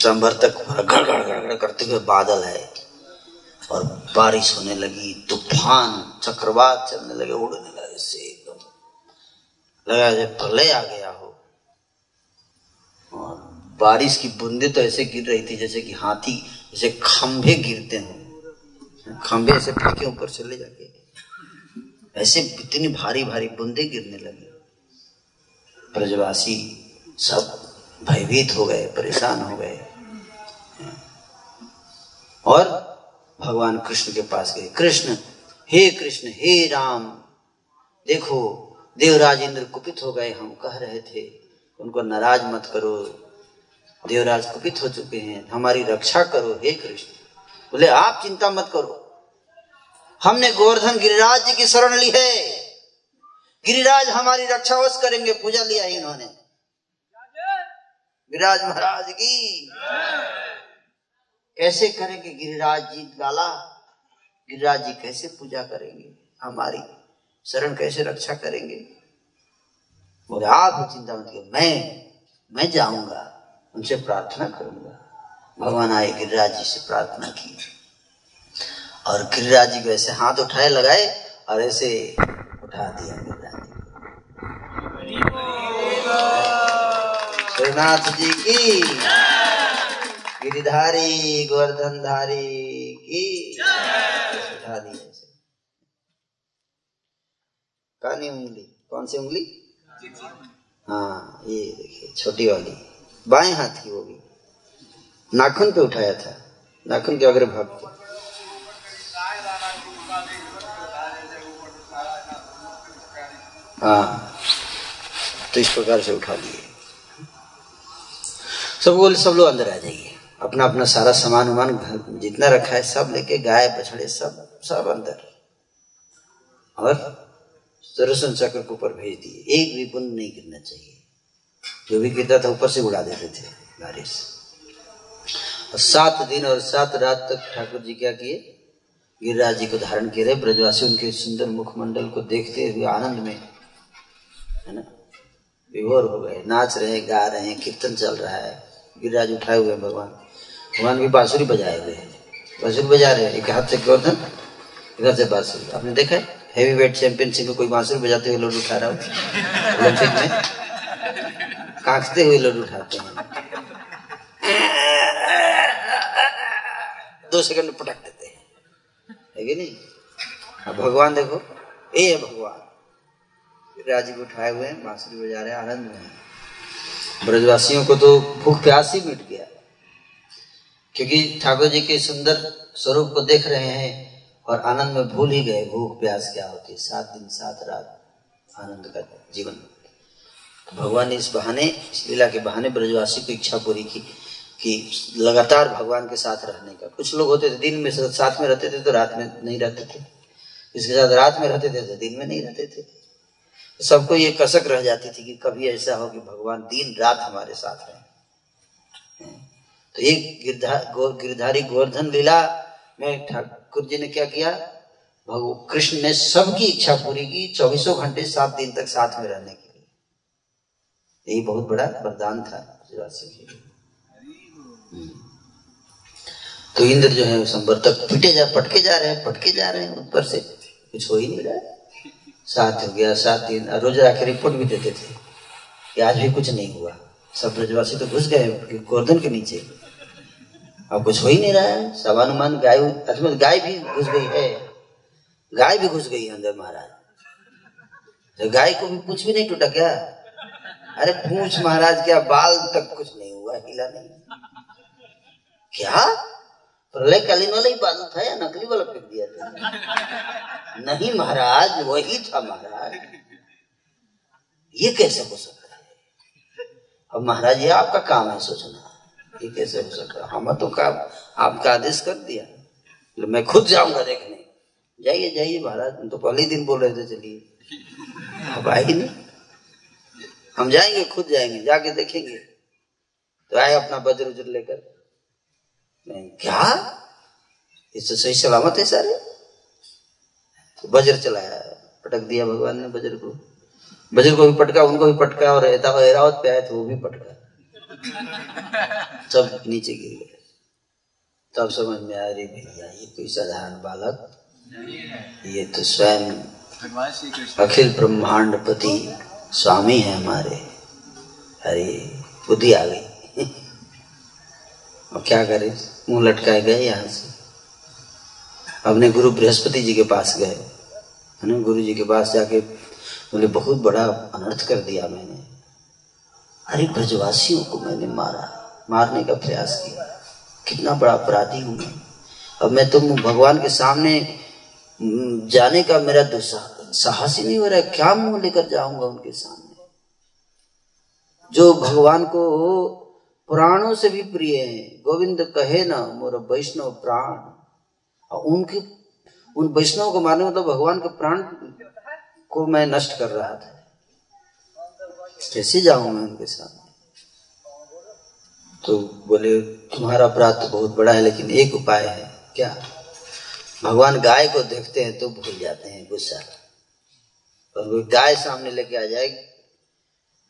चंबर तक गड़ गड़ करते हुए बादल है और बारिश होने लगी, तूफ़ान, चक्रवात चलने लगे, उड़ने लगे से एकदम। लगा जैसे प्रलय आ गया हो। और बारिश की बूंदे तो ऐसे गिर रही थी जैसे कि हाथी, जैसे खंभे गिरते हैं। खंभे ऐसे फेंके ऊपर चले जाके, ऐसे इतनी भारी भारी बूंदे गिरने लगे। ब्रजवासी सब भयभीत हो गए, परेशान हो गए। और भगवान कृष्ण के पास गए। कृष्ण, हे कृष्ण, हे राम, देखो, देवराज इंद्र कुपित हो गए, हम कह रहे थे, उनको नाराज़ मत करो। देवराज कुपित हो चुके हैं, हमारी रक्षा करो, हे कृष्ण। बोले, आप चिंता मत करो। हमने गोवर्धन गिरिराज जी की शरण ली है। गिरिराज हमारी रक्षा वश करेंगे, पूजा लिया इन्होंने। गिरिराज महाराज की। कैसे करेंगे गिरिराज जी लाला गिरिराज जी कैसे पूजा करेंगे? हमारी शरण कैसे रक्षा करेंगे? बोले, आप चिंता मत करो मैं मैं जाऊँगा, उनसे प्रार्थना करूँगा। भगवान आए, गिरिराज जी से प्रार्थना की। और गिरिराज जी को ऐसे हाथ उठाए, लगाए, और ऐसे उठा दिया गिरिराज जी श्रीनाथ जी की गिरिधारी, गोवर्धनधारी की उठा दी ऐसे उंगली। कौन सी उंगली? हाँ ये देखिए, छोटी वाली। बाएँ हाथ की वो भी। नाखून पे उठाया था। नाखून के अग्र भाग पे। हाँ तो इस प्रकार से उठा लिए। सब बोले, सब लोग अंदर आ जाइए। अपना अपना सारा सामान उमान जितना रखा है, सब लेके गाय, बछड़े, सब सब अंदर। और सुदर्शन चक्र को ऊपर भेज दिए। एक भी पुण्य नहीं गिरना चाहिए। जो भी गिरता था ऊपर से उड़ा देते थे बारिश और सात दिन और सात रात तक ठाकुर जी क्या किए? गिरिराज जी को धारण किए रहे। ब्रजवासी उनके सुंदर मुखमंडल को देखते हुए आनंद में, है ना, विभोर हो गए। नाच रहे, गा रहे, कीर्तन चल रहा है। गिरिराज उठाए हुए भगवान भगवान भी बांसुरी बजाए हुए बांसुरी बजा रहे हैं। एक हाथ से गोवर्धन, इधर से बांसुरी। आपने देखा है? हेवी वेट चैंपियनशिप में कोई बांसुरी बजाते हुए लोड उठा रहा हो? ओलंपिक में? कांखते हुए लोड उठाते हैं। दो सेकंड में पटक देते हैं। है कि नहीं? अब भगवान देखो। ए भगवान। राजीव उठाए हुए हैं, बांसुरी बजा रहे हैं, आनंद में ब्रजवासियों को तो भूख प्यास ही मिट गया। क्योंकि ठाकुर जी के सुंदर स्वरूप को देख रहे हैं और आनंद में भूल ही गए, भूख, प्यास क्या होती है? सात दिन, सात रात आनंद का जीवन। भगवान ने इस बहाने, इस लीला के बहाने ब्रजवासी को इच्छा पूरी की कि लगातार भगवान के साथ रहने का। कुछ लोग होते थे, दिन में साथ में रहते थे तो रात में नहीं रहते थे। इसके साथ रात में रहते थे तो दिन में नहीं रहते थे। सबको ये कसक रह जाती थी कि कभी ऐसा हो कि भगवान दिन, रात हमारे साथ रहे। तो ये गिरधारी गो, गिरधारी गोवर्धन लीला में ठाकुर जी ने क्या किया? भगव कृष्ण ने सबकी इच्छा पूरी की चौबीसों घंटे सात दिन तक साथ में रहने के लिए। यही बहुत बड़ा वरदान था तो इंद्र जो है संबर तक पिटे जा पटके जा रहे हैं पटके जा रहे हैं ऊपर से। कुछ हो ही नहीं रहा। सात हो गया सात दिन। रोज आके रिपोर्ट भी देते थे कि आज भी कुछ नहीं हुआ। सब ब्रजवासी तो घुस गए गोर्धन के नीचे। अब कुछ हो ही नहीं रहा है। सवानुमान गाय अच्छा गाय भी घुस गई है। गाय भी घुस गई अंदर महाराज। तो गाय को भी कुछ भी नहीं टूटा क्या? अरे पूछ महाराज, क्या बाल तक कुछ नहीं हुआ? हिला नहीं। क्या? प्रलय कालीन वाला ही बादल था या नकली वाला फेंक दिया था? नहीं महाराज, वही था महाराज। ये कैसे हो सकता है? अब महाराज, ये आपका काम है सोचना। ये कैसे हो सकता हम तो काम आपका आदेश कर दिया। तो मैं खुद जाऊँगा देखने। जाइए जाइए महाराज तुम तो पहले दिन बोल रहे थे, चलिए। अब आई नहीं हम जाएँगे, खुद जाएँगे, जाके देखेंगे। तो आए अपना वज्र उज्र लेकर। नहीं क्या? इससे सही सलामत है सारे। तो वज्र चलाया, पटक दिया भगवान ने वज्र को। वज्र को भी पटका, उनको भी पटका, और एरावत पे आए थे वो भी पटका। सब नीचे गिर गए। तब समझ में आ रही भैया, ये कोई साधारण बालक, ये तो स्वयं अखिल ब्रह्मांड पति स्वामी है हमारे। अरे, बुद्धि आ गई। और क्या करें? मुँह लटकाए गए यहाँ से। अपने गुरु बृहस्पति जी के पास गए। है ना? गुरु जी के पास जाके बोले, बहुत बड़ा अनर्थ कर दिया मैंने। अरे ब्रजवासियों को मैंने मारा, मारने का प्रयास किया। कितना बड़ा अपराधी हूँ मैं। अब मैं तो भगवान के सामने जाने का मेरा साहस ही नहीं हो रहा है, क्या मुँह लेकर जाऊँगा उनके सामने? जो भगवान को पुराणों से भी प्रिय है, गोविंद कहे ना, मोर वैष्णव प्राण। और उनके, उन वैष्णव को मारने मतलब भगवान के प्राण को मैं नष्ट कर रहा था। कैसे जाऊँ मैं उनके सामने तो बोले, तुम्हारा अपराध तो बहुत बड़ा है, लेकिन एक उपाय है। क्या? भगवान गाय को देखते हैं तो भूल जाते हैं, गुस्सा। और गाय सामने लेके आ जाएगी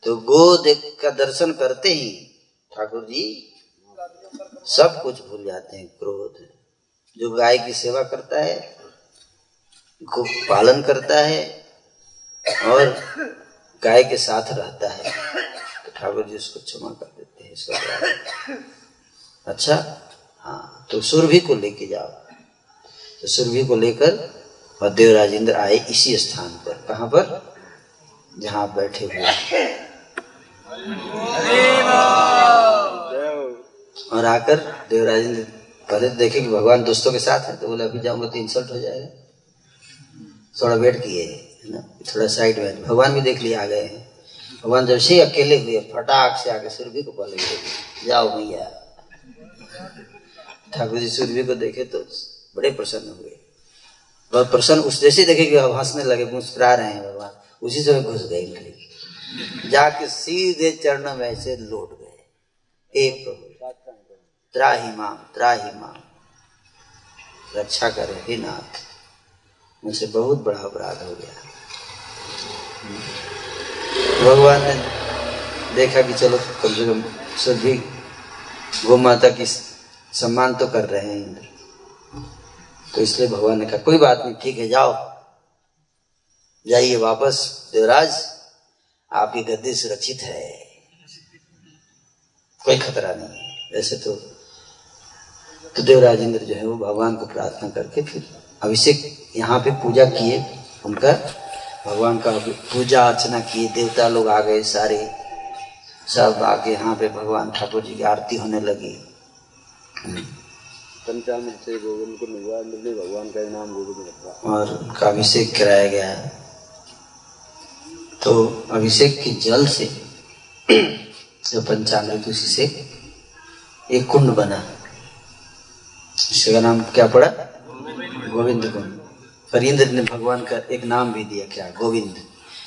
तो गो देख का दर्शन करते ही ठाकुर जी सब कुछ भूल जाते हैं, क्रोध। जो गाय की सेवा करता है गो पालन करता है, और गाय के साथ रहता है। तो ठाकुर जी उसको क्षमा कर देते हैं, इसका अच्छा हाँ तो सुरभि को लेके जाओ। तो सुरभि को लेकर और देवराजेंद्र आए इसी स्थान पर। कहा पर? जहाँ बैठे हुए और आकर देवराजेंद्र पहले तो देखे कि भगवान दोस्तों के साथ है तो बोले, अभी जाऊँगा तो इंसल्ट हो जाएगा। थोड़ा वेट किए ना, थोड़ा साइड में भगवान भी देख लिए, आ गए भगवान जब से अकेले हुए, फटाक से आके सुरभि को पहले जाओ भैया। ठाकुर जी सूर्य को देखे तो बड़े प्रसन्न हुए। बहुत प्रसन्न उस जैसे देखे कि हंसने लगे, मुस्कुरा रहे हैं भगवान। उसी समय घुस गए इंद्री जाके सीधे चरण में ऐसे लौट गए। एक प्रभु त्राही माम त्राही माम रक्षा करे हे नाथ। मुझसे बहुत बड़ा अपराध हो गया। भगवान ने देखा कि चलो कम से कम सभी गो माता की सम्मान तो कर रहे हैं इंद्र। तो इसलिए भगवान ने कहा, कोई बात नहीं, ठीक है, जाओ। जाइए वापस, देवराज आपकी गद्दी सुरक्षित है। कोई खतरा नहीं है। वैसे तो तो देवराज इंद्र जो है वो भगवान को प्रार्थना करके फिर अभिषेक यहाँ पे पूजा किए, उनका भगवान का पूजा अर्चना किए देवता लोग आ गए सारे। सब आके यहाँ पे भगवान ठाकुर जी की आरती होने लगी। से गोविंद को मिलवा भगवान का गोविंद और उनका अभिषेक कराया गया। तो अभिषेक के जल से जो पंचामृत उसी से एक कुंड बना। इसका नाम क्या पड़ा? गोविंद कुंड। पर इंद्र ने भगवान का एक नाम भी दिया क्या? गोविंद।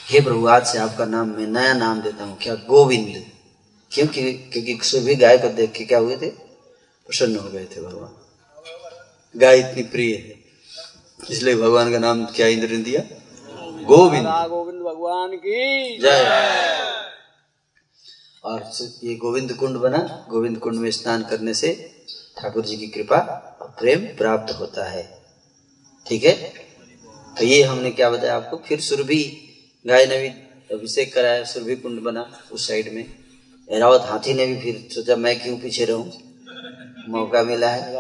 हे प्रभु आज से आपका नाम मैं नया नाम देता हूँ क्या? गोविंद। क्योंकि क्योंकि सुबह गाय को देख के क्या हुए थे? प्रसन्न हो गए थे भगवान। गाय इतनी प्रिय है इसलिए भगवान का नाम क्या इंद्र ने दिया? गोविंद। गोविंद भगवान की। जय। और ये गोविंद कुंड बना गोविंद कुंड में स्नान करने से ठाकुर जी की कृपा और प्रेम प्राप्त होता है। ठीक है? तो ये हमने क्या बताया आपको? फिर सुरभि गाय ने भी अभिषेक कराया, सुरभि कुंड बना उस साइड में। एरावत हाथी ने भी फिर सोचा, मैं क्यों पीछे रहूँ? मौका मिला है।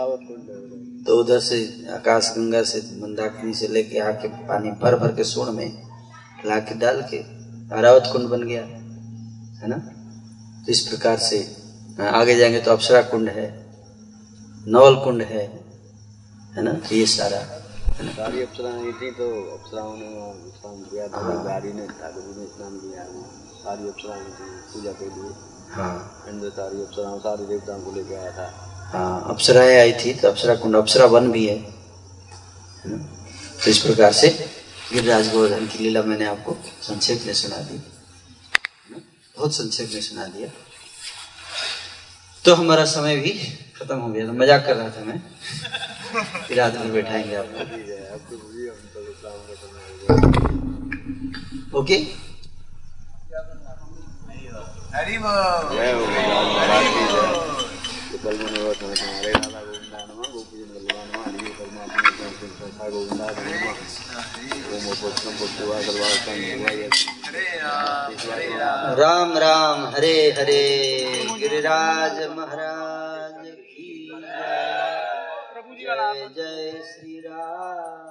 तो उधर से आकाश गंगा से मंदाकिनी से लेके आके पानी भर भर के सोन में ला के डाल के अरावत कुंड बन गया, है ना? तो इस प्रकार से आगे जाएँगे तो अप्सरा कुंड है, नवल कुंड है है ना? तो ये सारा। है सारी अप्सराएँ थी तो अप्सराओं ने वहाँ स्नान किया था गाड़ी ने ठाकुर ने स्नान किया सारी अप्सराएँ थी पूजा के लिए। हाँ। इंद्र सारी अप्सराओं सारे देवताओं को लेके आया था। हाँ अप्सराएँ आई थी तो अप्सरा कुंड अप्सरा वन भी है तो इस प्रकार से गिरिराज गोवर्धन की लीला मैंने आपको संक्षेप में सुना दी बहुत संक्षेप में सुना दिया। तो हमारा समय भी खत्म हो गया था मज़ाक कर रहा था मैं। फिर रात में बैठाएँगे आपको ठीक है अब तो भी हम तो इस्लाम का समय हो गया ओके राम राम हरे हरे। गिरिराज महाराज की जय। जय श्री राम